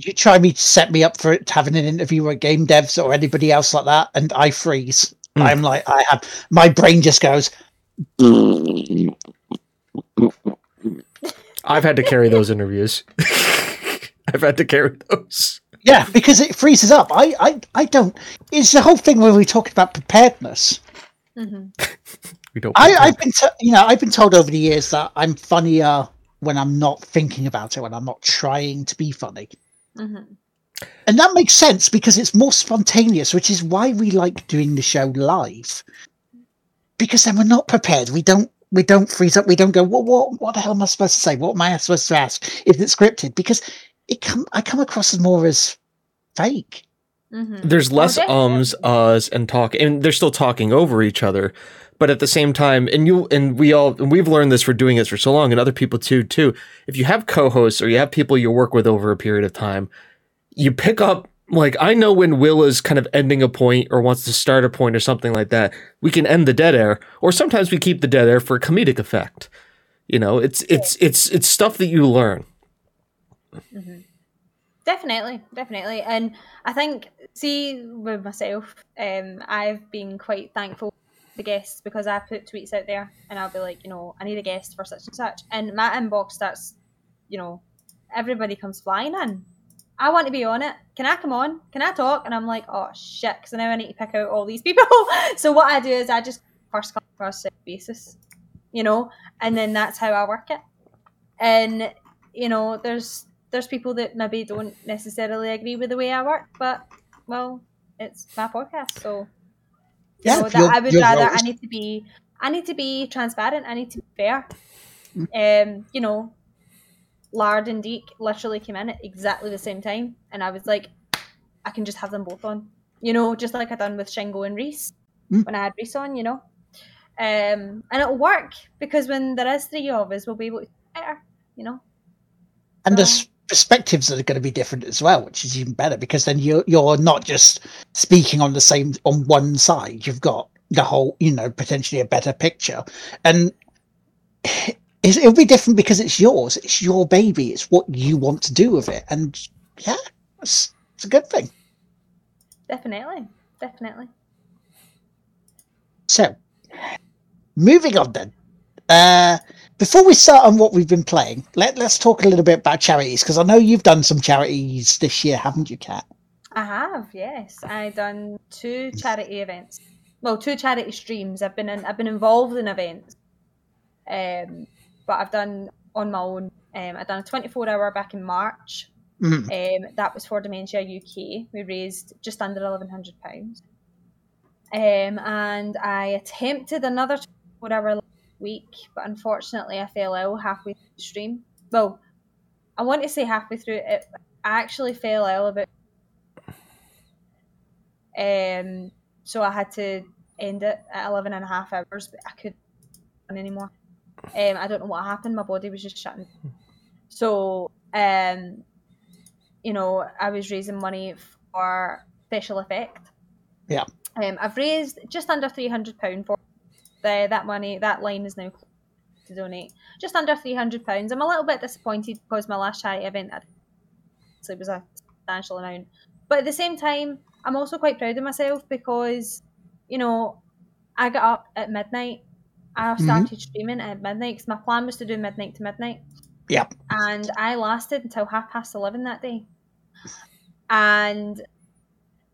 You try me to set me up for it, having an interview with game devs or anybody else like that, and I freeze. Mm. I'm like, I have my brain just goes. I've had to carry those interviews. I've had to carry those. Yeah, because it freezes up. I, I, I don't. It's the whole thing where we talk about preparedness. hmm We don't. I, I've been, to, you know, I've been told over the years that I'm funnier when I'm not thinking about it, when I'm not trying to be funny, hmm and that makes sense because it's more spontaneous, which is why we like doing the show live. Because then we're not prepared. We don't. We don't freeze up. We don't go. What? What? What the hell am I supposed to say? What am I supposed to ask? Is it scripted? Because it come. I come across as more as fake. hmm There's less definitely. ums, uhs, and talk, and they're still talking over each other. But at the same time, and you and we all and we've learned this for doing this for so long, and other people too. Too, if you have co-hosts or you have people you work with over a period of time, you pick up. Like I know when Will is kind of ending a point or wants to start a point or something like that, we can end the dead air, or sometimes we keep the dead air for comedic effect. You know, it's it's it's it's stuff that you learn. Definitely, definitely, and I think see with myself, um, I've been quite thankful guests because I put tweets out there and I'll be like, you know, I need a guest for such and such, and my inbox starts, you know, everybody comes flying in. I want to be on it. Can I come on? Can I talk? And I'm like, oh shit, because now I need to pick out all these people. so what I do is I just first come first basis, you know, and then that's how I work it. And you know, there's there's people that maybe don't necessarily agree with the way I work, but well, it's my podcast, so you Yeah, know, that I would rather I need to be I need to be transparent. I need to be fair. Mm. Um, you know, Lard and Deek literally came in at exactly the same time, and I was like, I can just have them both on. You know, just like I done with Shingo and Reese Mm. when I had Reese on. You know, um, and it'll work because when there is three of us, we'll be able to better. You know, and the Um, s- perspectives that are going to be different as well, which is even better because then you're you're not just speaking on the same on one side. You've got the whole, you know, potentially a better picture, and it'll be different because it's yours. It's your baby. It's what you want to do with it, and yeah, it's, it's a good thing. definitely, definitely. So, moving on then. Uh, before we start on what we've been playing, let, let's talk a little bit about charities because I know you've done some charities this year, haven't you, Cat? I have, yes. I've done two charity events. Well, two charity streams. I've been in, I've been involved in events, um, but I've done on my own. Um, I done a twenty four hour back in March. Mm. Um, that was for Dementia UK. We raised just under eleven hundred pounds. Um, and I attempted another twenty-four hour last week, but unfortunately I fell ill halfway through the stream. Well, I want to say halfway through it. I actually fell ill about um, so I had to end it at 11 and a half hours, but I couldn't run anymore. Um, I don't know what happened. My body was just shutting. So, um, you know, I was raising money for special effect. Yeah. Um, I've raised just under £300 for the, that money. That line is now to donate. Just under £300. I'm a little bit disappointed because my last charity event it was a substantial amount. But at the same time, I'm also quite proud of myself because, you know, I got up at midnight. I mm-hmm. started streaming at midnight because my plan was to do midnight to midnight. Yep. And I lasted until half past 11 that day. And,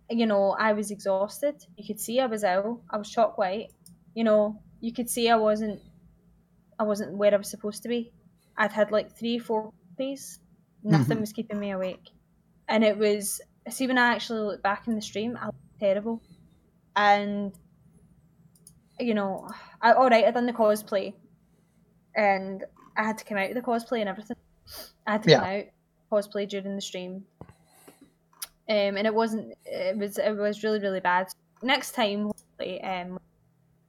you know, I was exhausted. You could see I was ill. I was chalk white. You know, you could see I wasn't, I wasn't where I was supposed to be. I'd had like three, four days. Nothing Mhm. was keeping me awake. And it was, see, when I actually look back in the stream, I looked terrible. And, you know, I, all right, I done the cosplay. And I had to come out of the cosplay and everything. I had to come out cosplay during the stream. Um, and it wasn't. It was. It was really, really bad. Next time, hopefully, um,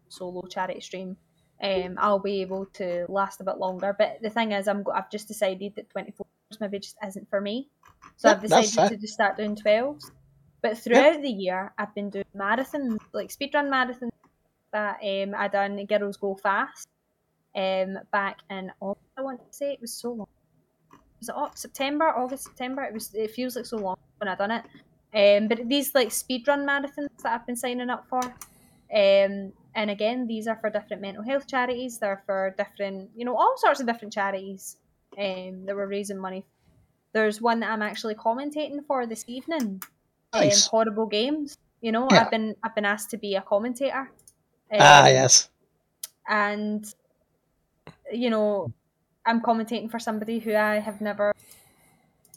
solo charity stream, um, I'll be able to last a bit longer. But the thing is, I'm. go- I've just decided that 24 hours maybe just isn't for me. So Yep, I've decided to just start doing 12s. But throughout the year, I've been doing marathons, like speedrun marathons. That um, I done Girls Go Fast. Um, back in August, I want to say it was so long was it Au- September, August, September? It was. It feels like so long when I done it. Um, but these like speedrun marathons that I've been signing up for, um, and again these are for different mental health charities. They're for different, you know, all sorts of different charities. Um, that were raising money. There's one that I'm actually commentating for this evening. Nice. Um, horrible games. You know, Yeah. I've been I've been asked to be a commentator. ah, Um, yes. and you know i'm commentating for somebody who i have never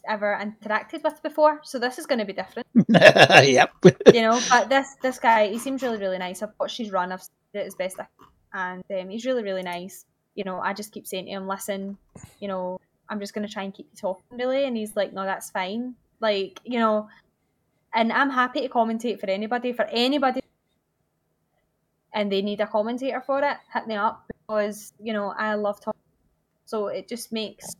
ever interacted with before so this is going to be different. Yep. you know but this this guy he seems really really nice. I've watched his run i've did it as best i can and um, he's really really nice. You know i just keep saying to him listen you know i'm just going to try and keep you talking really and he's like no that's fine. Like you know and i'm happy to commentate for anybody for anybody and they need a commentator for it hit me up because you know i love talking. So it just makes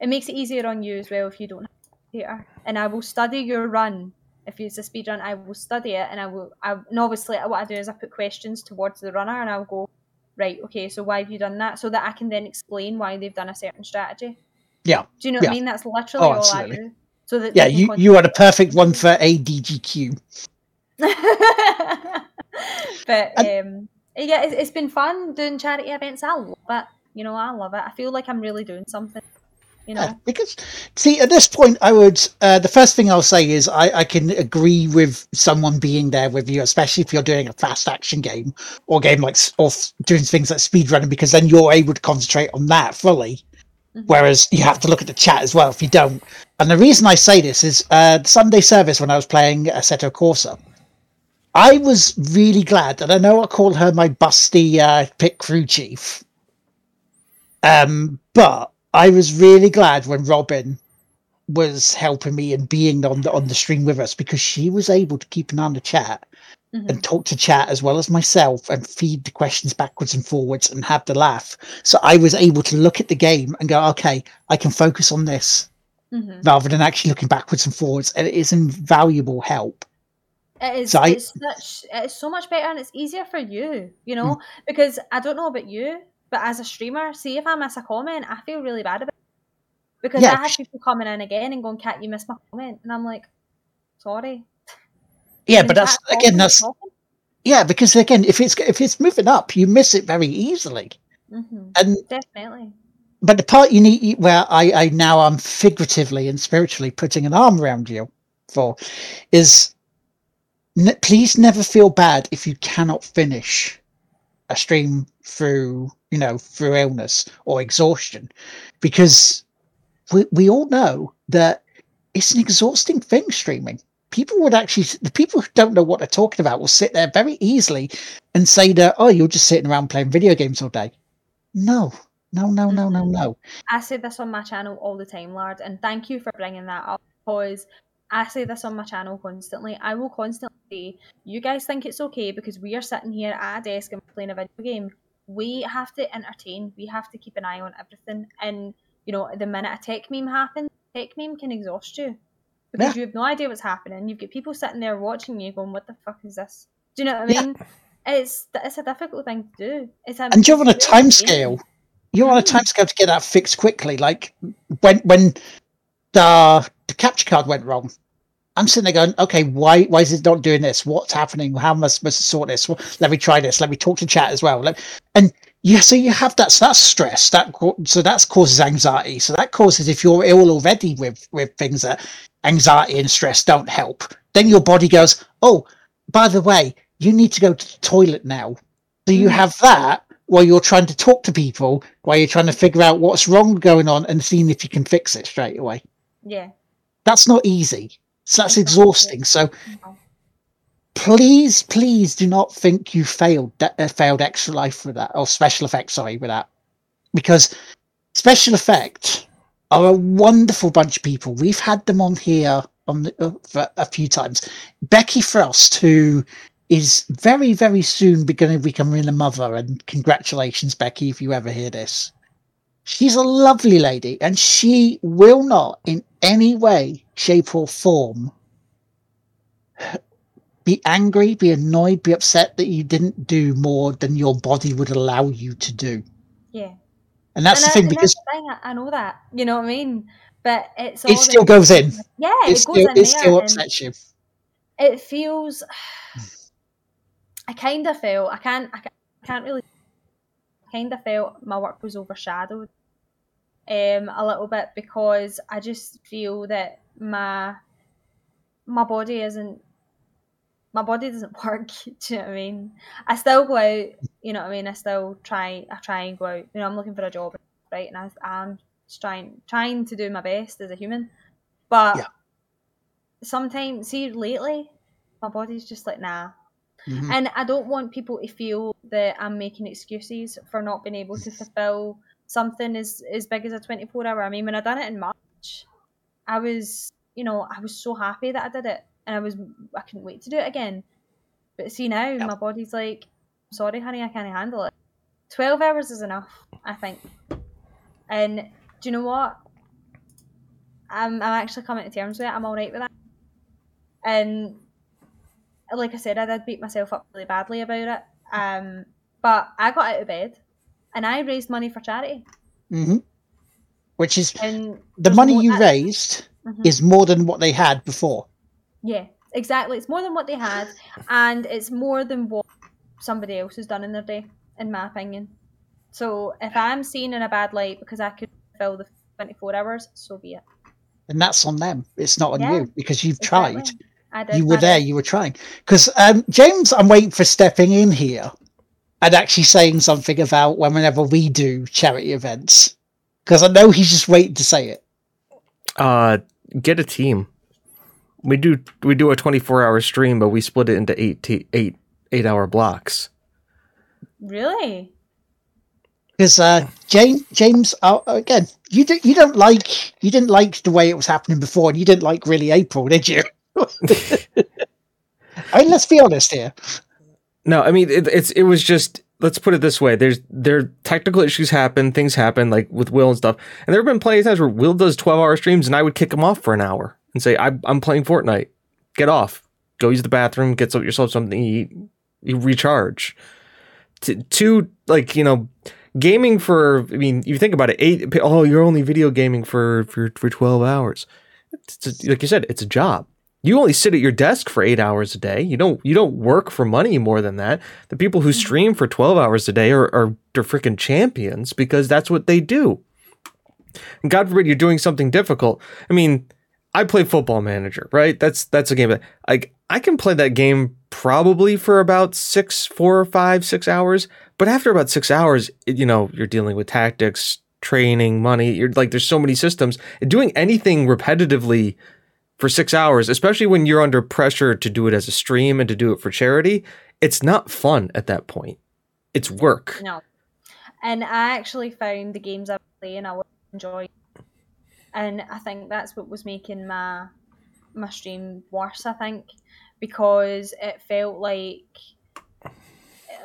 it makes it easier on you as well if you don't have a and i will study your run if it's a speed run, I will study it and I will. I, and obviously, what I do is I put questions towards the runner and I'll go, right, okay, so why have you done that? So that I can then explain why they've done a certain strategy. Yeah. Do you know what I mean? That's literally Oh, all absolutely. I do. So that Yeah, you, you are the perfect one for AGDQ. but um, yeah, it's, it's been fun doing charity events. I love it. You know, I love it. I feel like I'm really doing something. You know, Yeah, because see, at this point, I would. Uh, the first thing I'll say is I, I can agree with someone being there with you, especially if you're doing a fast action game or game like or f- doing things like speedrunning, because then you're able to concentrate on that fully. Mhm. Whereas you have to look at the chat as well if you don't. And the reason I say this is uh, Sunday service when I was playing Assetto Corsa. I was really glad, and I know I call her my busty uh, pit crew chief. Um, but I was really glad when Robin was helping me and being on the on the stream with us because she was able to keep an eye on the chat Mhm. and talk to chat as well as myself and feed the questions backwards and forwards and have the laugh. So I was able to look at the game and go, okay, I can focus on this Mhm. rather than actually looking backwards and forwards. And it is invaluable help. It is. So I- it's such. It's so much better, and it's easier for you. You know, because I don't know about you, but as a streamer, see if I miss a comment, I feel really bad about it because Yeah, I have people coming in again and going, "Cat, you missed my comment," and I'm like, "Sorry." Yeah, but that's again that's talking? yeah, because again, if it's if it's moving up, you miss it very easily. Mhm. And Definitely. but the part you need where I, I now am figuratively and spiritually putting an arm around you for is n- please never feel bad if you cannot finish a stream through you know through illness or exhaustion. Because we, we all know that it's an exhausting thing streaming. People would actually the people who don't know what they're talking about will sit there very easily and say that oh you're just sitting around playing video games all day. No no no no no mm-hmm. no. I say this on my channel all the time, Lard, and thank you for bringing that up because I say this on my channel constantly. I will constantly say, you guys think it's okay because we are sitting here at a desk and playing a video game. We have to entertain, we have to keep an eye on everything. And, you know, the minute a tech meme happens, tech meme can exhaust you because you have no idea what's happening. You've got people sitting there watching you going, what the fuck is this? Do you know what I Yeah. mean? It's it's a difficult thing to do. It's a, and you're on a time scale you're on a Mm. time scale to get that fixed quickly like when when the the capture card went wrong i'm sitting there going okay why why is it not doing this what's happening how am i supposed to sort this Well, let me try this let me talk to chat as well Let- and yeah so you have that so that's stress that so that causes anxiety so that causes if you're ill already with with things that anxiety and stress don't help then your body goes oh by the way you need to go to the toilet now so you Mm. have that while you're trying to talk to people, while you're trying to figure out what's wrong going on and seeing if you can fix it straight away. Yeah. That's not easy. So that's exhausting. So please, please do not think you failed that uh, failed extra life with that or special effects. Sorry, with that, because special effect are a wonderful bunch of people. We've had them on here on the, uh, a few times. Becky Frost, who is very, very soon going to become a mother, and congratulations, Becky, if you ever hear this. She's a lovely lady, and she will not, in any way, shape, or form, be angry, be annoyed, be upset that you didn't do more than your body would allow you to do. Yeah. And that's And the I- thing because the thing, I, know that. You know what I mean? But it's it still goes in. Yeah, It it, still, goes in it still upsets you. It feels. I kind of feel I can't, I can't really. Kind of felt my work was overshadowed, um, a little bit because I just feel that my my body isn't my body doesn't work. Do you know what I mean? I still go out. You know what I mean? I still try. I try and go out. You know, I'm looking for a job, right? And I, I'm just trying trying to do my best as a human, but Yeah. sometimes, see, lately, my body's just like nah. Mhm. And I don't want people to feel that I'm making excuses for not being able to fulfill something as as big as a 24 hour. I mean, when I done it in March, I was, you know, I was so happy that I did it, and I was, I couldn't wait to do it again. But see now, Yeah. my body's like, sorry, honey, I can't handle it. 12 hours is enough, I think. And do you know what? I'm, I'm actually coming to terms with it. I'm all right with that. And like I said, I did beat myself up really badly about it. Um, but I got out of bed and I raised money for charity. hmm Which is And the money you raised Mhm. is more than what they had before. Yeah, exactly. It's more than what they had, and it's more than what somebody else has done in their day, in my opinion. So if I'm seen in a bad light because I could fill the 24 hours, so be it. And that's on them. It's not on Yeah, you because you've tried. Exactly. I did You were my there, best. you were trying. Because um, James, I'm waiting for stepping in here and actually saying something about whenever we do charity events. Because I know he's just waiting to say it. Uh, get a team. We do we do a 24 hour stream, but we split it into eight t- eight eight hour blocks. Really? Because uh, James, James, uh, again, you do, you don't like you didn't like the way it was happening before, and you didn't like really April, did you? I mean, let's be honest here. No, I mean it, it's it was just let's put it this way. There's there technical issues happen, things happen like with Will and stuff. And there have been plenty of times where Will does 12 hour streams and I would kick him off for an hour and say, I, I'm playing Fortnite. Get off. Go use the bathroom, get yourself something to eat, you recharge. T- two, like, you know, gaming for, I mean, you think about it, eight, oh, you're only video gaming for, for, for 12 hours. It's like you said, it's a job. You only sit at your desk for eight hours a day. You don't you don't work for money more than that. The people who mm. stream for twelve hours a day are are they're freaking champions because that's what they do. And God forbid you're doing something difficult. I mean, I play Football Manager, right? That's that's a game that like I can play that game probably for about six, four or five, six hours. But after about six hours, it- you know, you're dealing with tactics, training, money. You're like, there's so many systems. Doing anything repetitively for six hours, especially when you're under pressure to do it as a stream and to do it for charity, it's not fun at that point. It's work. No. And I actually found the games I was playing I was enjoying. And I think that's what was making my my stream worse, I think. Because it felt like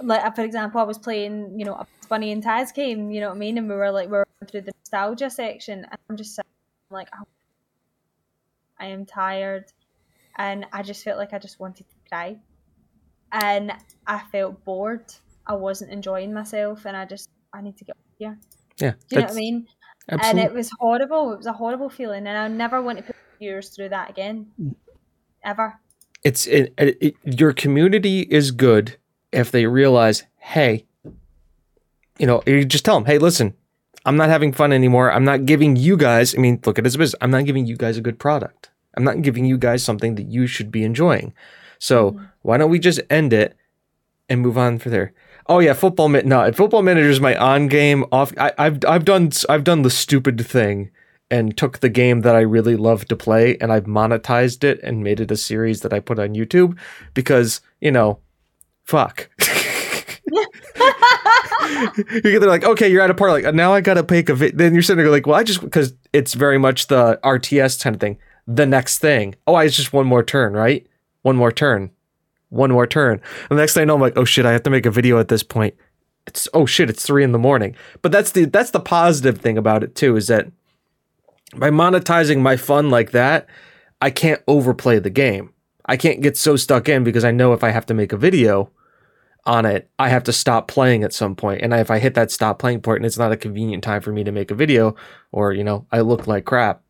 like for example, I was playing, you know, a Bunny and Taz game, you know what I mean? And we were like we were through the nostalgia section and I'm just like oh, I am tired and I just felt like I just wanted to cry. And I felt bored. I wasn't enjoying myself and I just I need to get here. Yeah. Do you know what I mean? Absolutely. And it was horrible. It was a horrible feeling, and I never want to put viewers through that again, ever. it's it, it, your community is good if they realize, hey, you know, you just tell them, hey, listen, I'm not having fun anymore. I'm not giving you guys. I mean, look at it as a business. I'm not giving you guys a good product. I'm not giving you guys something that you should be enjoying. So mm-hmm. why don't we just end it and move on for there? Oh yeah, football. Ma- no, football manager is my on game off. I, I've I've done I've done the stupid thing and took the game that I really love to play and I've monetized it and made it a series that I put on YouTube because you know, fuck. They're like, okay, you're at a part. Like uh, now, I gotta pick a. Vi-. Then you're sitting there like, well, I just because it's very much the RTS kind of thing. The next thing, oh, I it's just one more turn, right? One more turn, one more turn. And the next thing I know, I'm like, oh shit, I have to make a video at this point. It's oh shit, it's three in the morning. But that's the that's the positive thing about it too is that by monetizing my fun like that, I can't overplay the game. I can't get so stuck in because I know if I have to make a video on it, I have to stop playing at some point. And if I hit that stop playing point and it's not a convenient time for me to make a video, or you know, I look like crap,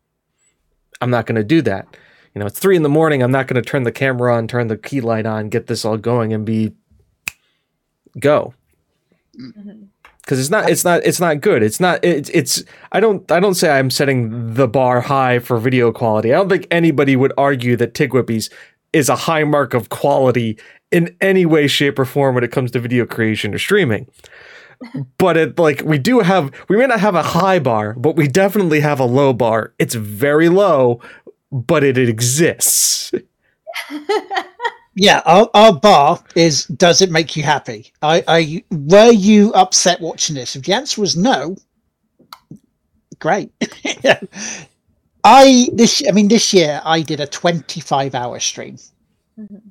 I'm not going to do that. You know, it's three in the morning. I'm not going to turn the camera on, turn the key light on, get this all going, and be go mm-hmm. because it's not it's not it's not good it's not it's it's i don't i don't say i'm setting the bar high for video quality i don't think anybody would argue that tigwhippies is a high mark of quality in any way shape or form when it comes to video creation or streaming but it like we do have we may not have a high bar but we definitely have a low bar it's very low but it exists Yeah, our, our bar is does it make you happy? I, I were you upset watching this? If the answer was no, great. I this I mean this year I did a 25 hour stream. Mhm.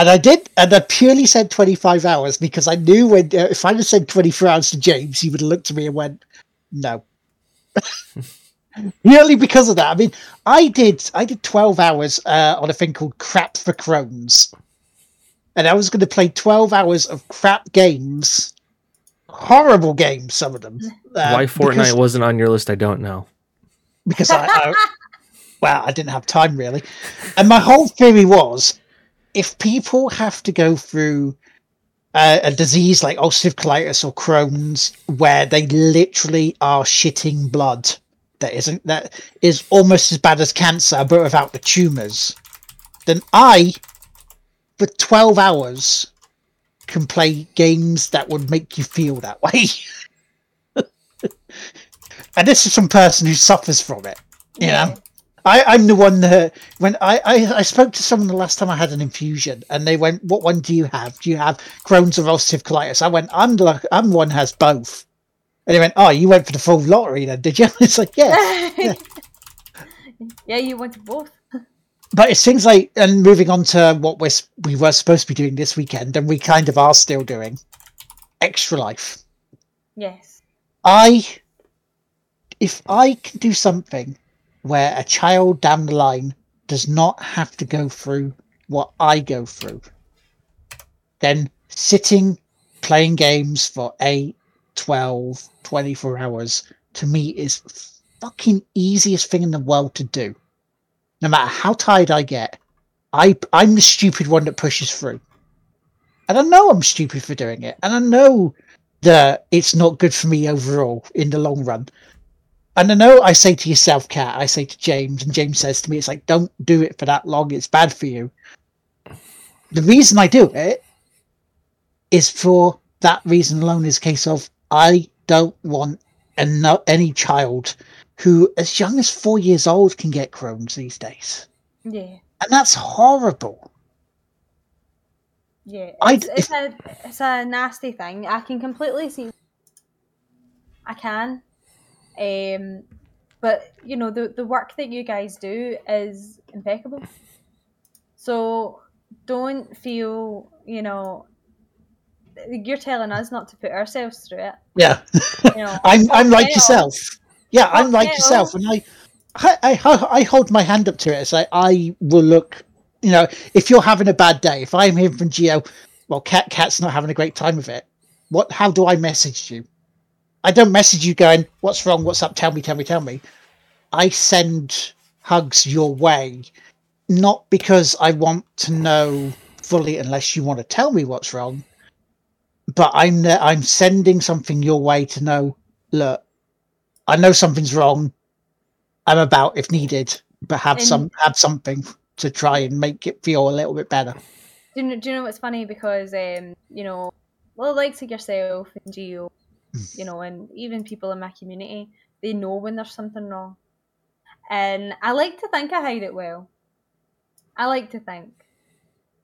And I did, and I purely said 25 hours because I knew when uh, if I had have said 24 hours to James, he would have looked at me and went, "No." purely because of that. I mean, I did I did 12 hours uh, on a thing called Crap for Crohn's. and I was going to play 12 hours of crap games, horrible games, some of them. uh, Why Fortnite because- wasn't on your list, I don't know. because I, I well, I didn't have time really. And my whole theory was if people have to go through uh, a disease like ulcerative colitis or Crohn's, where they literally are shitting blood that isn't that is almost as bad as cancer, but without the tumors, then I, for twelve hours, can play games that would make you feel that way. and this is from a person who suffers from it. You know, I, I'm the one that when I, I I spoke to someone the last time I had an infusion, and they went, "What one do you have? Do you have Crohn's or ulcerative colitis?" I went, "I'm the I'm one has both." And they went, "Oh, you went for the full lottery then, did you?" It's like, yeah. yeah. yeah, you wanted both. But it's things like, and moving on to what we're, we were supposed to be doing this weekend, and we kind of are still doing extra life. Yes. I, if I can do something where a child down the line does not have to go through what I go through, then sitting, playing games for 8, 12, 24 hours to me is fucking easiest thing in the world to do. No matter how tired I get, I I'm the stupid one that pushes through. And I know I'm stupid for doing it. And I know that it's not good for me overall in the long run. And I know I say to yourself, Cat, I say to James, and James says to me, it's like, don't do it for that long, it's bad for you. The reason I do it is for that reason alone is a case of I don't want any child who, as young as four years old, can get Crohn's these days. Yeah. And that's horrible. Yeah. It's, it's a it's a nasty thing. I can completely see. I can. Um, but you know the the work that you guys do is impeccable. So don't feel you know. You're telling us not to put ourselves through it. Yeah. You know, I'm I'm like yourself. Yeah, I'm like yourself, and I, I, I, I hold my hand up to it. It's like I will look. You know, if you're having a bad day, if I'm hearing from Geo, well, Cat Cat's not having a great time with it. What? How do I message you? I don't message you going, "What's wrong? What's up? Tell me, tell me, tell me." I send hugs your way, not because I want to know fully, unless you want to tell me what's wrong. But I'm I'm sending something your way to know. Look, I know something's wrong. I'm about if needed, but have And- some have something to try and make it feel a little bit better. Do you know, do you know what's funny? Because um, you know, well, likes like yourself and Geo, you know, and even people in my community, they know when there's something wrong. And I like to think I hide it well. I like to think.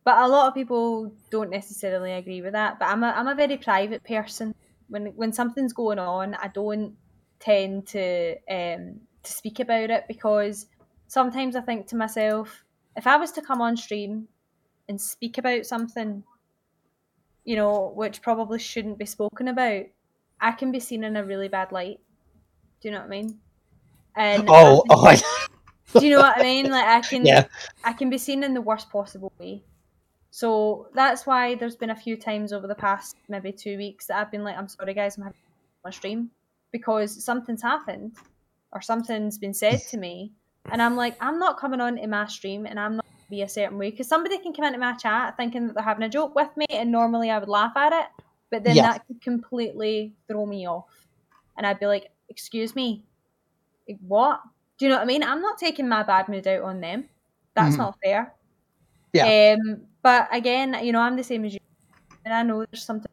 But a lot of people don't necessarily agree with that. But I'm a I'm a very private person. When when something's going on, I don't tend to um to speak about it because sometimes I think to myself, if I was to come on stream and speak about something, you know, which probably shouldn't be spoken about, I can be seen in a really bad light. Do you know what I mean? And Oh, I oh, I, do you know what I mean? Like I can Yeah. I can be seen in the worst possible way. So that's why there's been a few times over the past maybe two weeks that I've been like, I'm sorry guys, I'm having a stream because something's happened or something's been said to me, and I'm like, I'm not coming on to my stream and I'm not be a certain way because somebody can come into my chat thinking that they're having a joke with me, and normally I would laugh at it, but then Yeah. that could completely throw me off, and I'd be like, excuse me, what? Do you know what I mean? I'm not taking my bad mood out on them. That's Mhm. not fair. Yeah. Um, but again, you know, I'm the same as you, and I know there's something.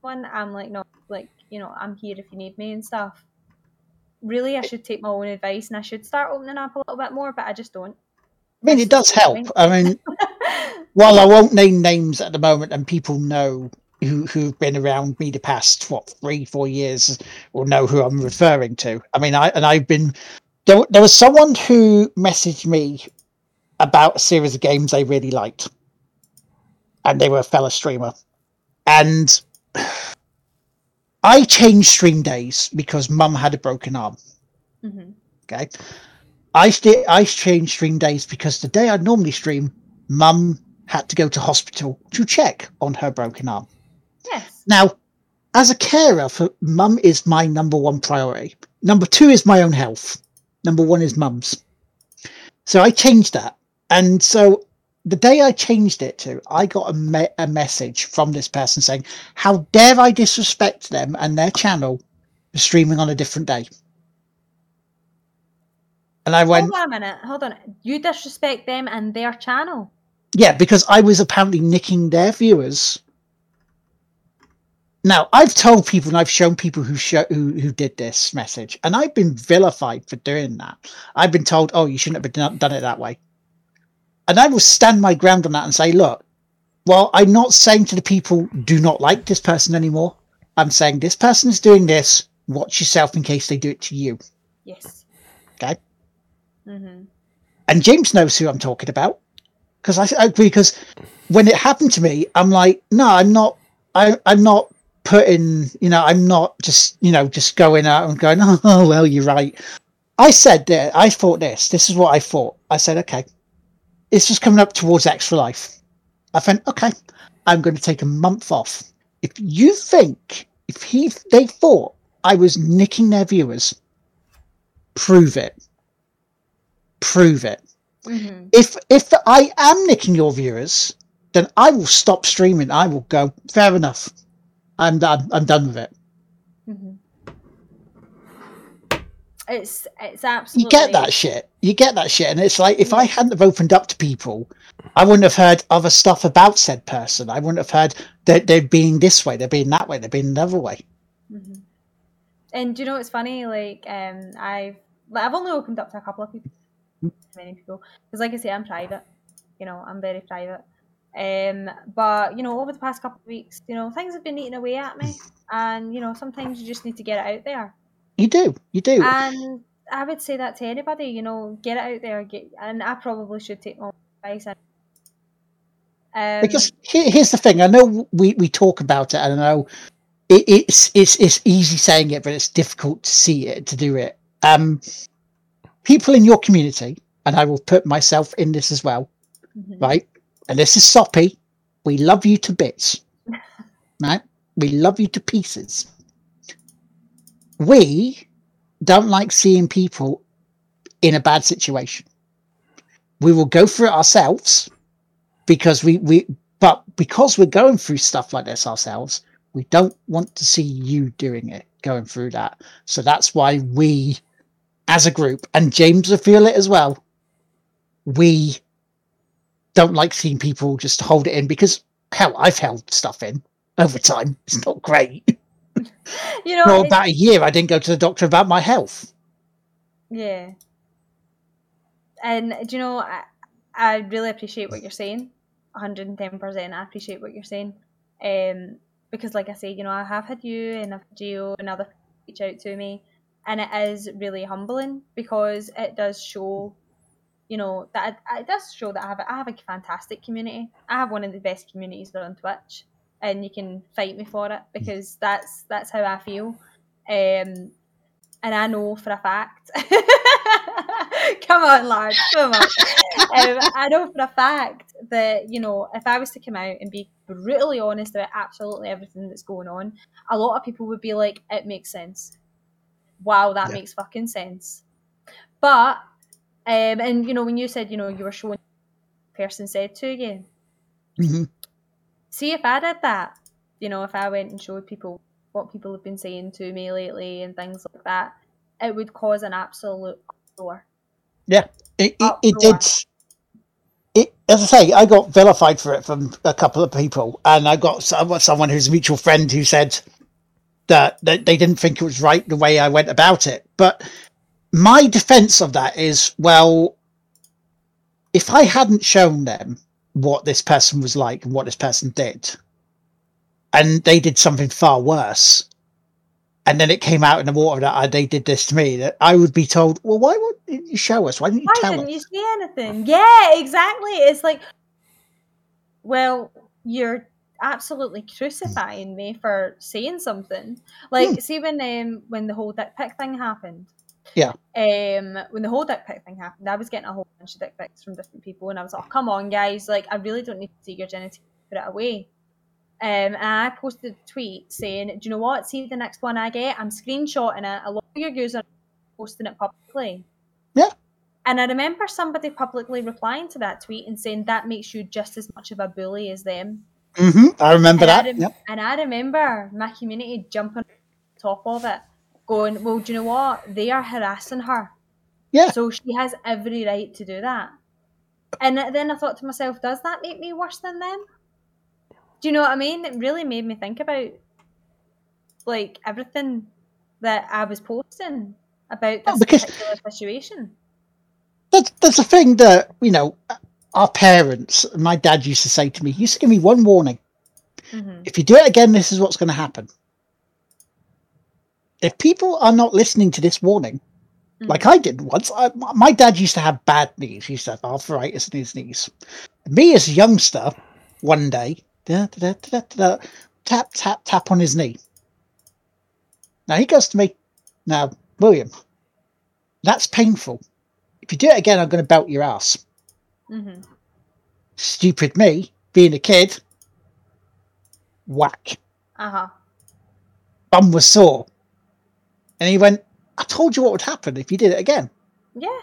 One, I'm like, no, like, you know, I'm here if you need me and stuff. Really, I should take my own advice and I should start opening up a little bit more, but I just don't. I mean, it does help. I mean, while I won't name names at the moment, and people know who who've been around me the past what three four years will know who I'm referring to. I mean, I and I've been there. There was someone who messaged me about a series of games they really liked, and they were a fellow streamer, and I changed stream days because Mum had a broken arm. hmm Okay. I st- I changed stream days because the day I normally stream, Mum had to go to hospital to check on her broken arm. Yes. Now, as a carer for mum is my number one priority. Number two is my own health. Number one is mum's. So I changed that. And so the day I changed it to, I got a, me- a message from this person saying, How dare I disrespect them and their channel for streaming on a different day? And I went, Hold on a minute. Hold on. You disrespect them and their channel. Yeah, because I was apparently nicking their viewers. Now, I've told people and I've shown people who show, who who did this message, and I've been vilified for doing that. I've been told, "Oh, you shouldn't have done it that way," and I will stand my ground on that and say, "Look, well, I'm not saying to the people do not like this person anymore. I'm saying this person is doing this. Watch yourself in case they do it to you." Yes. Okay. Mm-hmm. and James knows who I'm talking about because I, I because when it happened to me, I'm like, no, I'm not, I, I'm not putting, you know, I'm not just, you know, just going out and going, oh, well, you're right. I said that I thought this. This is what I thought. I said, okay, it's just coming up towards extra life. I went, okay, I'm going to take a month off. If you think if he they thought I was nicking their viewers, prove it. Prove it Mm-hmm. if if I am nicking your viewers, then I will stop streaming. I will go. Fair enough. I'm done. I'm done with it. Mm-hmm. It's it's absolutely. You get that shit. You get that shit, and it's like if I hadn't have opened up to people, I wouldn't have heard other stuff about said person. I wouldn't have heard that they're being this way, they're being that way, they're being another way. Mhm. And do you know what's funny? Like, um, I've like, I've only opened up to a couple of people, many people, because like I say, I'm private. You know, I'm very private. Um, but you know, over the past couple of weeks, you know, things have been eating away at me, and you know, sometimes you just need to get it out there. You do. You do. And I would say that to anybody, you know, get it out there. Get, and I probably should take my advice. And, um, because here, here's the thing. I know we, we talk about it, and I know it, it's it's it's easy saying it, but it's difficult to see it to do it. Um, people in your community, and I will put myself in this as well, mhm. right? And this is soppy. We love you to bits, right? We love you to pieces. We don't like seeing people in a bad situation. We will go through it ourselves because we we but because we're going through stuff like this ourselves, we don't want to see you doing it, going through that. So that's why we, as a group, and James will feel it as well. We don't like seeing people just hold it in because hell, I've held stuff in over time. It's not great. you know, For about a year, I didn't go to the doctor about my health. Yeah. And do you know, I, I really appreciate what you're saying. 110%. I appreciate what you're saying. Um, because, like I say, you know, I have had you and I've had Geo and other people reach out to me, and it is really humbling because it does show, you know, that it, it does show that I have, a, I have a fantastic community. I have one of the best communities on Twitch, and you can fight me for it because that's that's how I feel. Um, and I know for a fact. come on, lad, come on. um, I know for a fact that you know if I was to come out and be brutally honest about absolutely everything that's going on, a lot of people would be like, "It makes sense." Wow, that Yeah. makes fucking sense. But um, and you know when you said you know you were showing person said to you, Mhm. see if I did that, you know, if I went and showed people what people have been saying to me lately and things like that, it would cause an absolute uproar. It, it, it Uproar. did. It, as I say, I got vilified for it from a couple of people, and I got some, someone who's a mutual friend who said that, that they didn't think it was right the way I went about it. But my defense of that is, well, if I hadn't shown them what this person was like and what this person did, and they did something far worse, and then it came out in the water that uh, they did this to me, that I would be told, well, why wouldn't you show us? Why didn't you Why tell didn't us? you say anything? Yeah, exactly. It's like, well, you're absolutely crucifying me for saying something. Like, see when um when the whole dick pic thing happened, Yeah. Um, when the whole dick pic thing happened, I was getting a whole bunch of dick pics from different people, and I was like, oh, "Come on, guys! Like, I really don't need to see your genitalia. Put it away." Um, and I posted a tweet saying, "Do you know what? See the next one I get, I'm screenshotting it. A lot of your users are posting it publicly." Yeah. And I remember somebody publicly replying to that tweet and saying that makes you just as much of a bully as them. Mm-hmm. I remember And I, that. rem- Yep. and I remember my community jumping on top of it, going, Well, do you know what? They are harassing her. Yeah. So she has every right to do that. And then I thought to myself, Does that make me worse than them? Do you know what I mean? It really made me think about like everything that I was posting about Oh, this because- particular situation. That's, that's a thing that, you know, our parents, my dad used to say to me, he used to give me one warning. hmm If you do it again, this is what's going to happen. If people are not listening to this warning, like I did once, I, my dad used to have bad knees. He used to have arthritis in his knees. Me as a youngster, one day, da, da, da, tap, tap, tap on his knee. Now he goes to me, now, William, that's painful. If you do it again, I'm going to belt your ass. hmm Stupid me, being a kid, whack. Uh huh. bum was sore. And he went, I told you what would happen if you did it again. Yeah.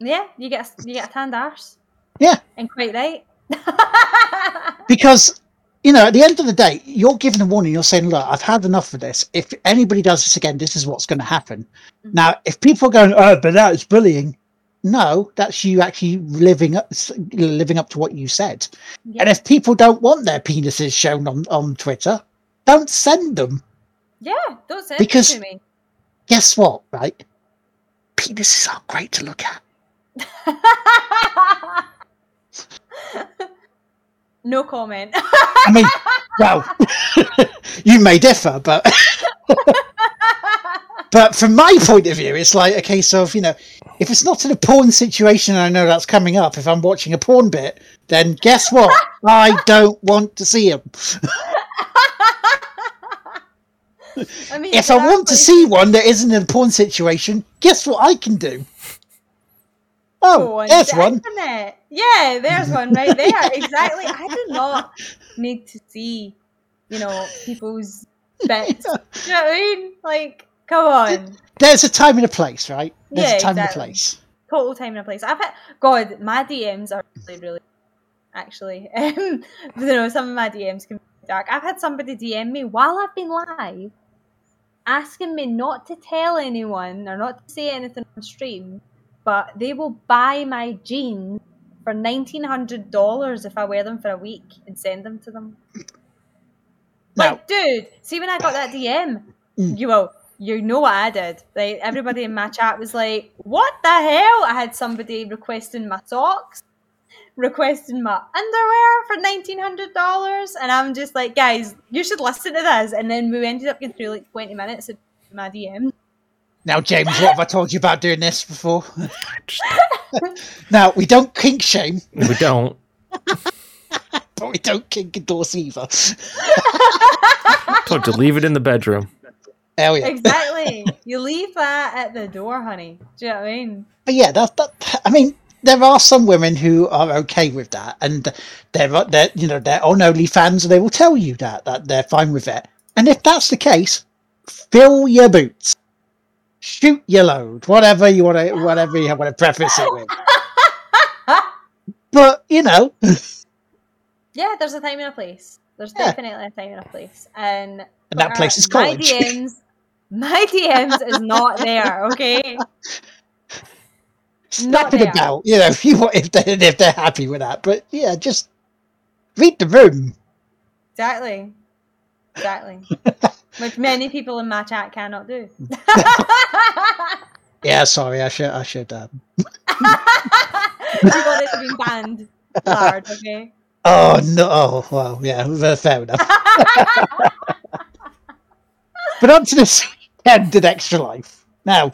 Yeah, you get a, you get a tanned arse. Yeah. And quite right. Because, you know, at the end of the day, you're giving a warning. You're saying, look, I've had enough of this. If anybody does this again, this is what's going to happen. Mhm. Now, if people are going, oh, but that's bullying. No, that's you actually living up, living up to what you said. yeah. And if people don't want their penises shown on, on Twitter, don't send them. Yeah, don't send Because- to me. Guess what, right? Penises are great to look at. no comment. I mean, well, you may differ, but but from my point of view, it's like a case of you know, if it's not in a porn situation, and I know that's coming up. If I'm watching a porn bit, then guess what? I don't want to see them. I mean, If I want to see one that isn't in a porn situation, guess what I can do? Oh, on there's the one. internet. Yeah, there's one right there. Exactly. I do not need to see, you know, people's bits. Do you know what I mean? Like, come on. There's a time and a place, right? There's Yeah, a time and a exactly. place. Total time and a place. I've had God, my DMs are really, really actually. Um, you know, some of my DMs can be dark. I've had somebody DM me while I've been live, asking me not to tell anyone or not to say anything on stream, but they will buy my jeans for nineteen hundred dollars if I wear them for a week and send them to them. Now, Like, dude, see when I got that DM, Mm. you will, you know what I did. Like everybody in my chat was like, "What the hell?" I had somebody requesting my socks, requesting my underwear for nineteen hundred dollars, and I'm just like, guys, you should listen to this. And then we ended up getting through like twenty minutes of my DM. now, James, what have I told you about doing this before? now, we don't kink shame, We don't. but we don't kink endorse either. Told you leave it in the bedroom. Hell yeah. Exactly. you leave that at the door, honey. Do you know what I mean? But yeah, that, that I mean, there are some women who are okay with that, and they're they're you know they're on OnlyFans, and they will tell you that that they're fine with it. And if that's the case, fill your boots, shoot your load, whatever you want to whatever you want to preface it with. But you know, Yeah, there's a time and a place. There's Yeah. definitely a time and a place, and and that place is college. my. DMs, my DMs is not there. Okay, Snap not it there. about, you know, if you want, if they if they're happy with that. But yeah, just read the room. exactly, exactly. Which many people in my chat cannot do. Yeah, sorry, I should I should. Um, you got it to be banned. Hard, okay. oh no! Oh well, yeah, fair enough. But on to this end of Extra Life. Now,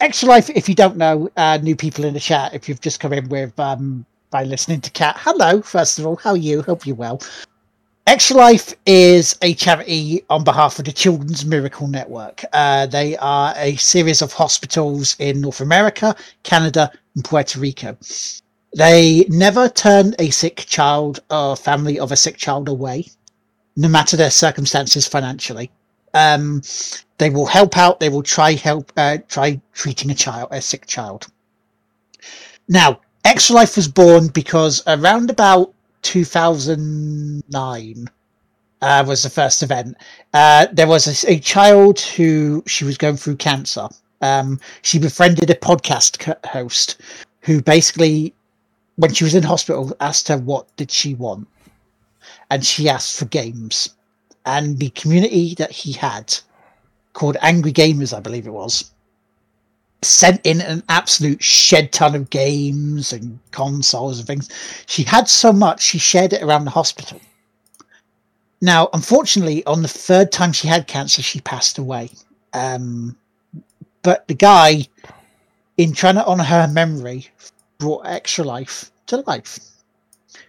Extra Life, if you don't know, uh, new people in the chat, if you've just come in with um, by listening to Cat, hello, first of all, how are you? Hope you're well. Extra Life is a charity on behalf of the Children's Miracle Network. Uh, they are a series of hospitals in North America, Canada, and Puerto Rico. They never turn a sick child or family of a sick child away, no matter their circumstances financially. Um, they will help out. They will try help, uh, try treating a child, a sick child. Now, Extra Life was born because around about 2009 uh, was the first event. Uh, there was a, a, child who she was going through cancer. Um, she befriended a podcast host who basically, when she was in hospital, asked her what did she want, and she asked for games. And the community that he had, called Angry Gamers, I believe it was, sent in an absolute shed ton of games and consoles and things. She had so much, she shared it around the hospital. Now, unfortunately, on the third time she had cancer, she passed away. Um, but the guy, in trying to honor her memory, brought extra life to life.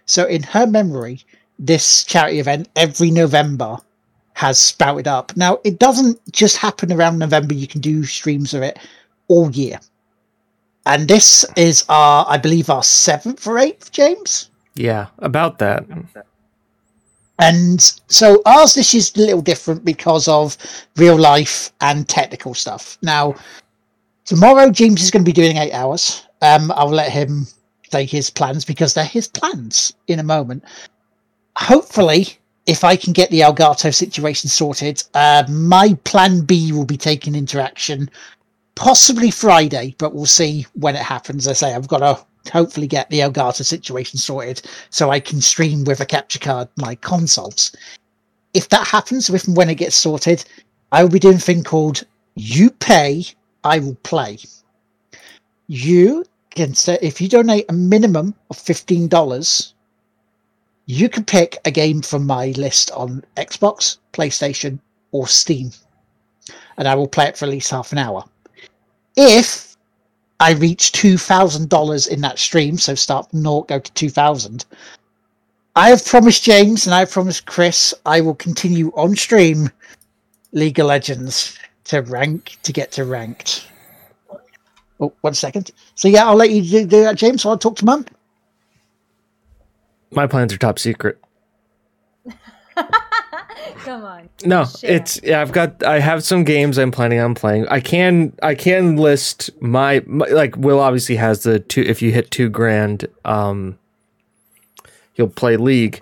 So, in her memory, this charity event every November has spouted up. Now, it doesn't just happen around November, you can do streams of it all year. And this is our, I believe, our seventh or eighth, James? Yeah, about that. And so ours, this is a little different because of real life and technical stuff. Now, tomorrow, James is going to be doing eight hours. Um, I'll let him say his plans because they're his plans in a moment. Hopefully, if I can get the Elgato situation sorted, uh, my plan B will be taking into action possibly Friday, but we'll see when it happens. I say I've got to hopefully get the Elgato situation sorted so I can stream with a capture card my consoles. If that happens, if and when it gets sorted, I will be doing a thing called You Pay, I Will Play. You can say if you donate a minimum of fifteen dollars, you can pick a game from my list on Xbox, PlayStation, or Steam, and I will play it for at least half an hour if I reach two thousand dollars in that stream, so start from naught, go to two thousand. I have promised James and I have promised Chris I will continue on stream League of Legends to rank to get to ranked. Oh, one second. So yeah, I'll let you do, do that, James. I'll talk to Mum. My plans are top secret. Come on. No, share. it's yeah. I've got I have some games I'm planning on playing. I can I can list my, my like Will obviously has the two. If you hit two grand, um, you'll play League.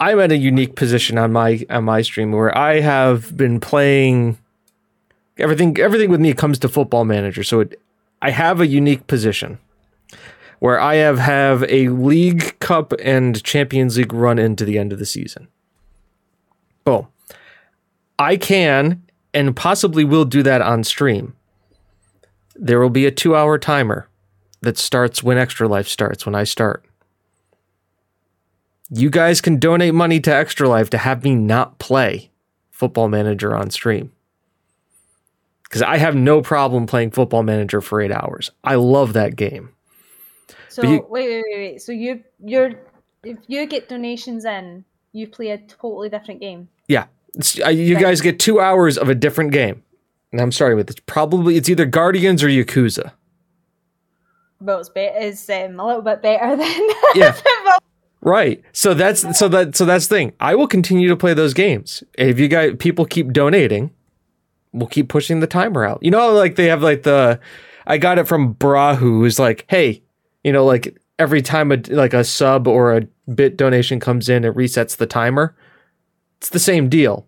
I'm at a unique position on my on my stream where I have been playing everything. Everything with me comes to Football Manager, so it, I have a unique position where I have have a League Cup and Champions League run into the end of the season. Boom. I can and possibly will do that on stream. There will be a two hour timer that starts when Extra Life starts, when I start. You guys can donate money to Extra Life to have me not play Football Manager on stream. Because I have no problem playing Football Manager for eight hours. I love that game. So you, wait, wait, wait, wait. So you you're if you get donations in, you play a totally different game. Yeah, uh, you guys get two hours of a different game. And I'm sorry, but it's probably it's either Guardians or Yakuza. Well, it's, be- it's um, a little bit better than yeah. Right. So that's so that so that's the thing. I will continue to play those games. If you guys people keep donating, we'll keep pushing the timer out. You know, like they have like the I got it from Brahu, who's like, hey, you know, like every time a like a sub or a bit donation comes in, it resets the timer. It's the same deal.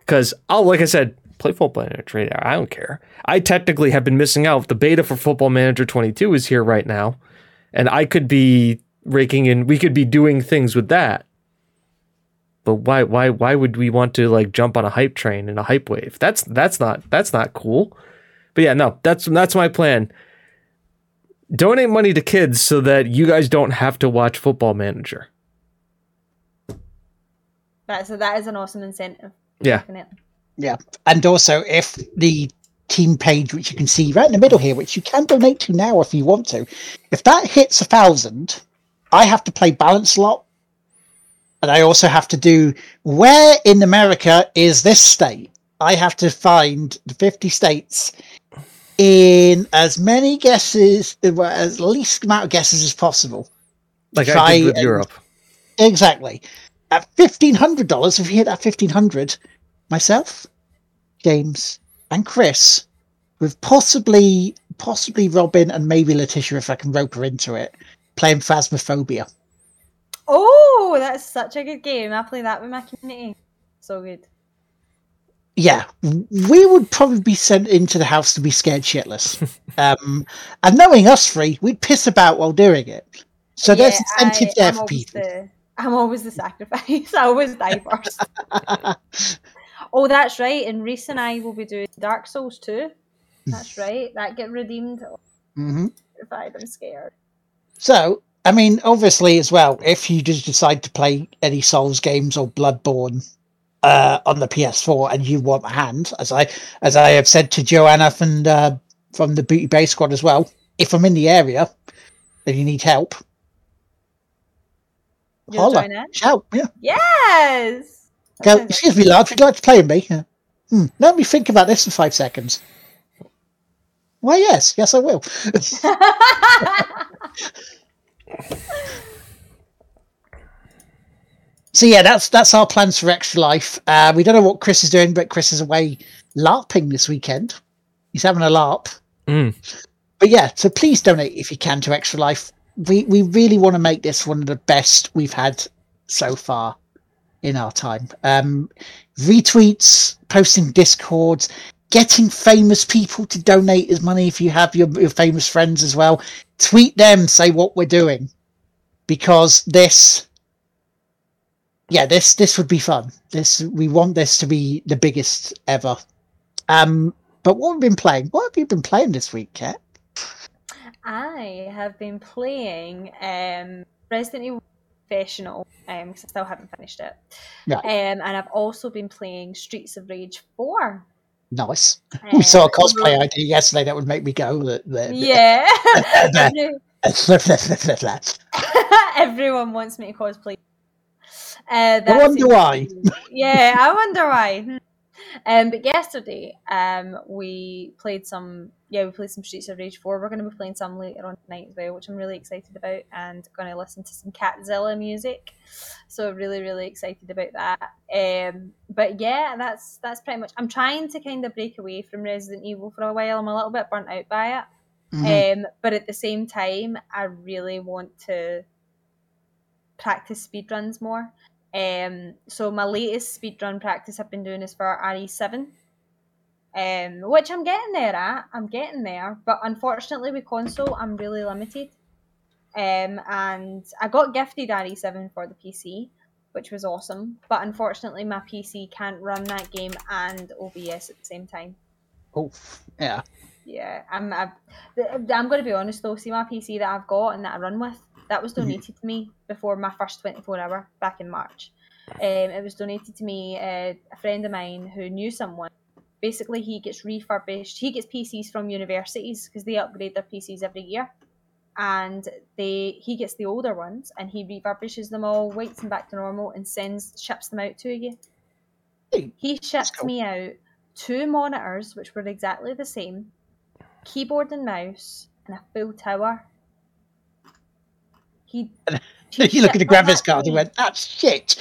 Because I'll, oh, like I said, play Football Manager. I don't care. I technically have been missing out. The beta for Football Manager 22 is here right now, and I could be raking in. We could be doing things with that. But why? Why? Why would we want to like jump on a hype train and a hype wave? That's that's not that's not cool. But yeah, no, that's that's my plan. Donate money to kids so that you guys don't have to watch Football Manager. That's a, that is an awesome incentive. Yeah. Yeah. And also, if the team page, which you can see right in the middle here, which you can donate to now if you want to, if that hits a thousand, I have to play balance lot. and I also have to do where in America is this state? I have to find the 50 states in as many guesses, well, as least amount of guesses as possible. Like Try I did with and- Europe. Exactly. At fifteen hundred dollars, if you hit that fifteen hundred, myself, James, and Chris, with possibly possibly Robin and maybe Letitia if I can rope her into it, playing Phasmophobia. Oh, that's such a good game. I play that with my community. So good. Yeah, we would probably be sent into the house to be scared shitless. um, and knowing us three, we'd piss about while doing it. So there's Yeah, incentive I- there I'm for always people. The, I'm always the sacrifice. I always die first. oh, that's right. And Reese and I will be doing Dark Souls too. That's right. That get redeemed. hmm If I'm scared. So, I mean, obviously, as well, if you just decide to play any Souls games or Bloodborne uh, on the PS4 and you want a hand, as I as I have said to Joanna from uh, from the Booty Bay Squad as well, if I'm in the area and you need help, You'll holla, join in? shout, yeah. Yes. Go, excuse me, lad, would you like to play with me? Yeah. Hmm, let me think about this for five seconds. Why, yes, yes, I will. So yeah, that's that's our plans for Extra Life. Uh, we don't know what Chris is doing, but Chris is away larping this weekend. He's having a larp. Mm. But yeah, so please donate if you can to Extra Life. We we really want to make this one of the best we've had so far in our time. Um, retweets, posting discords, getting famous people to donate as money if you have your, your famous friends as well. Tweet them, say what we're doing, because this yeah, this this would be fun. This we want this to be the biggest ever. Um, but what have we been playing? What have you been playing this week, Cat? I have been playing um, Resident Evil Professional because I still haven't finished it. Right. Um, and I've also been playing Streets of Rage 4. Nice. we saw a Um, cosplay idea yesterday that would make me go. Yeah. Every- Everyone wants me to cosplay. Uh, I wonder why. yeah, I wonder why. Hmm. Um, but yesterday, um, we played some. Yeah, we played some Streets of Rage Four. We're going to be playing some later on tonight as well, which I'm really excited about, and going to listen to some Catzilla music. So really, really excited about that. Um, but yeah, that's that's pretty much. I'm trying to kind of break away from Resident Evil for a while. I'm a little bit burnt out by it. Mhm. Um, but at the same time, I really want to practice speedruns more. Um, so my latest speedrun practice I've been doing is for RE7, um, which I'm getting there at. I'm getting there, but unfortunately with console, I'm really limited. Um, and I got gifted RE7 for the PC, which was awesome. But unfortunately, my PC can't run that game and OBS at the same time. Oh, yeah. Yeah, I'm. I've, I'm going to be honest though. See my PC that I've got and that I run with, that was donated to me before my first 24 hour back in March. Um, it was donated to me. Uh, a friend of mine who knew someone. Basically, he gets refurbished. He gets PCs from universities because they upgrade their PCs every year, and they he gets the older ones and he refurbishes them all, waits them back to normal, and sends ships them out to you. Hey, He shipped cool. me out two monitors, which were exactly the same, keyboard and mouse, and a full tower. He, he you look at the graphics card and went, that's shit.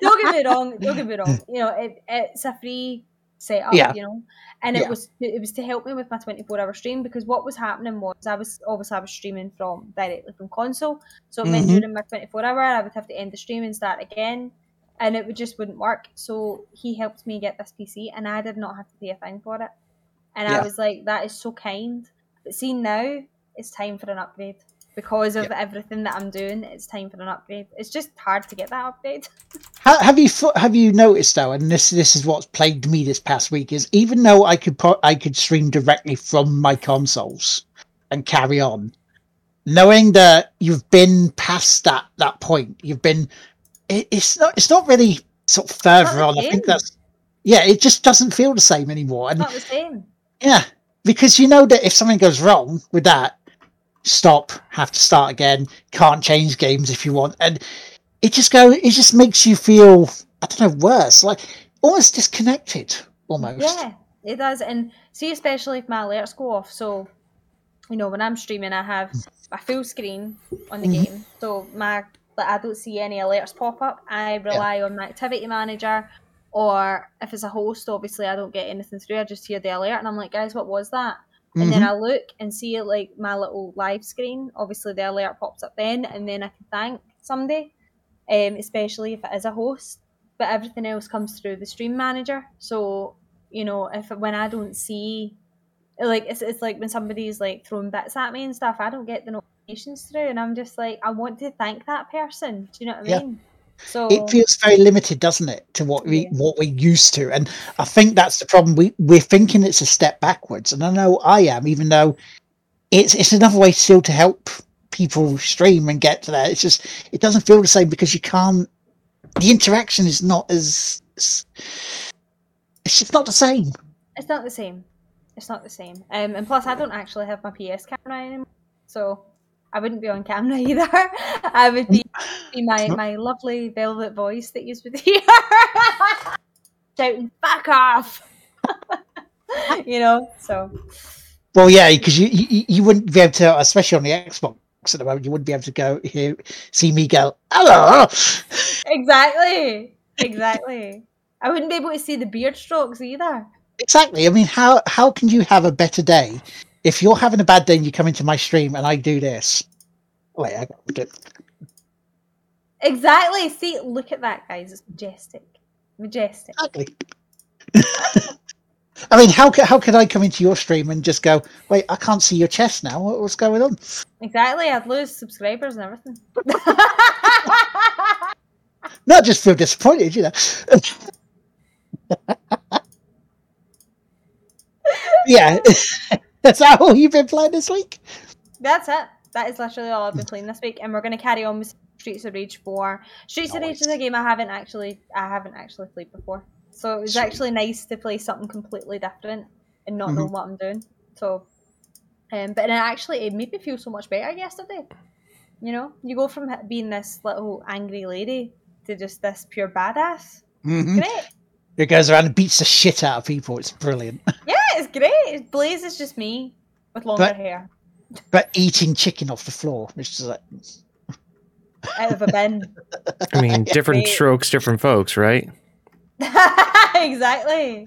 don't get me wrong. Don't get me wrong. You know, it, it's a free setup. Yeah. You know, and Yeah. it was it was to help me with my twenty four hour stream because what was happening was I was obviously I was streaming from directly from console, so it meant Mhm. during my twenty four hour I would have to end the stream and start again, and it would just wouldn't work. So he helped me get this PC, and I did not have to pay a thing for it. And I was like, that is so kind. But see now, it's time for an upgrade because of everything that I'm doing. It's time for an upgrade. It's just hard to get that upgrade. Ha- Have you have you noticed though, and this this is what's plagued me this past week is even though I could pro- I could stream directly from my consoles and carry on, knowing that you've been past that that point, you've been it, it's not it's not really sort of further on. I think that's yeah, it just doesn't feel the same anymore, and Not the same. yeah, because you know that if something goes wrong with that, stop, have to start again, can't change games if you want. And it just go. It just makes you feel. I don't know worse, like almost disconnected, almost. Yeah, it does. And see, especially if my alerts go off. So, you know, when I'm streaming, I have a full screen on the Mhm. game. So my like, I don't see any alerts pop up. I rely on my activity manager, or if it's a host, obviously I don't get anything through. I just hear the alert, and I'm like, guys, what was that? And then Mhm. I look and see like my little live screen. Obviously, the alert pops up then, and then I can thank somebody, um, especially if it is a host. But everything else comes through the stream manager. So you know, if when I don't see, like it's it's like when somebody's like throwing bits at me and stuff, I don't get the notifications through, and I'm just like, I want to thank that person. Do you know what I Yeah. mean? So it feels very limited, doesn't it, to what we Yeah. what we're used to? And I think that's the problem. We we're thinking it's a step backwards, and I know I am, even though it's it's another way still to help people stream and get to that. It's just it doesn't feel the same because you can't. The interaction is not as. It's just not the same. it's not the same. It's not the same. Um, and plus, I don't actually have my PS camera anymore, so I wouldn't be on camera either. I would be, be my my lovely velvet voice that you would hear shouting "fuck off," you know. So Well, yeah, because you, you you wouldn't be able to, especially on the Xbox at the moment, you wouldn't be able to go here, see me go, hello. exactly, exactly. I wouldn't be able to see the beard strokes either. Exactly. I mean, how how can you have a better day if you're having a bad day and you come into my stream and I do this? Wait, I do Exactly. See, look at that, guys. It's majestic, majestic. exactly. I mean, how how can I come into your stream and just go, wait, I can't see your chest now. What, what's going on? Exactly. I'd lose subscribers and everything. Not just feel disappointed, you know. yeah, that's that all you've been playing this week. That's it. That is literally all I've been playing this week, and we're going to carry on with Streets of Rage 4. Streets of Rage is a game I haven't actually I haven't actually played before, so it was actually nice to play something completely different and not know what I'm doing. So, um, but it actually it made me feel so much better yesterday. You know, you go from being this little angry lady to just this pure badass. Mm-hmm. Great. It goes around and beats the shit out of people. It's brilliant. Yeah, it's great. Blaze is just me with longer But- hair But eating chicken off the floor, which is like, out of a bin. I mean, different Right. strokes, different folks, right? exactly.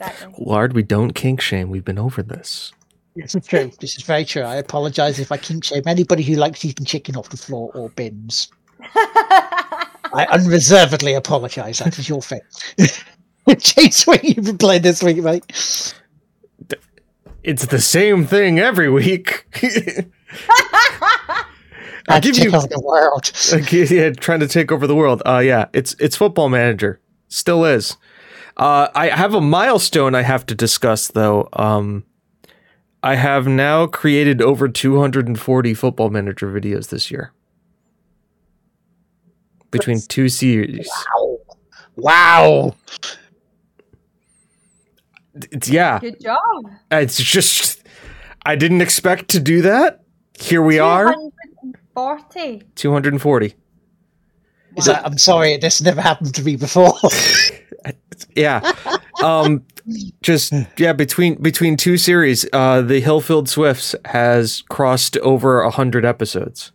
Exactly. Lard, we don't kink shame. We've been over this. this is true. This is very true. I apologize if I kink shame anybody who likes eating chicken off the floor or bins. I unreservedly apologize. That is your thing. James, what you've been playing this week, mate? It's the same thing every week. To give you the world. Yeah, trying to take over the world. Uh yeah, it's it's football manager. Still is. Uh I have a milestone I have to discuss though. Um I have now created over 240 football manager videos this year. Between two series. Wow. Wow. It's yeah, Good job. it's just I didn't expect to do that. Here we are, 240. 240. Is that, I'm sorry, this never happened to me before. Yeah. Um just yeah, between between two series, uh the Hillfield Swifts has crossed over 100 episodes.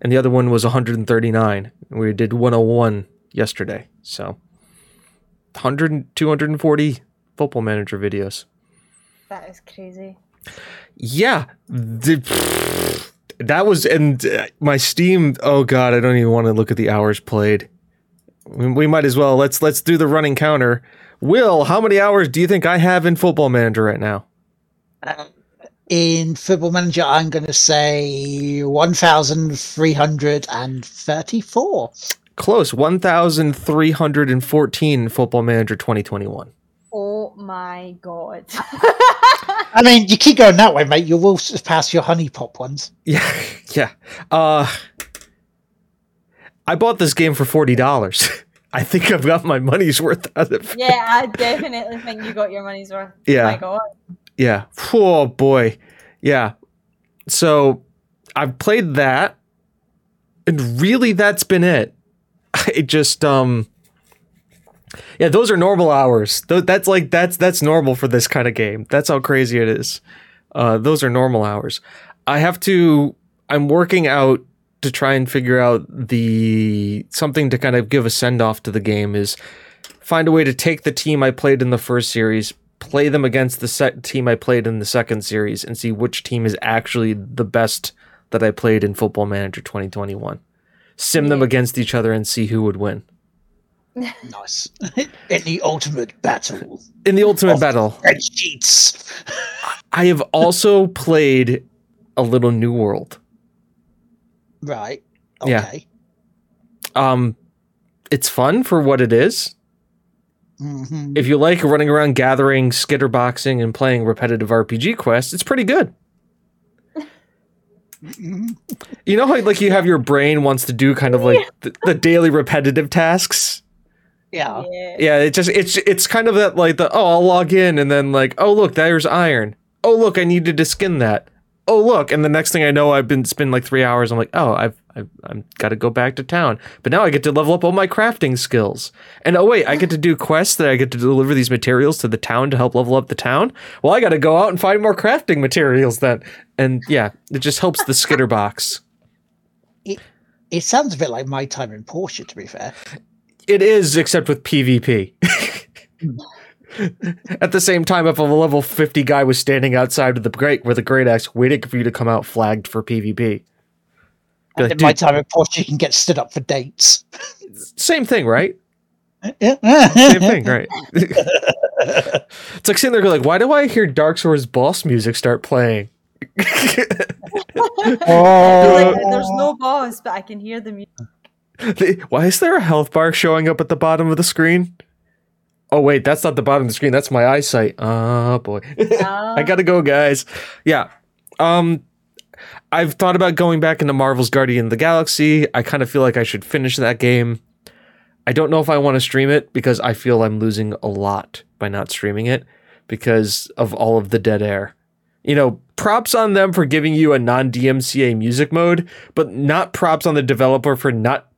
And the other one was 139. We did 101 yesterday. So 100 240 football manager videos. That is crazy. Yeah. The, that was and uh, my Steam, oh god, I don't even want to look at the hours played. We, we might as well. Let's let's do the running counter. Will, how many hours do you think I have in Football Manager right now? In Football Manager, I'm going to say 1,334. Close. 1314 in Football Manager 2021. Oh my god. I mean, you keep going that way, mate. You will surpass your honey pop ones. Yeah. Yeah. Uh I bought this game for $40. I think I've got my money's worth out of it. yeah, I definitely think you got your money's worth. Yeah. Oh my god. Yeah. Oh boy. Yeah. So I've played that. and really that's been it. It just um yeah, those are normal hours. That's like that's that's normal for this kind of game. That's how crazy it is. Uh, those are normal hours. I have to. I'm working out to try and figure out the something to kind of give a send off to the game is find a way to take the team I played in the first series, play them against the set team I played in the second series, and see which team is actually the best that I played in Football Manager 2021. Sim them against each other and see who would win Nice. In the ultimate battle. in the ultimate Of- battle. Red sheets. I have also played a little New World. Right. Yeah. Okay. Um, it's fun for what it is. hmm If you like running around gathering, Skinner boxing, and playing repetitive RPG quests, it's pretty good. You know how like you have your brain wants to do kind of like the, the daily repetitive tasks. Yeah. Yeah. Yeah, it just it's it's kind of that like the oh I'll log in and then like oh look there's iron. Oh look I needed to skin that. Oh look and the next thing I know I've been spent like three hours. I'm like oh I've I've I'm got to go back to town. But now I get to level up all my crafting skills. And oh wait I get to do quests that I get to deliver these materials to the town to help level up the town. Well I got to go out and find more crafting materials then. And yeah, it just helps the Skinner box. It sounds a bit like my time in Portia, to be fair. It is, except with PvP. At the same time, if a level 50 guy was standing outside of the great with a great axe waiting for you to come out flagged for PvP. Be And like, in my time in Portia, you can get stood up for dates. same thing, right? Yeah. Same thing, right? it's like sitting there going like, why do I hear Dark Souls boss music start playing? Oh. Like, there's no boss, but I can hear the music. why is there a health bar showing up at the bottom of the screen? Oh wait, that's not the bottom of the screen. That's my eyesight. Oh boy. I gotta go, guys. Yeah. Um I've thought about going back into Marvel's Guardian of the Galaxy. I kind of feel like I should finish that game. I don't know if I want to stream it because I feel I'm losing a lot by not streaming it because of all of the dead air. You know, props on them for giving you a non DMCA music mode, but not props on the developer for not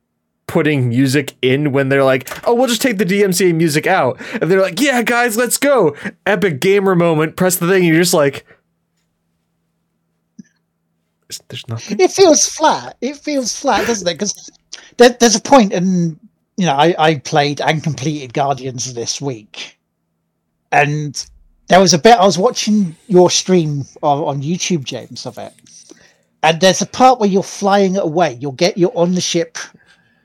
putting music in when they're like, oh, we'll just take the DMCA music out. And they're like, yeah, guys, let's go. Epic gamer moment. Press the thing, and you're just like, "Is- there's nothing. It feels flat. It feels flat, doesn't it? Because there, there's a point, and you know, I, I played and completed Guardians this week, and there was a bit I was watching your stream on, on YouTube, James, of it, and there's a part where you're flying away. You'll get you're on the ship,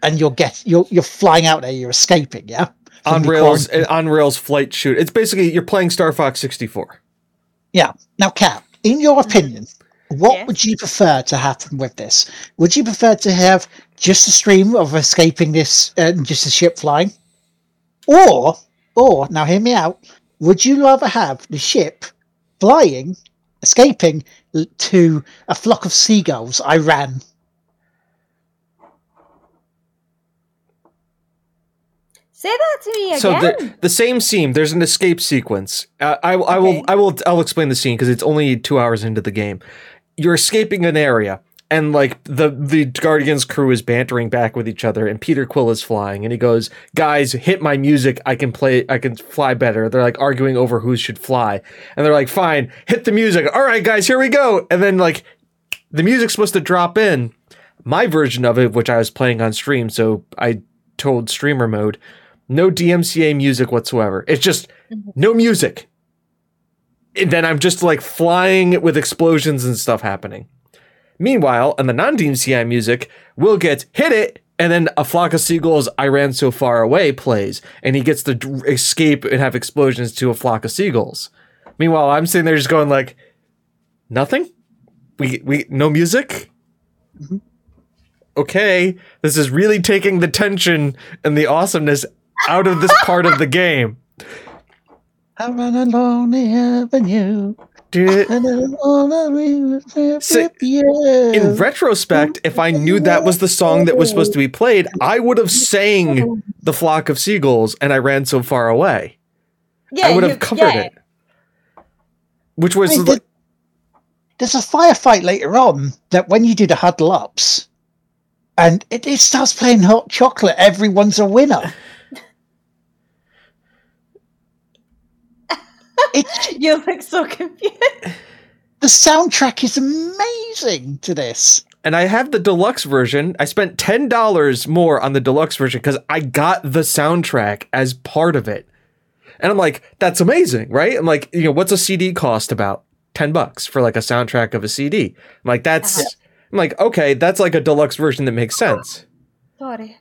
and you'll get you're you're flying out there. You're escaping, yeah. On rails, on rails flight shoot. It's basically you're playing Star Fox 64. Yeah. Now, Cat, in your opinion, what Yes. would you prefer to happen with this? Would you prefer to have just a stream of escaping this and just a ship flying? Or, or, now hear me out, would you rather have the ship flying, escaping to a flock of seagulls I ran? Say that to me again. So the, the same scene. There's an escape sequence. Uh, I, I will Okay. I will I'll explain the scene because it's only two hours into the game. You're escaping an area, and like the the Guardians crew is bantering back with each other, and Peter Quill is flying, and he goes, "Guys, hit my music. I can play. I can fly better." They're like arguing over who should fly, and they're like, "Fine, hit the music. All right, guys, here we go." And then like the music's supposed to drop in. My version of it, which I was playing on stream, so I told streamer mode, no DMCA music whatsoever. It's just mm-hmm. no music. And then I'm just like flying with explosions and stuff happening. Meanwhile, on the non DMCA music, we'll get hit it, and then a flock of seagulls I ran so far away plays, and he gets to escape and have explosions to a flock of seagulls. Meanwhile, I'm sitting there just going like, nothing. We we no music. Mm-hmm. Okay, this is really taking the tension and the awesomeness out of this part of the game. I ran along the avenue. Dude, and along the river, See, yeah. in retrospect, if I knew that was the song that was supposed to be played, I would have sang the flock of seagulls and I ran so far away. yeah, I would have covered yeah. it. Which was Wait, like, There's a firefight later on that when you do the huddle ups, and it, it starts playing hot chocolate. Everyone's a winner. You look so confused. the soundtrack is amazing to this. And I have the deluxe version. I spent ten dollars more on the deluxe version because I got the soundtrack as part of it. And I'm like, that's amazing, right? I'm like, you know, what's a CD cost about? Ten bucks for like a soundtrack of a CD. I'm like, that's Uh-huh. I'm like, okay, that's like a deluxe version that makes sense. Sorry.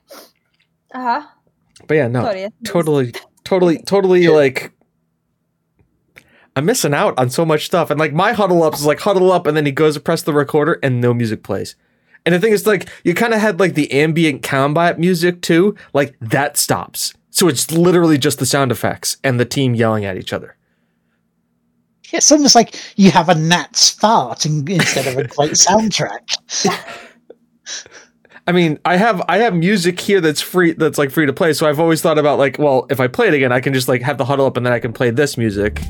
Uh huh. But yeah, no, Sorry. totally, totally, totally like I'm missing out on so much stuff. And like my huddle ups is like huddle up and then he goes to press the recorder and no music plays. And the thing is like you kind of had like the ambient combat music too, like that stops. So it's literally just the sound effects and the team yelling at each other. Yeah, It's almost like you have a gnat's fart in, instead of a great soundtrack. I mean, I have I have music here that's free that's like free to play. So I've always thought about like, well, if I play it again, I can just like have the huddle up and then I can play this music.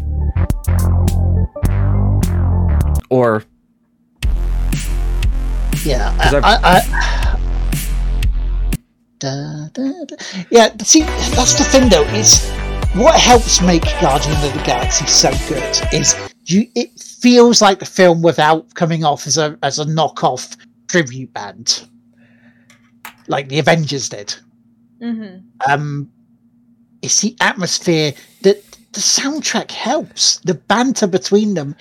Or yeah, I, I, I- Da, da, da. yeah. See, that's the thing, though. Is what helps make Guardian of the Galaxy so good is you. It feels like the film without coming off as a as a knockoff tribute band, like the Avengers did. Mm-hmm. Um, it's the atmosphere that the soundtrack helps. The banter between them,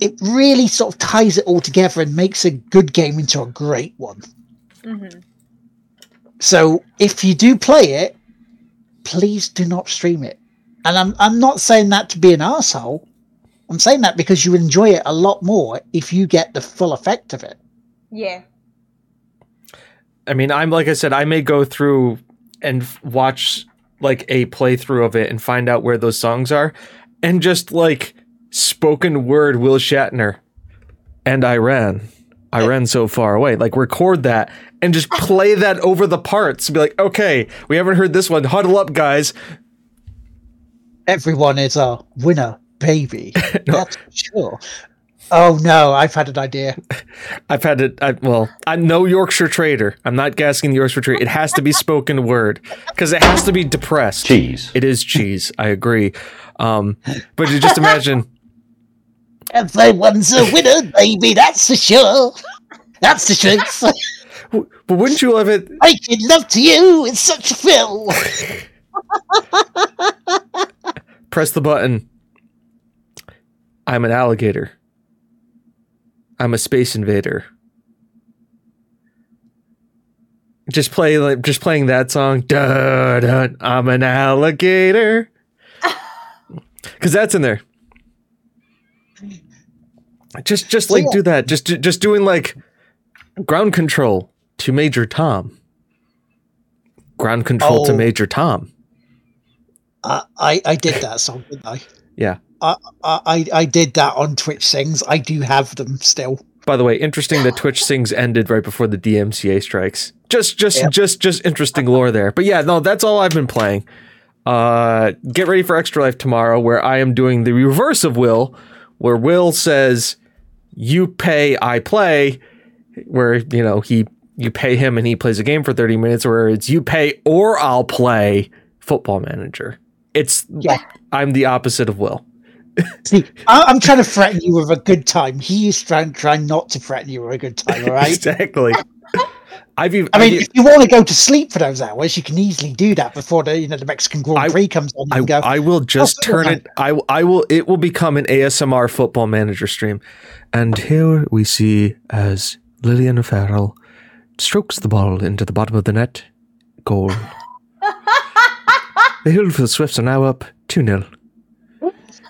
it really sort of ties it all together and makes a good game into a great one. Mm-hmm. So if you do play it, please do not stream it. And I'm I'm not saying that to be an asshole. I'm saying that because you enjoy it a lot more if you get the full effect of it. Yeah. I mean, I'm like I said, I may go through and watch like a playthrough of it and find out where those songs are, and just like spoken word Will Shatner, and I ran, I ran so far away. Like record that and just ah. play that over the parts. Be like, okay, we haven't heard this one. Huddle up, guys. Everyone is a winner, baby. That's sure. Oh no, I've had an idea. I've had it. I, well, I'm no Yorkshire trader. I'm not gassing the Yorkshire trader. It has to be spoken word because it has to be depressed. Cheese. It is cheese. I agree. Um, but you just imagine. Everyone's a winner, baby. That's for sure. That's the truth. But wouldn't you love it? Making love to you is such a thrill. Press the button. I'm an alligator. I'm a space invader. Just play like just playing that song. Duh, duh, I'm an alligator. Cause that's in there. Just just like Yeah. do that. Just just doing like ground control to Major Tom. Ground control to Oh. Major Tom. I, I, I did that song, didn't I? Yeah. I, I, I did that on Twitch Sings. I do have them still. By the way, interesting that Twitch Sings ended right before the DMCA strikes. Just, just, Yep. just, just interesting lore there. But yeah, no, that's all I've been playing. Uh, get ready for Extra Life tomorrow, where I am doing the reverse of Will, where Will says, "You pay, I play," where you know he you pay him and he plays a game for thirty minutes, where it's you pay or I'll play Football Manager. It's Yeah. I'm the opposite of Will. See, I, I'm trying to threaten you with a good time. He is trying, trying not to threaten you with a good time, all right? Exactly. I've even. I mean, I've- if you want to go to sleep for those hours, you can easily do that before the you know the Mexican Grand I- Prix comes on. I, go, I will just Oh, turn it. I I will. It will become an ASMR football manager stream, and here we see as Lillian Farrell strokes the ball into the bottom of the net. Goal. the Hillfield Swifts are now up two 0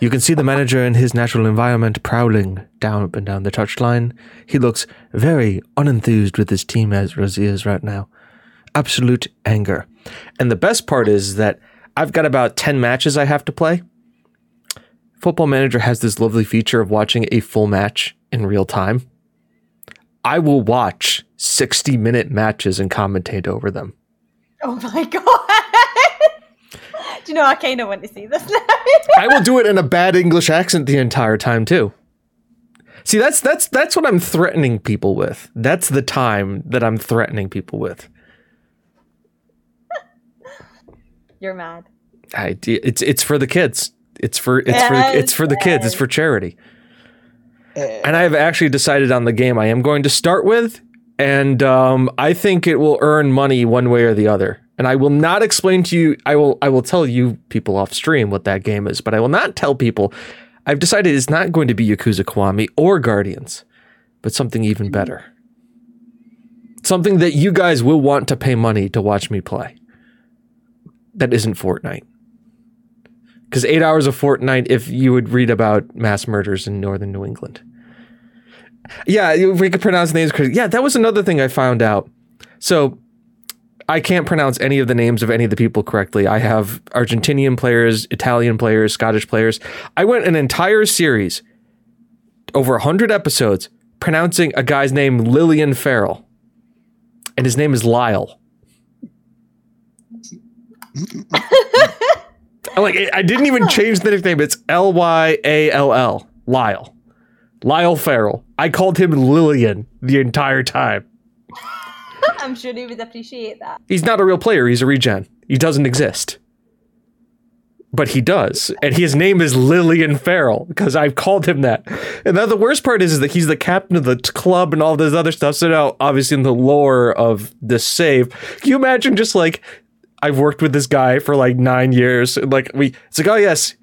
You can see the manager in his natural environment prowling down up and down the touchline. He looks very unenthused with his team as Rosie is right now. Absolute anger. And the best part is that I've got about 10 matches I have to play. Football Manager has this lovely feature of watching a full match in real time. I will watch 60 minute matches and commentate over them. Oh my god. Do you know I kind of want to see this now? I will do it in a bad English accent the entire time too. See, that's that's that's what I'm threatening people with. That's the time that I'm threatening people with. You're mad. I, it's it's for the kids. It's for it's for it's for the kids. It's for charity. And I have actually decided on the game I am going to start with, and um, I think it will earn money one way or the other. And I will not explain to you. I will I will tell you people off stream what that game is, but I will not tell people. I've decided it's not going to be Yakuza Kiwami or Guardians, but something even better. Something that you guys will want to pay money to watch me play. That isn't Fortnite. Because eight hours of Fortnite, if you would read about mass murders in northern New England. Yeah, we could pronounce names correctly. Yeah, that was another thing I found out. So I can't pronounce any of the names of any of the people correctly. I have Argentinian players, Italian players, Scottish players. I went an entire series, over 100 episodes, pronouncing a guy's name Lillian Farrell. And his name is Lyle. Like, I didn't even change the nickname. It's L Y A L L. Lyle. Lyle Farrell. I called him Lillian the entire time. I'm sure he would appreciate that. He's not a real player. He's a regen. He doesn't exist. But he does. And his name is Lillian Farrell because I've called him that. And now the worst part is, is that he's the captain of the t- club and all this other stuff. So now, obviously, in the lore of this save, can you imagine just like, I've worked with this guy for like nine years. And like, we, it's like, oh, yes.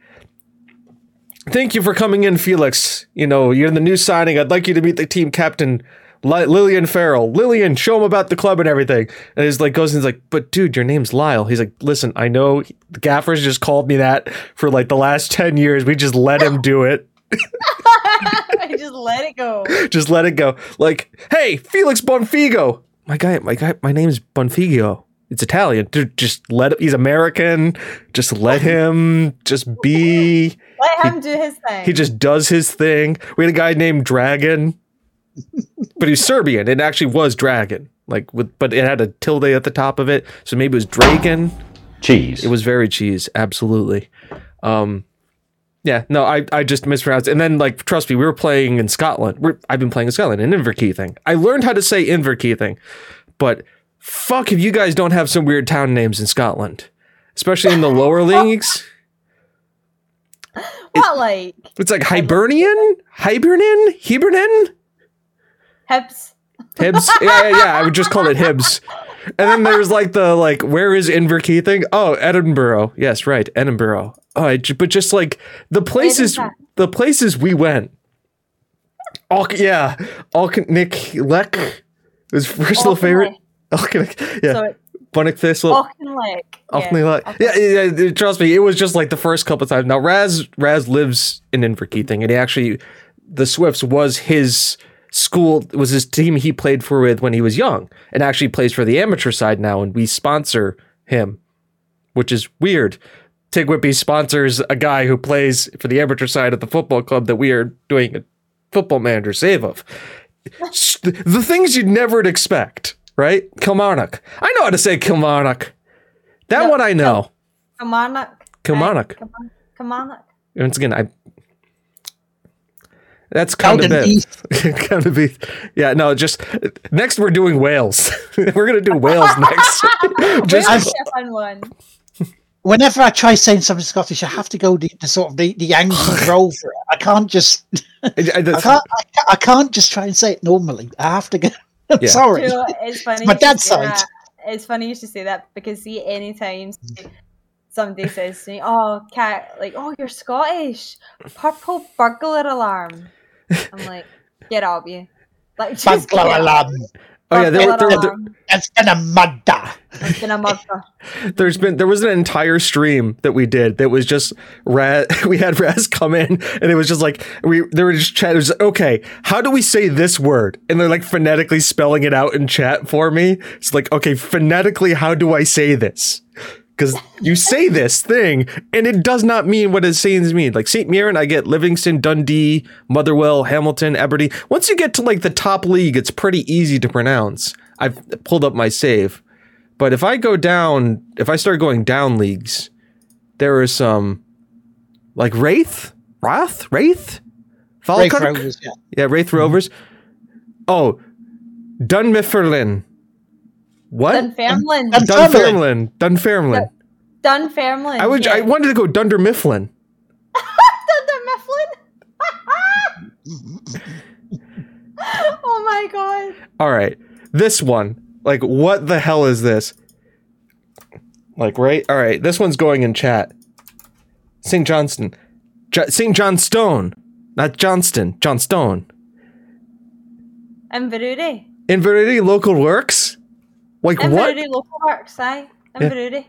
Thank you for coming in, Felix. You know, you're the new signing. I'd like you to meet the team captain, Lillian Farrell. Lillian, show him about the club and everything. And he's like, goes and he's like, but dude, your name's Lyle. He's like, listen, I know the gaffers just called me that for like the last 10 years. We just let him do it. I just let it go. just let it go. Like, hey, Felix Bonfigo. My guy, my guy, my name's Bonfigo. It's Italian. Dude, just let him, he's American. Just let him just be. Let him do his thing. He just does his thing. We had a guy named Dragon, but he's Serbian. It actually was Dragon, like with, but it had a tilde at the top of it, so maybe it was Dragon. Cheese. It was very cheese, absolutely. Um, yeah, no, I, I just mispronounced. And then, like, trust me, we were playing in Scotland. We're, I've been playing in Scotland in Inverkeithing. I learned how to say Inverkeithing, but fuck if you guys don't have some weird town names in Scotland, especially in the lower leagues. what like It's like Hibernian, Hibernian, Hibernian, Hibs? Hibs. Yeah, yeah, yeah. I would just call it Hibs. And then there's like the like, where is Inverkeithing? Oh, Edinburgh. Yes, right, Edinburgh. Oh, I but just like the places, the places we went. Alk, yeah, Alknick Lek was personal favorite. Alknick, yeah, So Bunnock Thistle. Auchinleck. Alknick, yeah, yeah, yeah, trust me, it was just like the first couple times. Now Raz, Raz lives in Inverkeithing, and he actually, the Swifts was his school, was his team he played for with when he was young, and actually plays for the amateur side now, and we sponsor him, which is weird. Tig Whippy sponsors a guy who plays for the amateur side of the football club that we are doing a football manager save of. The things you'd never expect, right? Kilmarnock. I know how to say Kilmarnock. That No, one I know. Kilmarnock. Kilmarnock. Kilmarnock. Once again, I. That's kind of it. kind of be. Yeah, no, just next we're doing Wales. we're gonna do Wales next. just Where's fun one? Whenever I try saying something Scottish, I have to go the, the sort of the, the angry roll for it. I can't just I- I- I can't I, I can't just try and say it normally. I have to go. I'm Yeah. sorry. You it's funny. my you should dad's side. that. It's funny you should say that because see, anytime somebody says to me, "Oh, cat," like, "Oh, you're Scottish," purple burglar alarm. I'm like, get out of here. Like, just out. oh yeah, there, there, there, alarm. That's gonna murder. It's been a mother. there's been there was an entire stream that we did that was just Raz. We had Raz come in, and it was just like we they were just chatting. It was like, okay, how do we say this word? And they're like phonetically spelling it out in chat for me. It's like, okay, phonetically, how do I say this? Because you say this thing, and it does not mean what it seems mean. Like St. Mirren, I get Livingston, Dundee, Motherwell, Hamilton, Aberdeen. Once you get to like the top league, it's pretty easy to pronounce. I've pulled up my save. But if I go down, if I start going down leagues, there are some like Wraith, Wrath, Wraith, Wraith Falkirk? Rovers, yeah. Yeah, Raith Rovers. Mm-hmm. Oh, Dunfermline. What? Dunfermline. Dunfermline. Dunfermline. Dunfermline. I would. yeah. I wanted to go Dunder Mifflin. Dunder Mifflin. oh my god. All right, this one. Like, what the hell is this? Like, right? All right, this one's going in chat. St. Johnston, Jo- St. John Stone, not Johnston. John Stone. Inverurie. Inverity Loco Works. Like what? Inverurie Loco Works, aye. Inverurie.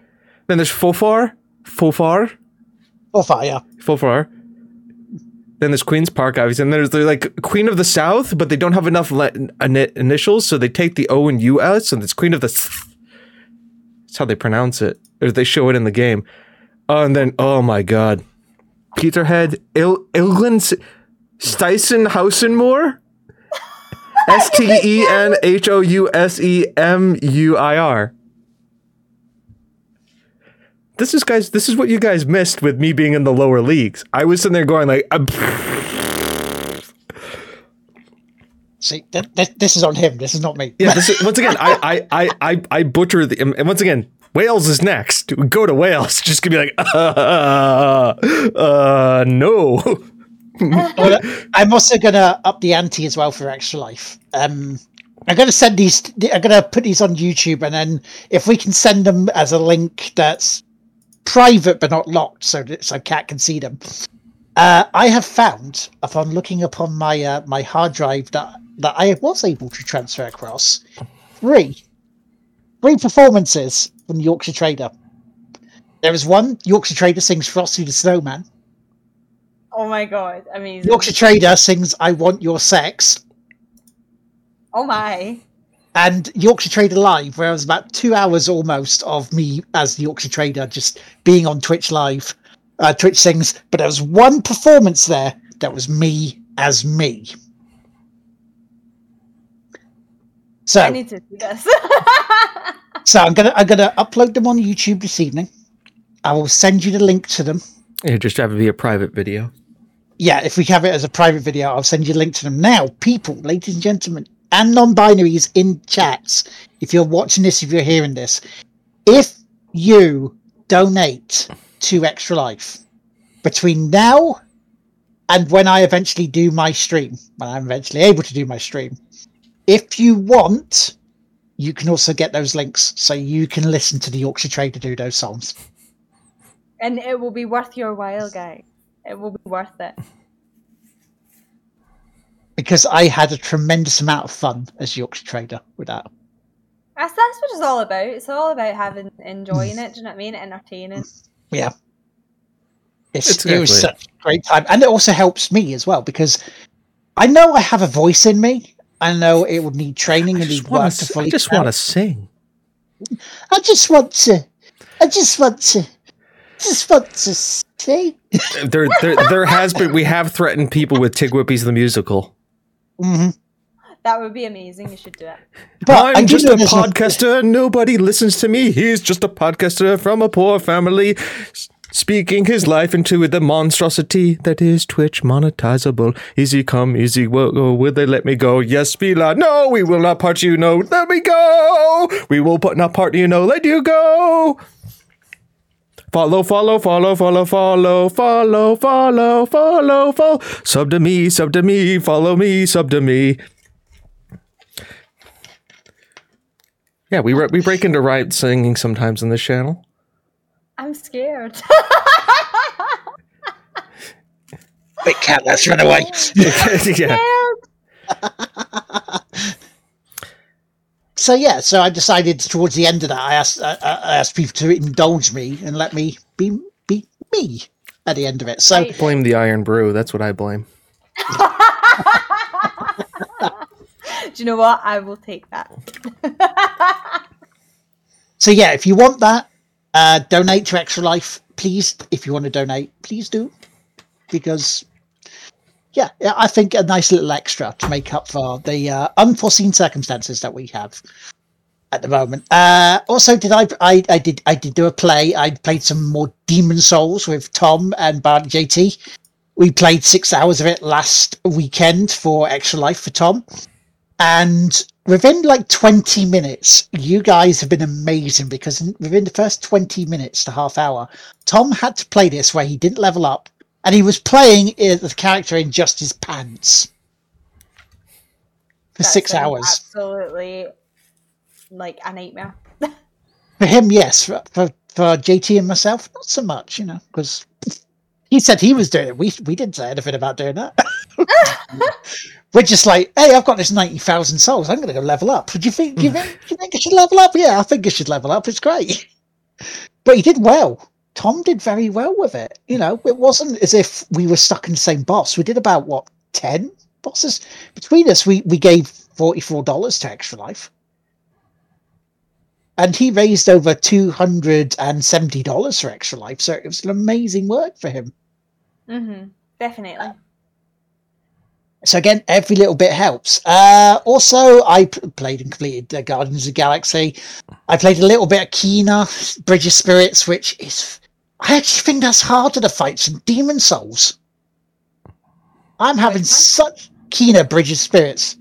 Then there's Fofar, Fofar, Fofar, yeah, Fofar. Then there's Queens Park, obviously. And there's they're like Queen of the South, but they don't have enough le- ini- initials, so they take the O and U out, so it's Queen of the. S- That's how they pronounce it, or they show it in the game. Oh, and then oh my god, Peterhead, Il- Ilgland, Styson Housenmoor, S T E N H O U S E M U I R. This is guys. This is what you guys missed with me being in the lower leagues. I was sitting there going like, "Uh, See, th- th- this is on him. This is not me. yeah. This is, once again, I, I, I, I, I butcher the. And once again, Wales is next. Go to Wales. Just gonna be like, uh, uh, no. I'm also gonna up the ante as well for Extra Life. Um, I'm gonna send these. I'm gonna put these on YouTube, and then if we can send them as a link that's private but not locked, so that so Cat can see them. Uh, I have found upon looking upon my uh, my hard drive that that I was able to transfer across three three performances from the Yorkshire Trader. There is one Yorkshire Trader sings Frosty the Snowman. Oh my god. Amazing. Yorkshire Trader sings "I Want Your Sex," Oh my. and Yorkshire Trader Live, where it was about two hours almost of me as the Yorkshire Trader just being on Twitch Live, uh, Twitch sings. But there was one performance there that was me as me. So I So, need to see this. so I'm gonna I'm gonna upload them on YouTube this evening. I will send you the link to them. Yeah, just have to be a private video. Yeah, if we have it as a private video, I'll send you a link to them. Now, people, ladies and gentlemen, and non binaries in chats, if you're watching this, if you're hearing this, if you donate to Extra Life between now and when I eventually do my stream, when I'm eventually able to do my stream, if you want, you can also get those links so you can listen to the Yorkshire Trader do those songs. and it will be worth your while, guys. It will be worth it. Because I had a tremendous amount of fun as Yorkshire Trader with that. That's that's what it's all about. It's all about having enjoying it. Do you know what I mean? Entertaining. Yeah. It's, It's it was such a great time. And it also helps me as well because I know I have a voice in me. I know it would need training and just need work to to. fully I just want to sing. I just want to I just want to just want to say There, there, there has been. We have threatened people with Tig Whippies the musical. hmm That would be amazing. You should do it. But I I'm just a there's podcaster. Nobody listens to me. He's just a podcaster from a poor family, speaking his life into the monstrosity that is Twitch monetizable. Easy come, easy go. Will they let me go? Yes, be loud. No, we will not part you. No, let me go. We will put not part you. No, let you go. Follow, follow, follow, follow, follow, follow, follow, follow, follow. Sub to me, sub to me, follow me, sub to me. Yeah, we re- we break into right singing sometimes in this channel. I'm scared. Wait, cat, let's run away. yeah. So yeah, so I decided towards the end of that, I asked I, I I asked people to indulge me and let me be be me at the end of it. So Right. Blame the Irn-Bru. That's what I blame. Do you know what? I will take that. So yeah, if you want that, uh, donate to Extra Life, please. If you want to donate, please do, because yeah, I think a nice little extra to make up for the uh, unforeseen circumstances that we have at the moment. Uh, also, did I, I? I did. I did do a play. I played some more Demon Souls with Tom and Bart JT. We played six hours of it last weekend for Extra Life for Tom. And within like 20 minutes, you guys have been amazing because within the first 20 minutes to half hour, Tom had to play this where he didn't level up and he was playing the character in just his pants for That six hours. Absolutely, like a nightmare. For him, yes. For, for, for JT and myself, not so much, you know, because he said he was doing it. We, we didn't say anything about doing that. We're just like, hey, I've got this 90,000 souls. I'm going to go level up. Do you think, do you think, do you think I should level up? Yeah, I think I should level up. It's great. But he did well. Tom did very well with it. You know, it wasn't as if we were stuck in the same boss. We did about, what, 10 bosses? Between us, we, we gave $44 to Extra Life. And he raised over $270 for Extra Life. So it was an amazing work for him. Mm-hmm. Definitely. So again, every little bit helps. Uh, also, I p- played and completed uh, Guardians of the Galaxy. I played a little bit of Kena, Bridge of Spirits, which is I actually think that's harder to fight than Demon's Souls. I'm having one? such Kena Bridge of Spirits,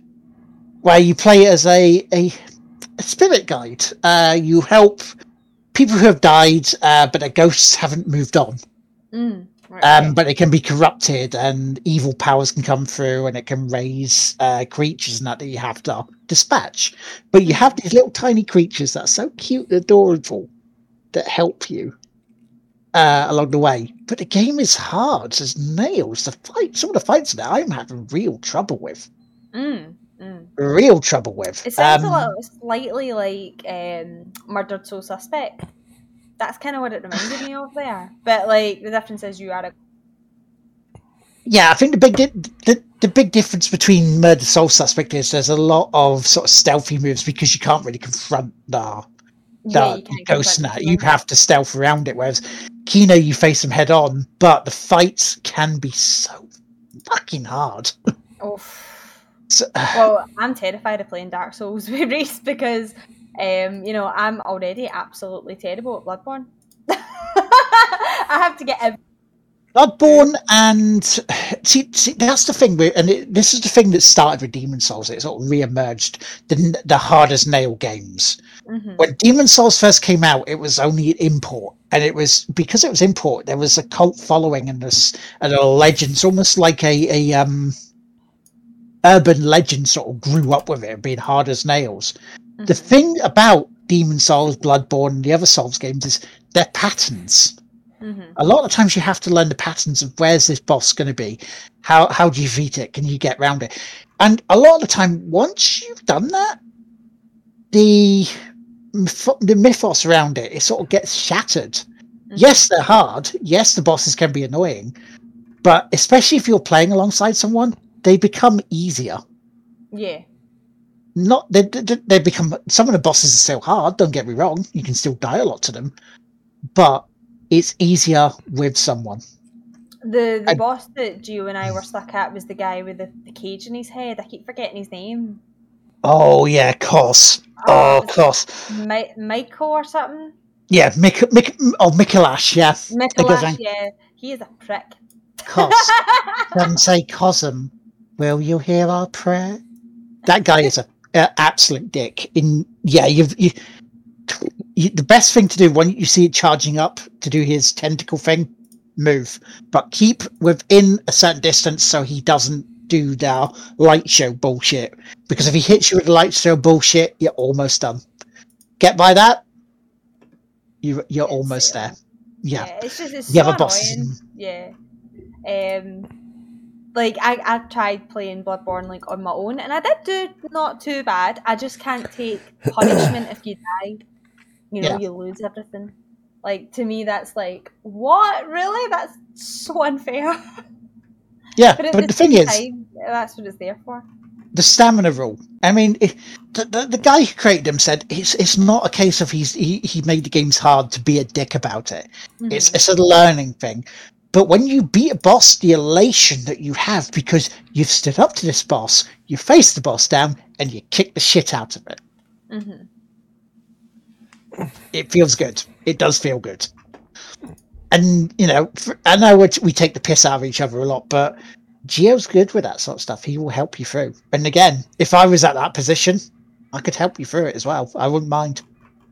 where you play as a a, a spirit guide. Uh, you help people who have died, uh, but their ghosts haven't moved on. Mm. Right, Um, right. but it can be corrupted, and evil powers can come through, and it can raise uh, creatures and that that you have to dispatch. But you have these little tiny creatures that are so cute and adorable that help you uh, along the way. But the game is hard as nails. The fight, some of the fights that I'm having real trouble with, Mm. Mm. real trouble with. It sounds Um, a little slightly like um, Murdered Soul Suspect. That's kind of what it reminded me of there. But like the difference is you are a yeah, I think the big di- the, the big difference between Murder Soul Suspect is there's a lot of sort of stealthy moves because you can't really confront the yeah, the you can't ghost you have to stealth around it, whereas Kino you face them head on, but the fights can be so fucking hard. Oof. So, Well, I'm terrified of playing Dark Souls with Reese because, um, you know, I'm already absolutely terrible at Bloodborne. I have to get every Bloodborne and see, see that's the thing. And it, this is the thing that started with Demon's Souls. It sort of re-emerged the the hard as nail games. Mhm. when Demon's Souls first came out, it was only an import, and it was because it was import. There was a cult following and this and a legends, almost like a a um urban legend, sort of grew up with it, being hard as nails. The Mhm. thing about Demon's Souls, Bloodborne, and the other Souls games is their patterns. Mhm. A lot of times you have to learn the patterns of where's this boss going to be, how how do you beat it, can you get around it, and a lot of the time once you've done that, the the mythos around it it sort of gets shattered. Mhm. Yes, they're hard. Yes, the bosses can be annoying, but especially if you're playing alongside someone, they become easier. Yeah. Not they they, they become some of the bosses are still hard. Don't get me wrong. You can still die a lot to them, but it's easier with someone. The the boss that Gio and I were stuck at was the guy with the, the cage in his head. I keep forgetting his name. Oh yeah, of course. Oh, oh of course. Mi- Michael or something. Yeah, Mik- Mik- oh Micolash. Yeah, Micolash, yeah. He is a prick. Kos. Some say Kosm. Will you hear our prayer? That guy is a, a absolute dick. In yeah, you've you, you. The best thing to do when you see it charging up to do his tentacle thing, move, but keep within a certain distance so he doesn't do the light show bullshit. Because if he hits you with light show bullshit, you're almost done. Get by that, you you're It's, the uh, there. Yeah. it's just it's The so other bosses annoying. Yeah. Um, like I I tried playing Bloodborne like on my own, and I did do not too bad. I just can't take punishment if you die. You know, Yeah. you lose everything. Like to me, that's like what really? That's so unfair. Yeah, but but, the thing is, time, that's what it's there for. the stamina rule. I mean, it, the, the the guy who created them said it's it's not a case of he's he, he made the games hard to be a dick about it. It's Mhm. it's a learning thing. But when you beat a boss, the elation that you have because you've stood up to this boss, you face the boss down, and you kick the shit out of it. Mhm. It feels good. It does feel good. and you know, I know we take the piss out of each other a lot, but Geo's good with that sort of stuff. He will help you through. And again, if I was at that position, I could help you through it as well. I wouldn't mind.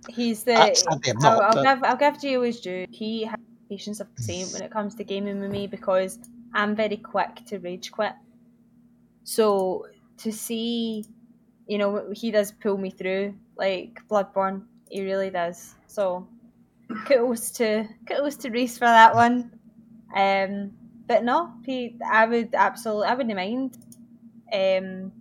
He's the. Sadly, not, I'll, I'll but- give I'll give Gio his due. He has patience of the same when it comes to gaming with me because I'm very quick to rage quit. So to see, you know, he does pull me through like Bloodborne. He really does. So kudos to kudos to Reese for that one. Um, but no, he, I would absolutely, I wouldn't mind. Um,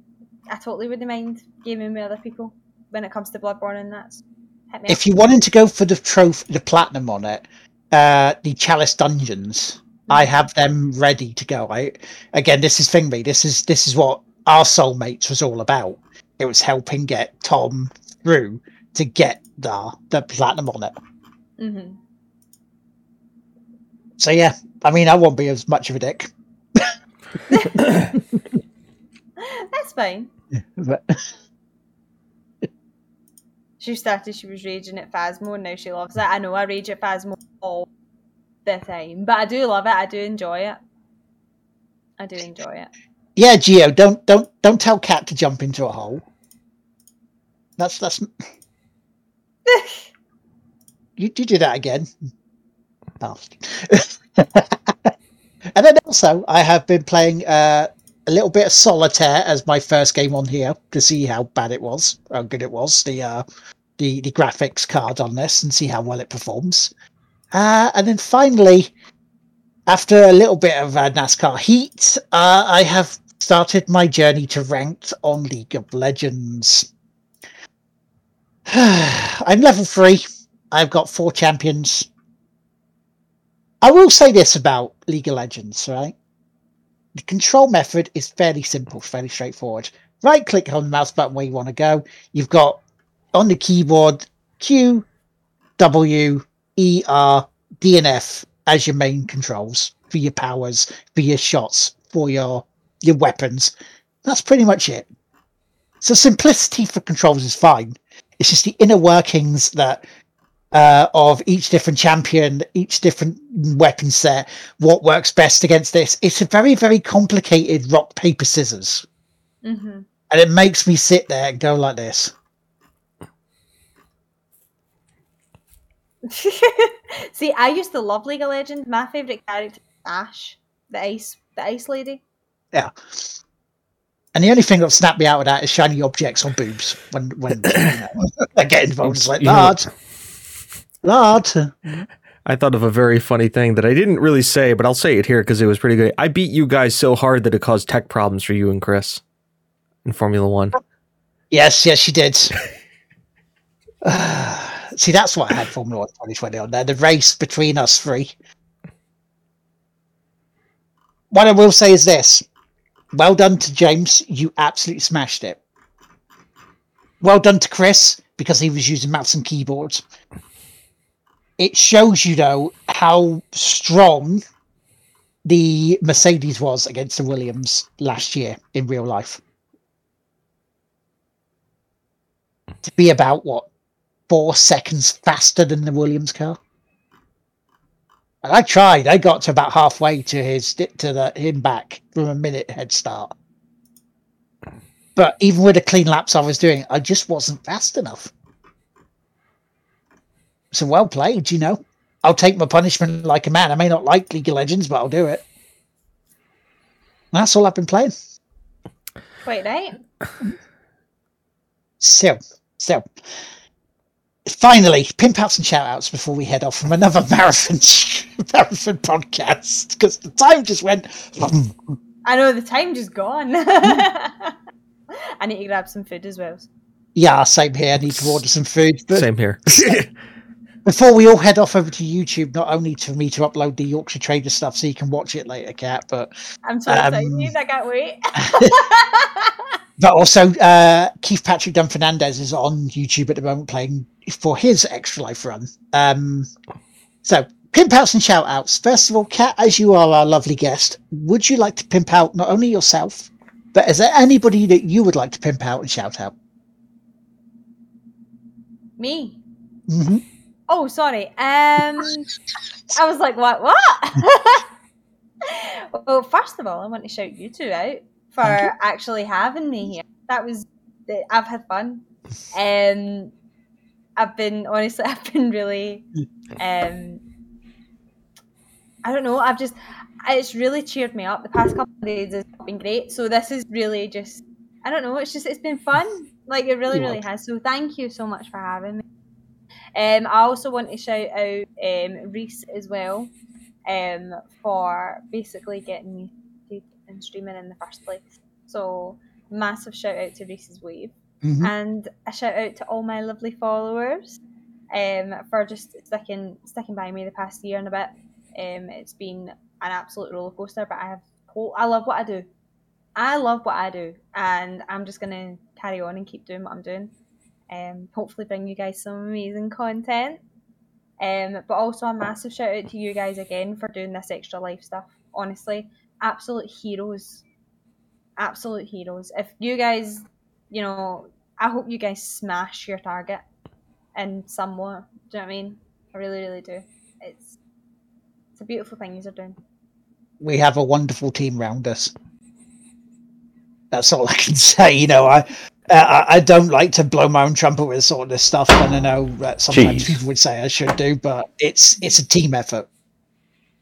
I totally wouldn't mind gaming with other people when it comes to Bloodborne and that's. Hit up. If you wanted to go for the trophy, the platinum on it, uh, the Chalice Dungeons, I have them ready to go. I again, this is Thingby. This is this is what our soulmates was all about. It was helping get Tom through to get the the platinum on it. hmm So yeah, I mean, I won't be as much of a dick. That's fine. But She started, she was raging at Phasmo, and now she loves it. I know I rage at Phasmo all the time, but I do love it. I do enjoy it. I do enjoy it. yeah, Geo, don't don't don't tell Cat to jump into a hole. That's that's you, you do that again. And then also, I have been playing uh, a little bit of solitaire as my first game on here to see how bad it was, how good it was, the uh, the the graphics card on this, and see how well it performs. Uh, and then finally, after a little bit of uh, NASCAR heat, uh, I have started my journey to ranked on League of Legends. I'm level three. I've got four champions. I will say this about League of Legends, right? The control method is fairly simple, fairly straightforward. Right click on the mouse button where you want to go. You've got on the keyboard Q, W, E, R, D, and F as your main controls for your powers, for your shots, for your your weapons. That's pretty much it. So simplicity for controls is fine. It's just the inner workings that uh, of each different champion, each different weapon set, what works best against this. It's a very, very complicated rock, paper, scissors. hmm And it makes me sit there and go like this. See, I used to love League of Legends. My favorite character, is Ashe, the ice, the ice lady. Yeah. And the only thing that snapped me out of that is shiny objects on boobs when when you know, I get involved. It's like, lard, lard. I thought of a very funny thing that I didn't really say, but I'll say it here because it was pretty good. I beat you guys so hard that it caused tech problems for you and Chris in Formula One. Yes, yes, she did. See, that's why I had Formula One 2020 on there. The race between us three. What I will say is this: well done to James. You absolutely smashed it. Well done to Chris because he was using mouse and keyboard. It shows you though how strong the Mercedes was against the Williams last year in real life. To be about what four seconds faster than the Williams car. And I tried. I got to about halfway to his to the him back from a minute head start. But even with the clean laps I was doing, I just wasn't fast enough. So well played, you know. I'll take my punishment like a man. I may not like League of Legends, but I'll do it. That's all I've been playing. Quite right. So, so finally, pimp outs and shout outs before we head off from another marathon marathon podcast because the time just went. I know the time just gone. I need to grab some food as well. Yeah, same here. I need to order some food. But Same here. Before we all head off over to YouTube, not only for me to upload the Yorkshire Trader stuff so you can watch it later, Cat, but I'm so Um, excited. I can't wait. but also uh, Keith Patrick Dunn Fernandez is on YouTube at the moment playing for his Extra Life run. Um, so pimp outs and shout outs. First of all, Cat, as you are our lovely guest, would you like to pimp out not only yourself, but is there anybody that you would like to pimp out and shout out? Me. hmm Oh, sorry. Um, I was like, what? What? well, first of all, I want to shout you two out for actually having me here. That was, I've had fun. Um, I've been honestly, I've been really, um, I don't know. I've just, it's really cheered me up. The past couple of days has been great. So this is really just, I don't know. It's just, it's been fun. Like it really, really has. So thank you so much for having me. Um, I also want to shout out um, Reese as well um, for basically getting me in streaming in the first place. So massive shout out to Reese's Wave Mhm. and a shout out to all my lovely followers um, for just sticking sticking by me the past year and a bit. Um, it's been an absolute roller coaster, but I have I love what I do. I love what I do, and I'm just gonna carry on and keep doing what I'm doing. Um, hopefully, bring you guys some amazing content. Um, but also a massive shout out to you guys again for doing this extra life stuff. Honestly, absolute heroes, absolute heroes. If you guys, you know, I hope you guys smash your target in somewhat. Do you know what I mean? I really, really do. It's it's a beautiful thing you're doing. we have a wonderful team round us. That's all I can say. You know, I uh, I I don't like to blow my own trumpet with sort of this stuff, and I know that sometimes Jeez. people would say I should do, but it's it's a team effort.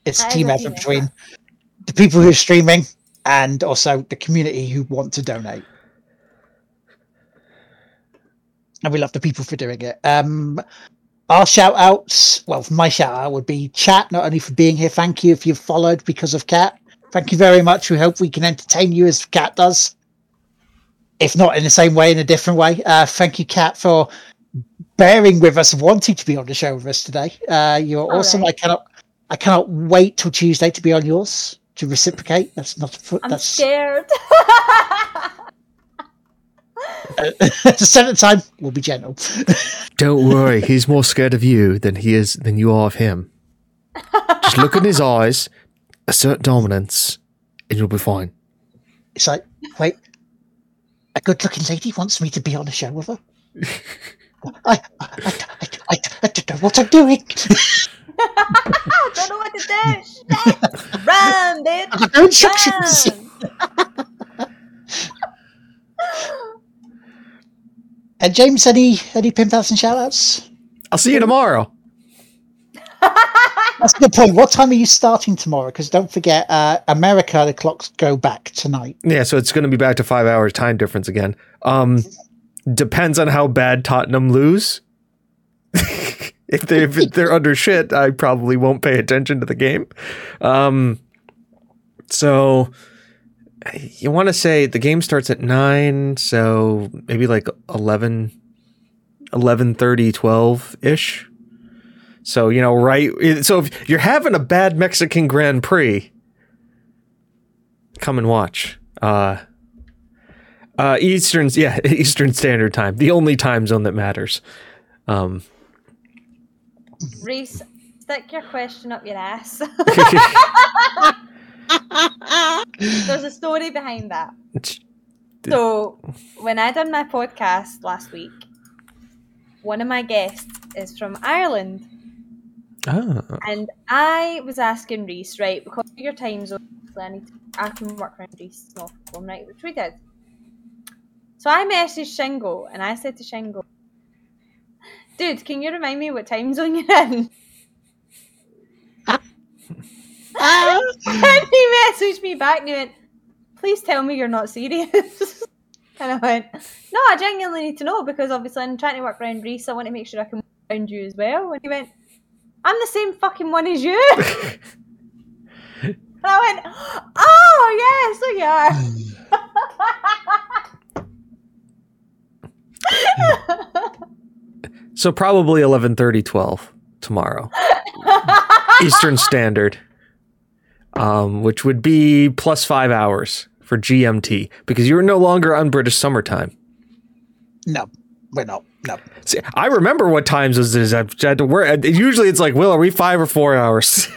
It's a team a effort team between effort. the people who are streaming and also the community who want to donate. And we love the people for doing it. Um, our shout outs, well, my shout out would be chat, not only for being here. Thank you if you've followed because of Cat. Thank you very much. We hope we can entertain you as Cat does. If not in the same way, in a different way. Uh, thank you, Cat, for bearing with us, wanting to be on the show with us today. Uh, you're All awesome. right. I cannot, I cannot wait till Tuesday to be on yours to reciprocate. That's not a foot. I'm That's scared. at the center time. We'll be gentle. Don't worry, he's more scared of you than he is than you are of him. Just look in his eyes, assert dominance, and you'll be fine. It's like, wait, a good-looking lady wants me to be on a show with her. I, I, I, I, I, I don't know what I'm doing. I don't know what to do. Shit. Run, bitch. I got no instructions. Run. And James, any any pin pals and shout outs? I'll see you tomorrow. That's good point. What time are you starting tomorrow? Because don't forget, uh, America, the clocks go back tonight. Yeah, so it's going to be back to five hours time difference again. Um, depends on how bad Tottenham lose. if they if they're under shit, I probably won't pay attention to the game. Um, so you want to say the game starts at nine, so maybe like 11, 11 12 ish. So you know, right? So if you're having a bad Mexican Grand Prix, come and watch. Uh, uh, Eastern, yeah, Eastern Standard Time, the only time zone that matters. Um, Reese, stick your question up your ass. There's a story behind that. So, when I done my podcast last week, one of my guests is from Ireland, ah, and I was asking Reese, right, because your time zone, I need to, I can work around Reese, no problem, right, which we did. So I messaged Shingo, and I said to Shingo, "Dude, can you remind me what time zone you're in?" and he messaged me back and he went, Please tell me you're not serious. and I went, No, I genuinely need to know because obviously I'm trying to work around Reese. I want to make sure I can work around you as well. And he went, I'm the same fucking one as you. and I went, Oh, yeah, so you are. so probably 11 12 tomorrow, Eastern Standard, um, which would be plus five hours for GMT because you're no longer on British summertime. No, we're not. No. See, I remember what times this is. I've had to work. Usually it's like, Will, are we five or four hours?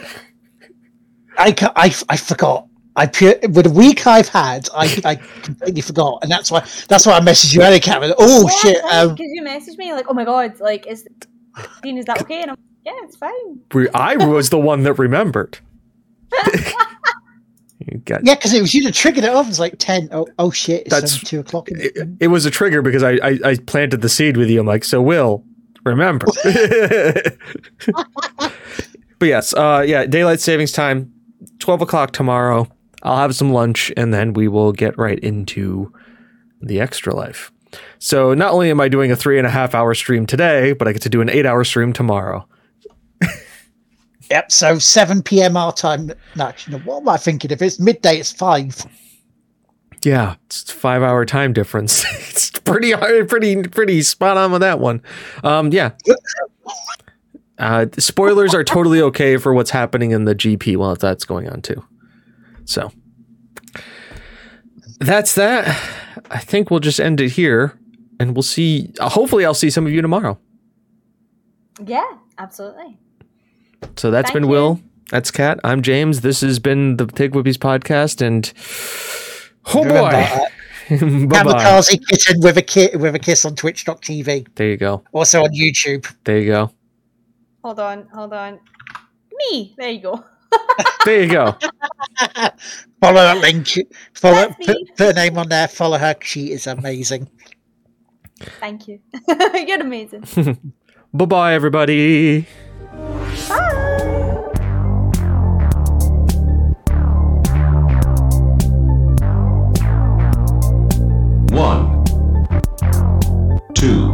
I, I, I forgot. I pure, with the week I've had, I, I completely forgot, and that's why that's why I messaged you earlier, Cameron. Oh shit! Um, you messaged me like, "Oh my god, like is Dean, is that okay? And I'm yeah, it's fine. I was the one that remembered. you got, Yeah, because it was you that triggered it off. It's like ten. Oh, oh shit! It's That's- two o'clock. in the it, it was a trigger because I, I, I planted the seed with you. I'm like, so Will, remember. but yes, uh, yeah, daylight savings time, 12 o'clock tomorrow. I'll have some lunch and then we will get right into the extra life. So not only am I doing a three and a half hour stream today, but I get to do an eight hour stream tomorrow. Yep. So seven p.m. our time. No, actually, no, what am I thinking? If it's midday, it's five. Yeah, it's five hour time difference. it's pretty hard, pretty pretty spot on with that one. Um, yeah. Uh, spoilers are totally okay for what's happening in the GP while that's going on too. So that's that. I think we'll just end it here, and we'll see. Uh, hopefully, I'll see some of you tomorrow. Yeah, absolutely. So that's Thank been you. Will. That's Cat. I'm James. This has been the Take Whippies podcast, and oh Remember, boy, bye bye. Kamikaze kitten with a ki- with a kiss on Twitch.tv. There you go. Also on YouTube. There you go. Hold on, hold on. Me. There you go. There you go. Follow that link. Follow put, put her name on there. Follow her. She is amazing. Thank you. You're amazing. Bye bye, everybody. One, two,